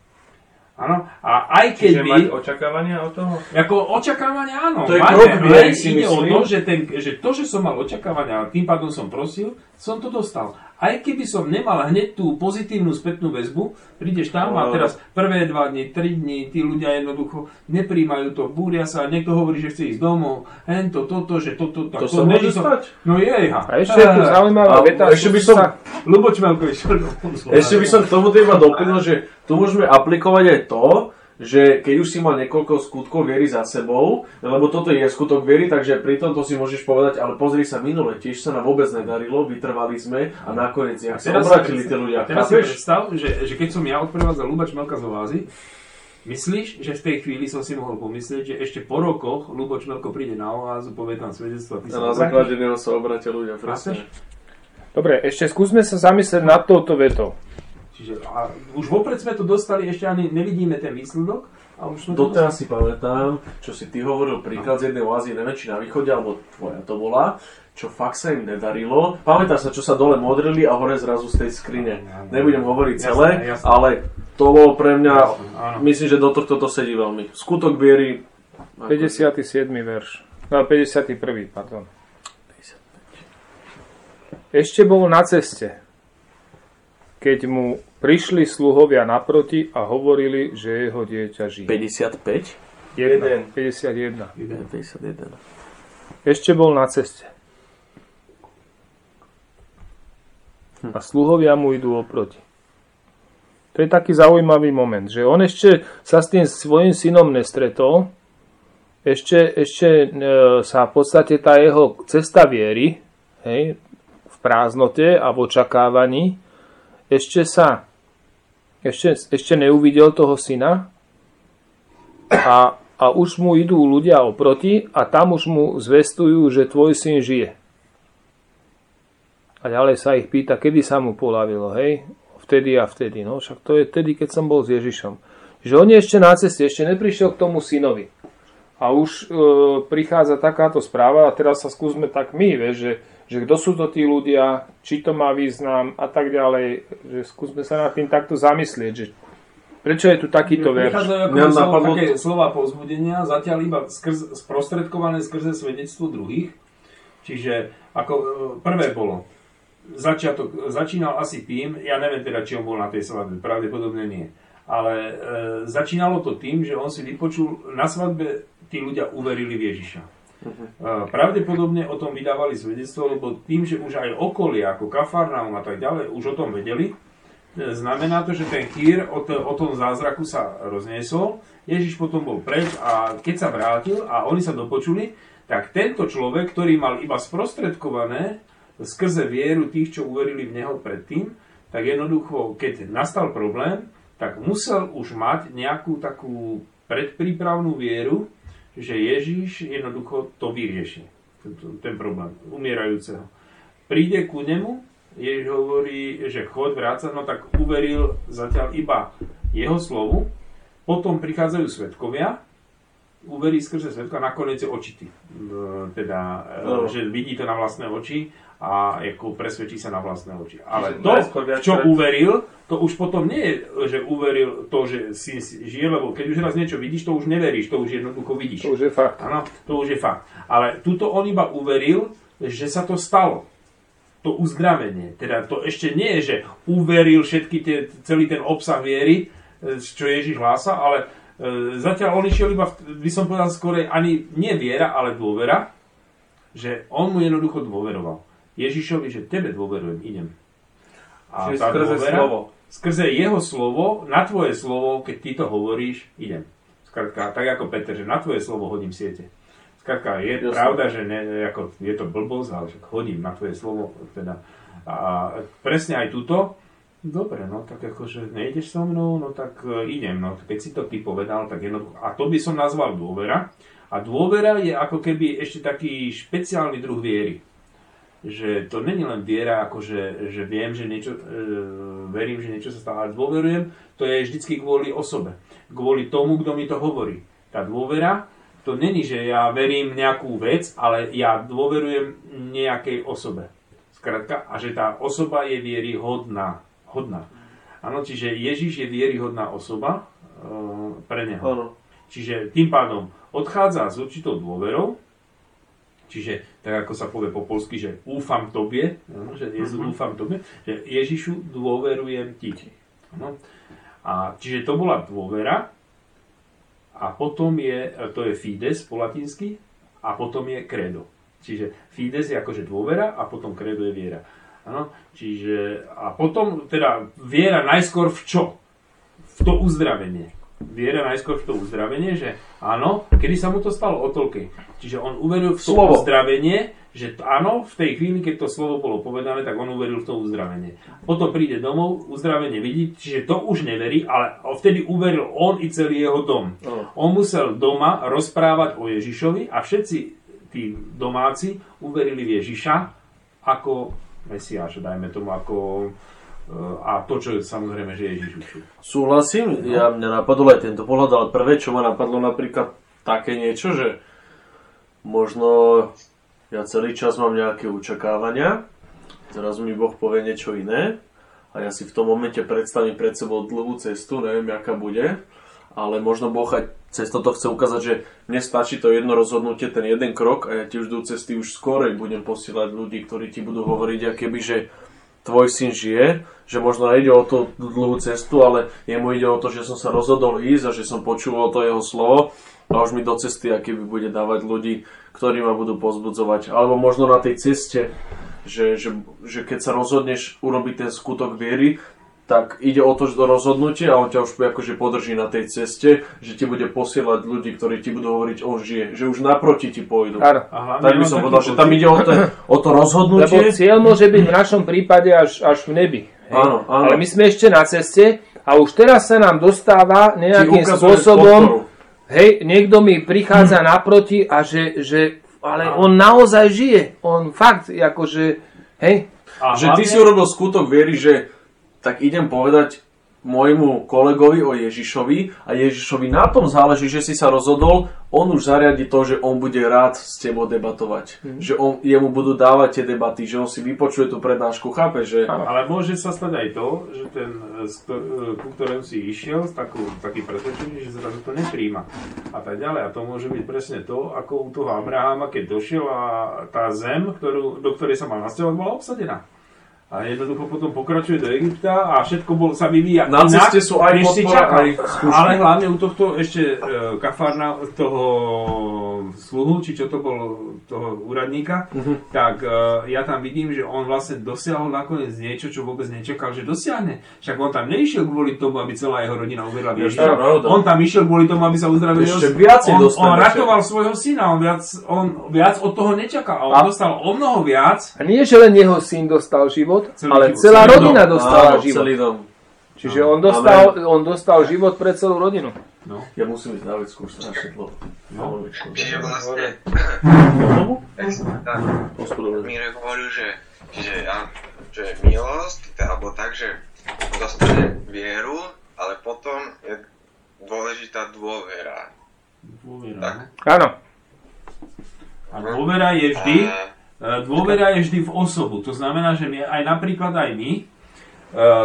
Áno. A aj keď Čiže by... mať očakávania od toho? Ako očakávania áno. To je máme, krok ale viery, si ide o to, že, ten, že to, že som mal očakávania a tým pádom som prosil, som to dostal. Aj keby som nemal hneď tú pozitívnu spätnú väzbu, prídeš tam a teraz prvé dva dni, tri dni, tí ľudia jednoducho nepríjmajú to, búria sa, niekto hovorí, že chce ísť domov, hento, toto, že toto, tak To sa není môže stať. No jej, ha. A ešte je tu zaujímavá veta. ešte by som- sa- Lubočmelko išiel do Ešte by som k tomu iba doplnil, že tu môžeme aplikovať aj to, že keď už si mal niekoľko skutkov viery za sebou, lebo toto je skutok viery, takže pri tomto si môžeš povedať, ale pozri sa minule, tiež sa nám vôbec nedarilo, vytrvali sme a nakoniec jak sa obratili tí ľudia. Teraz si predstav, že, že keď som ja odprevádzal Lubač Melka z Oázy, myslíš, že v tej chvíli som si mohol pomyslieť, že ešte po rokoch Luboč Melko príde na Oázu, povie tam svedectvo na základe neho sa obratia ľudia, presne. Dobre, ešte skúsme sa zamyslieť nad touto vetou. Čiže a už vopred sme to dostali, ešte ani nevidíme ten výsledok. A už sme to Doteraz si pamätám, čo si ty hovoril, príklad z jednej oázy, neviem či na východe, alebo tvoja to bola, čo fakt sa im nedarilo. Pamätáš sa, čo sa dole modrili a hore zrazu z tej skrine. Áno, áno. Nebudem hovoriť Jasné, celé, jasné. ale to bolo pre mňa, Jasné, myslím, že do tohto to sedí veľmi. Skutok viery. 57. verš. No, 51. pardon. Ešte bol na ceste, keď mu prišli sluhovia naproti a hovorili, že jeho dieťa žije. 55? 1, 51. 51. Ešte bol na ceste. A sluhovia mu idú oproti. To je taký zaujímavý moment, že on ešte sa s tým svojim synom nestretol, ešte, ešte e, sa v podstate tá jeho cesta viery, hej, v prázdnote a v očakávaní, ešte sa ešte, ešte neuvidel toho syna a, a už mu idú ľudia oproti a tam už mu zvestujú, že tvoj syn žije. A ďalej sa ich pýta, kedy sa mu polavilo, hej? Vtedy a vtedy. No však to je vtedy, keď som bol s Ježišom. Že on je ešte na ceste, ešte neprišiel k tomu synovi. A už e, prichádza takáto správa a teraz sa skúsme tak my, vieš, že, že kto sú to tí ľudia, či to má význam a tak ďalej. Že skúsme sa nad tým takto zamyslieť, že prečo je tu takýto verš. Mňa slova, napadlo také slova povzbudenia, zatiaľ iba skrz, sprostredkované skrze svedectvo druhých. Čiže ako e, prvé bolo, začiatok, začínal asi tým, ja neviem teda, či on bol na tej svadbe, pravdepodobne nie, ale e, začínalo to tým, že on si vypočul, na svadbe tí ľudia uverili v Ježiša. E, pravdepodobne o tom vydávali svedectvo, lebo tým, že už aj okolie, ako Kafarnaum a tak ďalej, už o tom vedeli, znamená to, že ten chýr o, to, o tom zázraku sa rozniesol, Ježiš potom bol preč a keď sa vrátil a oni sa dopočuli, tak tento človek, ktorý mal iba sprostredkované skrze vieru tých, čo uverili v neho predtým, tak jednoducho, keď nastal problém, tak musel už mať nejakú takú predprípravnú vieru, že Ježíš jednoducho to vyrieši, ten, problém umierajúceho. Príde ku nemu, Ježiš hovorí, že chod vráca, no tak uveril zatiaľ iba jeho slovu, potom prichádzajú svetkovia, uverí skrze svetka, nakoniec je očitý. Teda, no. že vidí to na vlastné oči a ako presvedčí sa na vlastné oči. Ale to, čo uveril, to už potom nie je, že uveril to, že si žije, lebo keď už raz niečo vidíš, to už neveríš, to už jednoducho vidíš. To už je fakt. Áno, to už je fakt. Ale tuto on iba uveril, že sa to stalo. To uzdravenie. Teda to ešte nie je, že uveril všetky tie, celý ten obsah viery, e, čo Ježiš hlása, ale e, zatiaľ on išiel iba, by som povedal skôr, ani nie viera, ale dôvera, že on mu jednoducho dôveroval. Ježišovi, že tebe dôverujem, idem. A Čiže tá skrze dôvera, slovo. Skrze jeho slovo, na tvoje slovo, keď ty to hovoríš, idem. Skrátka, tak ako Peter, že na tvoje slovo hodím siete. Skrátka, je Jasne. pravda, že ne, ako, je to blbosť, ale však hodím na tvoje slovo. Teda. A presne aj túto, dobre, no tak akože nejdeš so mnou, no tak uh, idem. No, keď si to ty povedal, tak jednoducho. A to by som nazval dôvera. A dôvera je ako keby ešte taký špeciálny druh viery že to není len viera, akože, že viem, že niečo, e, verím, že niečo sa stalo, ale dôverujem, to je vždycky kvôli osobe. Kvôli tomu, kto mi to hovorí. Tá dôvera, to není, že ja verím nejakú vec, ale ja dôverujem nejakej osobe. Skrátka, a že tá osoba je vieryhodná. Hodná. Áno, čiže Ježiš je vieryhodná osoba e, pre neho. Ano. Čiže tým pádom odchádza s určitou dôverou, Čiže tak ako sa povie po polsky, že úfam tobie, no, že Jezu, uh-huh. úfam tobie, že Ježišu dôverujem ti. No. A čiže to bola dôvera a potom je, to je fides po latinsky a potom je credo. Čiže fides je akože dôvera a potom credo je viera. Ano, čiže a potom teda viera najskôr v čo? V to uzdravenie viera najskôr v to uzdravenie, že áno, kedy sa mu to stalo o toľkej. Čiže on uveril v to slovo. uzdravenie, že áno, v tej chvíli, keď to slovo bolo povedané, tak on uveril v to uzdravenie. Potom príde domov, uzdravenie vidí, čiže to už neverí, ale vtedy uveril on i celý jeho dom. Oh. On musel doma rozprávať o Ježišovi a všetci tí domáci uverili v Ježiša ako Mesiáša, dajme tomu, ako a to, čo samozrejme, že Ježiš učil. Súhlasím, ja mňa napadol aj tento pohľad, ale prvé, čo ma napadlo napríklad také niečo, že možno ja celý čas mám nejaké očakávania, zrazu mi Boh povie niečo iné a ja si v tom momente predstavím pred sebou dlhú cestu, neviem, aká bude, ale možno Boh aj cez toto chce ukázať, že mne stačí to jedno rozhodnutie, ten jeden krok a ja ti už do cesty už skorej budem posielať ľudí, ktorí ti budú hovoriť, aké by, že tvoj syn žije, že možno nejde o tú dlhú cestu, ale jemu ide o to, že som sa rozhodol ísť a že som počúval to jeho slovo a už mi do cesty, aký by bude dávať ľudí, ktorí ma budú pozbudzovať. Alebo možno na tej ceste, že, že, že keď sa rozhodneš urobiť ten skutok viery, tak ide o to, rozhodnutie a on ťa už akože podrží na tej ceste, že ti bude posielať ľudí, ktorí ti budú hovoriť, on žije, že už naproti ti pôjdu. Aha, tak by som povedal, že tam ide o to, o to rozhodnutie. Lebo cieľ môže byť v našom prípade až, až v nebi. Áno, áno. Ale my sme ešte na ceste a už teraz sa nám dostáva nejakým spôsobom, hej, niekto mi prichádza hm. naproti a že, že ale on naozaj žije. On fakt, akože, hej. A že ty si urobil skutok viery, že tak idem povedať môjmu kolegovi o Ježišovi a Ježišovi na tom záleží, že si sa rozhodol, on už zariadi to, že on bude rád s tebou debatovať. Mm. Že on, jemu budú dávať tie debaty, že on si vypočuje tú prednášku, chápe, že... Ale môže sa stať aj to, že ten, ku ktorému si išiel, takú, taký presvedčený, že zrazu to nepríjma. A tak ďalej. A to môže byť presne to, ako u toho Abraháma, keď došiel a tá zem, ktorú, do ktorej sa mal nasťahovať, bola obsadená a jednoducho potom pokračuje do Egypta a všetko bol, sa vyvíja Na ceste sú aj podpora, aj Ale hlavne u tohto ešte e, kafárna, toho sluhu, či čo to bol toho úradníka, Mhm. tak uh, ja tam vidím, že on vlastne dosiahol nakoniec niečo, čo vôbec nečakal, že dosiahne. Však on tam neišiel kvôli tomu, aby celá jeho rodina uverila v Ježiša. On tam išiel kvôli tomu, aby sa uzdravil. Ešte viacej on, dostane, on ratoval svojho syna, on viac, on viac od toho nečakal. A on A- dostal o mnoho viac. A nie, že len jeho syn dostal život, Celý ale život. celá Celý rodina dom. dostala Áno, život. celý dom. Čiže on dostal, on dostal život pre celú rodinu. No. Ja musím ísť na vecku už strašne dlho. No. Čiže vlastne. Mirek hovoril, že, že, ja, že milosť, alebo tak, že dostane vieru, ale potom je dôležitá dôvera. Dôvera, Tak. no. Áno. A dôvera je vždy, e, dôvera je vždy v osobu. To znamená, že my aj napríklad aj my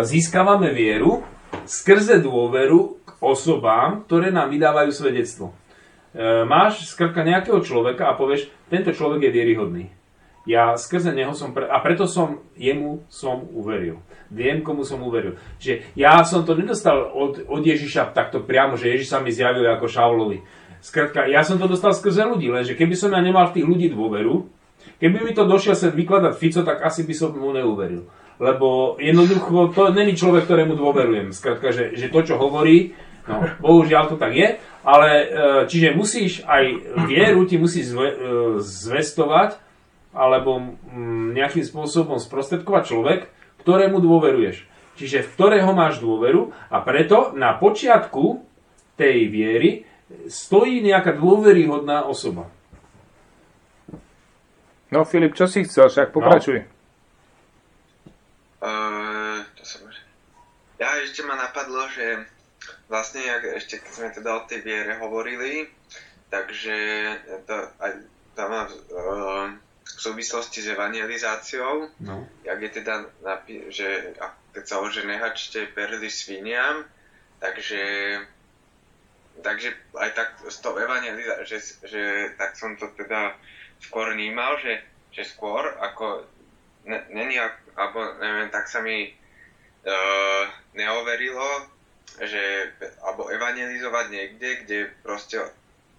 získavame vieru skrze dôveru k osobám, ktoré nám vydávajú svedectvo. E, máš skrka nejakého človeka a povieš, tento človek je vieryhodný. Ja skrze neho som, pre, a preto som jemu som uveril. Viem, komu som uveril. Že ja som to nedostal od, od Ježiša takto priamo, že Ježiš sa mi zjavil ako Šaulovi. Skrátka, ja som to dostal skrze ľudí, lenže keby som ja nemal v tých ľudí dôveru, keby mi to došiel sa vykladať Fico, tak asi by som mu neuveril. Lebo jednoducho to není človek, ktorému dôverujem. Skrátka, že, že to, čo hovorí, no, bohužiaľ to tak je, ale e, čiže musíš aj vieru, ti musíš zve, e, zvestovať, alebo mm, nejakým spôsobom sprostredkovať človek, ktorému dôveruješ. Čiže v ktorého máš dôveru a preto na počiatku tej viery stojí nejaká dôveryhodná osoba. No Filip, čo si chcel? Však pokračuj. Uh, to som... Ja ešte ma napadlo, že vlastne, jak ešte keď sme teda o tej viere hovorili, takže to, aj tam uh, v súvislosti s evangelizáciou, No. jak je teda, napi- že keď sa hovorí, že nehačte perly sviniam, takže takže aj tak s tou evangelizáciou, že, že tak som to teda skôr vnímal, že, že skôr ako ne, není, alebo neviem, tak sa mi uh, neoverilo, že, alebo evangelizovať niekde, kde proste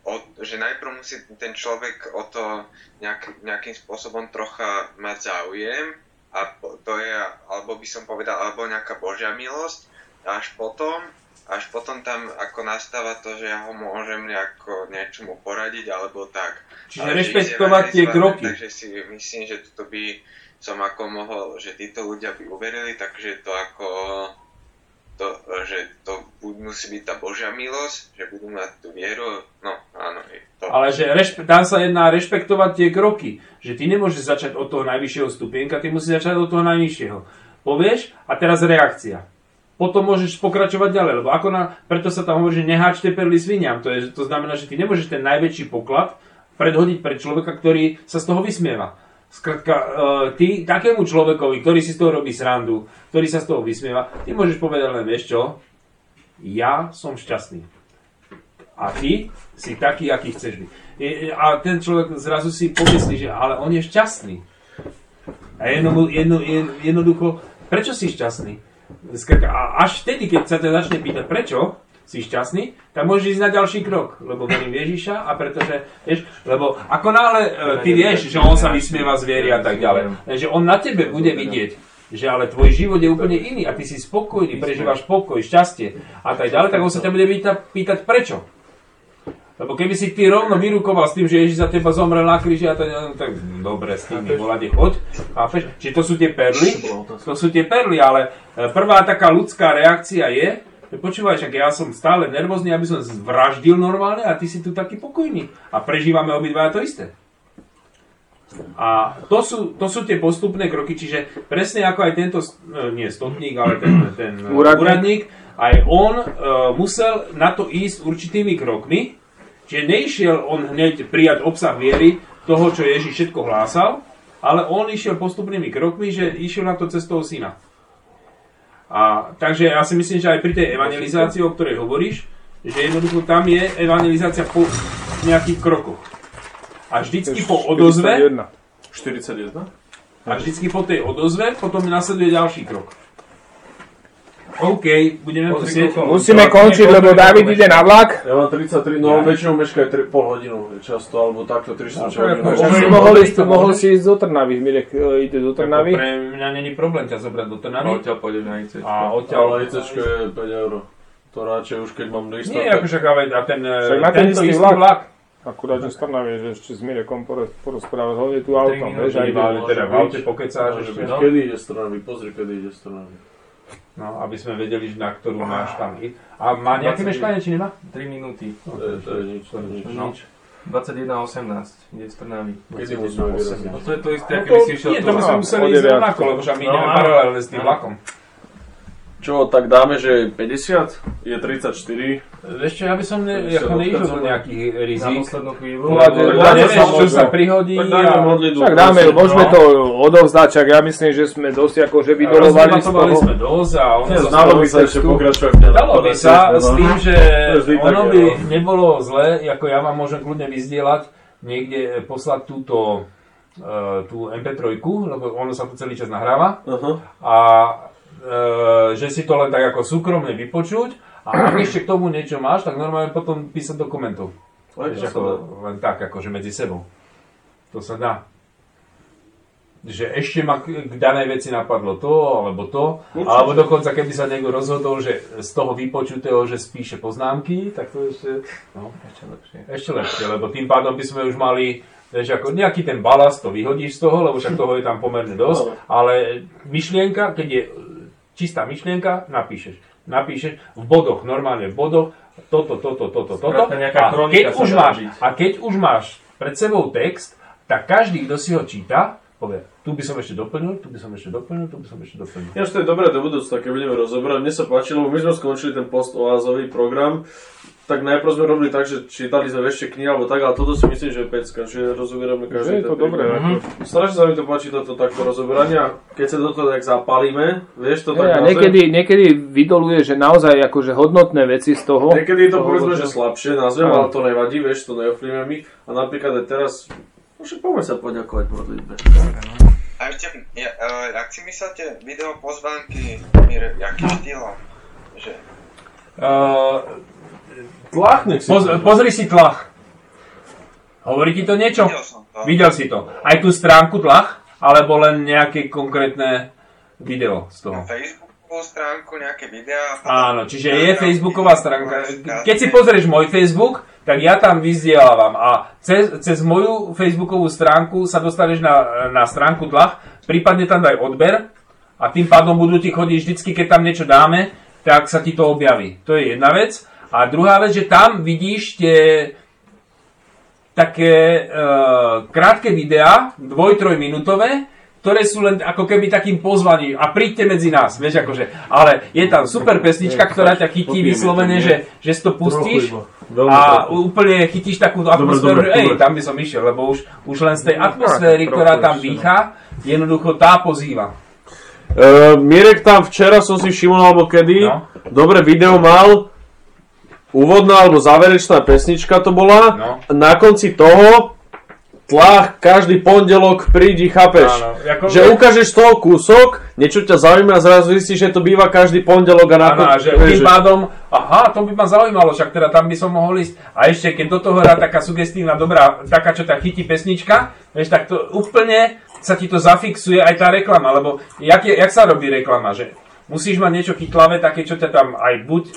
o, že najprv musí ten človek o to nejak, nejakým spôsobom trocha mať záujem a to je, alebo by som povedal, alebo nejaká Božia milosť a až potom, až potom tam ako nastáva to, že ja ho môžem nejako niečomu poradiť alebo tak. Čiže rešpektovať tie kroky. Takže si myslím, že toto by som ako mohol, že títo ľudia by uverili, takže to ako to, že to musí byť tá Božia milosť, že budú mať tú vieru, no áno, to. Ale že rešpe- tam sa jedná rešpektovať tie kroky. Že ty nemôžeš začať od toho najvyššieho stupienka, ty musíš začať od toho najnižšieho. Povieš a teraz reakcia. Potom môžeš pokračovať ďalej, lebo ako na, preto sa tam hovorí, že neháčte perly sviniam. To, je, to znamená, že ty nemôžeš ten najväčší poklad predhodiť pre človeka, ktorý sa z toho vysmieva. Skrátka, e, ty takému človekovi, ktorý si z toho robí srandu, ktorý sa z toho vysmieva, ty môžeš povedať len, vieš čo, ja som šťastný. A ty si taký, aký chceš byť. A ten človek zrazu si pomyslí, že ale on je šťastný. A jedno, jedno, jedno, jednoducho, prečo si šťastný? Skrátka, A až vtedy, keď sa ťa začne pýtať, prečo si šťastný, tak môžeš ísť na ďalší krok, lebo verím Ježiša a pretože, vieš, lebo ako náhle e, ty vieš, že on sa vysmieva z viery a tak ďalej, že on na tebe bude vidieť, že ale tvoj život je úplne iný a ty si spokojný, prežívaš pokoj, šťastie a tak ďalej, tak on sa ťa bude pýtať, prečo. Lebo keby si ty rovno vyrukoval s tým, že Ježiš za teba zomrel na kríži a tak, tak dobre, s tým volade choď. Chápeš? Čiže to sú tie perly, to sú tie perly, ale e, prvá taká ľudská reakcia je, počúvaj, však ja som stále nervózny, aby som zvraždil normálne a ty si tu taký pokojný. A prežívame obidva to isté. A to sú, to sú tie postupné kroky, čiže presne ako aj tento, e, nie stotník, ale ten, ten Úradník. úradník, aj on e, musel na to ísť určitými krokmi, čiže neišiel on hneď prijať obsah viery toho, čo Ježiš všetko hlásal, ale on išiel postupnými krokmi, že išiel na to cestou syna. A, takže ja si myslím, že aj pri tej evangelizácii, o ktorej hovoríš, že jednoducho tam je evangelizácia po nejakých krokoch. A vždycky po odozve, 41. 41? a vždycky po tej odozve potom nasleduje ďalší krok. OK, budeme musieť... Musíme končiť, lebo David ide na vlak. Ja mám 33, no väčšinou meška aj 3, pol hodinu často, alebo takto 3 No, čtvrť to je hodinu. Však si mohol ísť, mohol si ísť do Trnavy. Mirek e, ide do Trnavy. Pre mňa není problém ťa zobrať do A Trnavy. odtiaľ pôjdeš na IC. A Ale odtiaľ... ICčko je 5 eur. To radšej už keď mám list. Nie, akože ale a ten, e, tento istý vlak. Akurát, že z Trnavy, že ešte s Mirekom poroz- porozprávať, hlavne tu autom, vieš, aj ale teda v aute pokecáš Že ešte. Kedy ide z Trnavy? Pozri, kedy ide z Trnavy. No, aby sme vedeli, že na ktorú máš tam ísť. A má nejaké 20. meškanie, či nemá? 3 minúty. To je, to je nič, to je nič. No. 21.18. Ide z Trnavy. Kedy vyraziť? No to je to isté, No ako to, by si išiel nie, to by sme No, museli ísť 9. rovnako, lebo my No, ideme áno. paralelne s tým No. vlakom. Čo, tak dáme, že 50? Je 34. Ešte, aby som ne, ako neišiel do nejakých Na poslednú chvíľu. Tak dáme nevieš, sa čo sa prihodí. Tak dáme modlitbu. Však dáme, môžeme no. to odovzdať, čak ja myslím, že sme dosť akože vydolovali z toho. sme dosť a ono sa by sa ešte pokračovať. Dalo by sa s tým, že ono by no. nebolo zle, ako ja vám môžem kľudne vyzdieľať, niekde poslať túto e, tú MP3, lebo ono sa tu celý čas nahráva a e, že si to len tak ako súkromne vypočuť a ak ešte k tomu niečo máš, tak normálne potom písať do komentov. Vieš, ako, len tak, akože medzi sebou. To sa dá. Že ešte ma k danej veci napadlo to, alebo to, Určite. alebo dokonca keby sa niekto rozhodol, že z toho vypočutého, že spíše poznámky, tak to ešte, no, Ešte lepšie. ešte lepšie, lebo tým pádom by sme už mali, vieš, ako nejaký ten balast to vyhodíš z toho, lebo však toho je tam pomerne dosť, ale myšlienka, keď je čistá myšlienka, napíšeš. Napíšeš v bodoch, normálne v bodoch, toto, toto, toto, toto. A keď, už máš, a keď už máš pred sebou text, tak každý, kto si ho číta, povie, tu by som ešte doplnil, tu by som ešte doplnil, tu by som ešte doplnil. Ja, to je dobré do budúcna, keď budeme rozoberať. Mne sa páčilo, my sme skončili ten post oázový program, tak najprv sme robili tak, že čítali sme ešte knihy alebo tak, ale toto si myslím, že je pecka, že rozoberáme Že každý je to dobré. ako. Strašne sa mi to páči toto takto rozoberanie a keď sa do toho tak zapálime, vieš to tak Hej, a naozaj- niekedy, niekedy vydoluje, že naozaj akože hodnotné veci z toho. Niekedy je to povedzme, že- slabšie, nazvem, ale to nevadí, vieš, to neovplyvňuje mi. A napríklad aj teraz, však poďme sa poďakovať modlitbe. A ešte, ja, uh, ak si myslíte, video pozvánky, Mire, jakým štýlom? Že, Uh, Tlach nech si. poz, pozri si tlach. Hovorí ti to niečo? videl som to. Videl si to. Aj tú stránku tlach, alebo len nejaké konkrétne video z toho? Facebookovú stránku, nejaké videá. Áno, čiže je facebooková stránka. Keď si pozrieš môj Facebook, tak ja tam vyzdielávam a cez, cez moju facebookovú stránku sa dostaneš na, na stránku tlach, prípadne tam daj odber a tým pádom budú ti chodiť vždycky, keď tam niečo dáme, tak sa ti to objaví. To je jedna vec. A druhá vec, že tam vidíš tie také uh, krátke videá, dvoj, troj minútové, ktoré sú len ako keby takým pozvaním. A príďte medzi nás, vieš akože, ale je tam super pesnička, ktorá ťa chytí vyslovene, že, že si to pustíš. a úplne chytíš takú atmosféru, že ej, tam by som išiel, lebo už, už len z tej atmosféry, trochu ktorá tam no. dýcha, jednoducho tá pozýva. Uh, Mirek tam včera som si všimol, alebo kedy, No. dobre video mal, úvodná alebo záverečná pesnička to bola, No. na konci toho tlach každý pondelok prídi, chápeš? Áno, ako- Že ukážeš toho kúsok, niečo ťa zaujíma a zrazu zistíš, že to býva každý pondelok a na Áno, že tým pádom, aha, to by ma zaujímalo, však teda tam by som mohol ísť. A ešte, keď do toho hrá taká sugestívna, dobrá, taká, čo ťa chytí pesnička, vieš, tak to úplne sa ti to zafixuje aj tá reklama, lebo jak, je, jak sa robí reklama, že musíš mať niečo chytlavé, také, čo ťa tam aj buď e,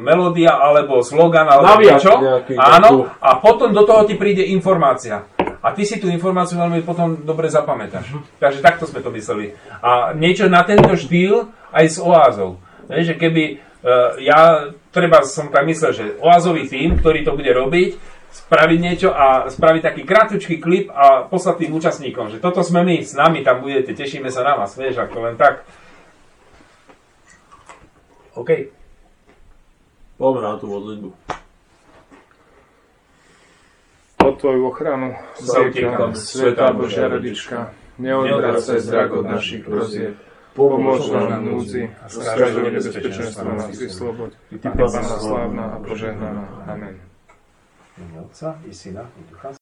melódia, alebo slogan, alebo Naviac niečo. Áno, a potom do toho ti príde informácia. A ty si tú informáciu veľmi potom dobre zapamätáš. Takže takto sme to mysleli. A niečo na tento štýl aj s oázou. Vieš, že keby uh, ja, treba som tak myslel, že oázový tým, ktorý to bude robiť, spraviť niečo a spraviť taký krátučký klip a poslať tým účastníkom, že toto sme my, s nami tam budete, tešíme sa na vás, vieš, ako len tak. OK. Poďme na tú modlitbu. Pod Tvoju ochranu Sa utiekam, Svetá Božia Rodička, neodvracaj zrak od našich prozieb, pomôž nám na núdzi a z každého nebezpečenstva nás vysloboď. Ty, Pána slávna a požehnaná. Amen. Mene Otca i Syna i Ducha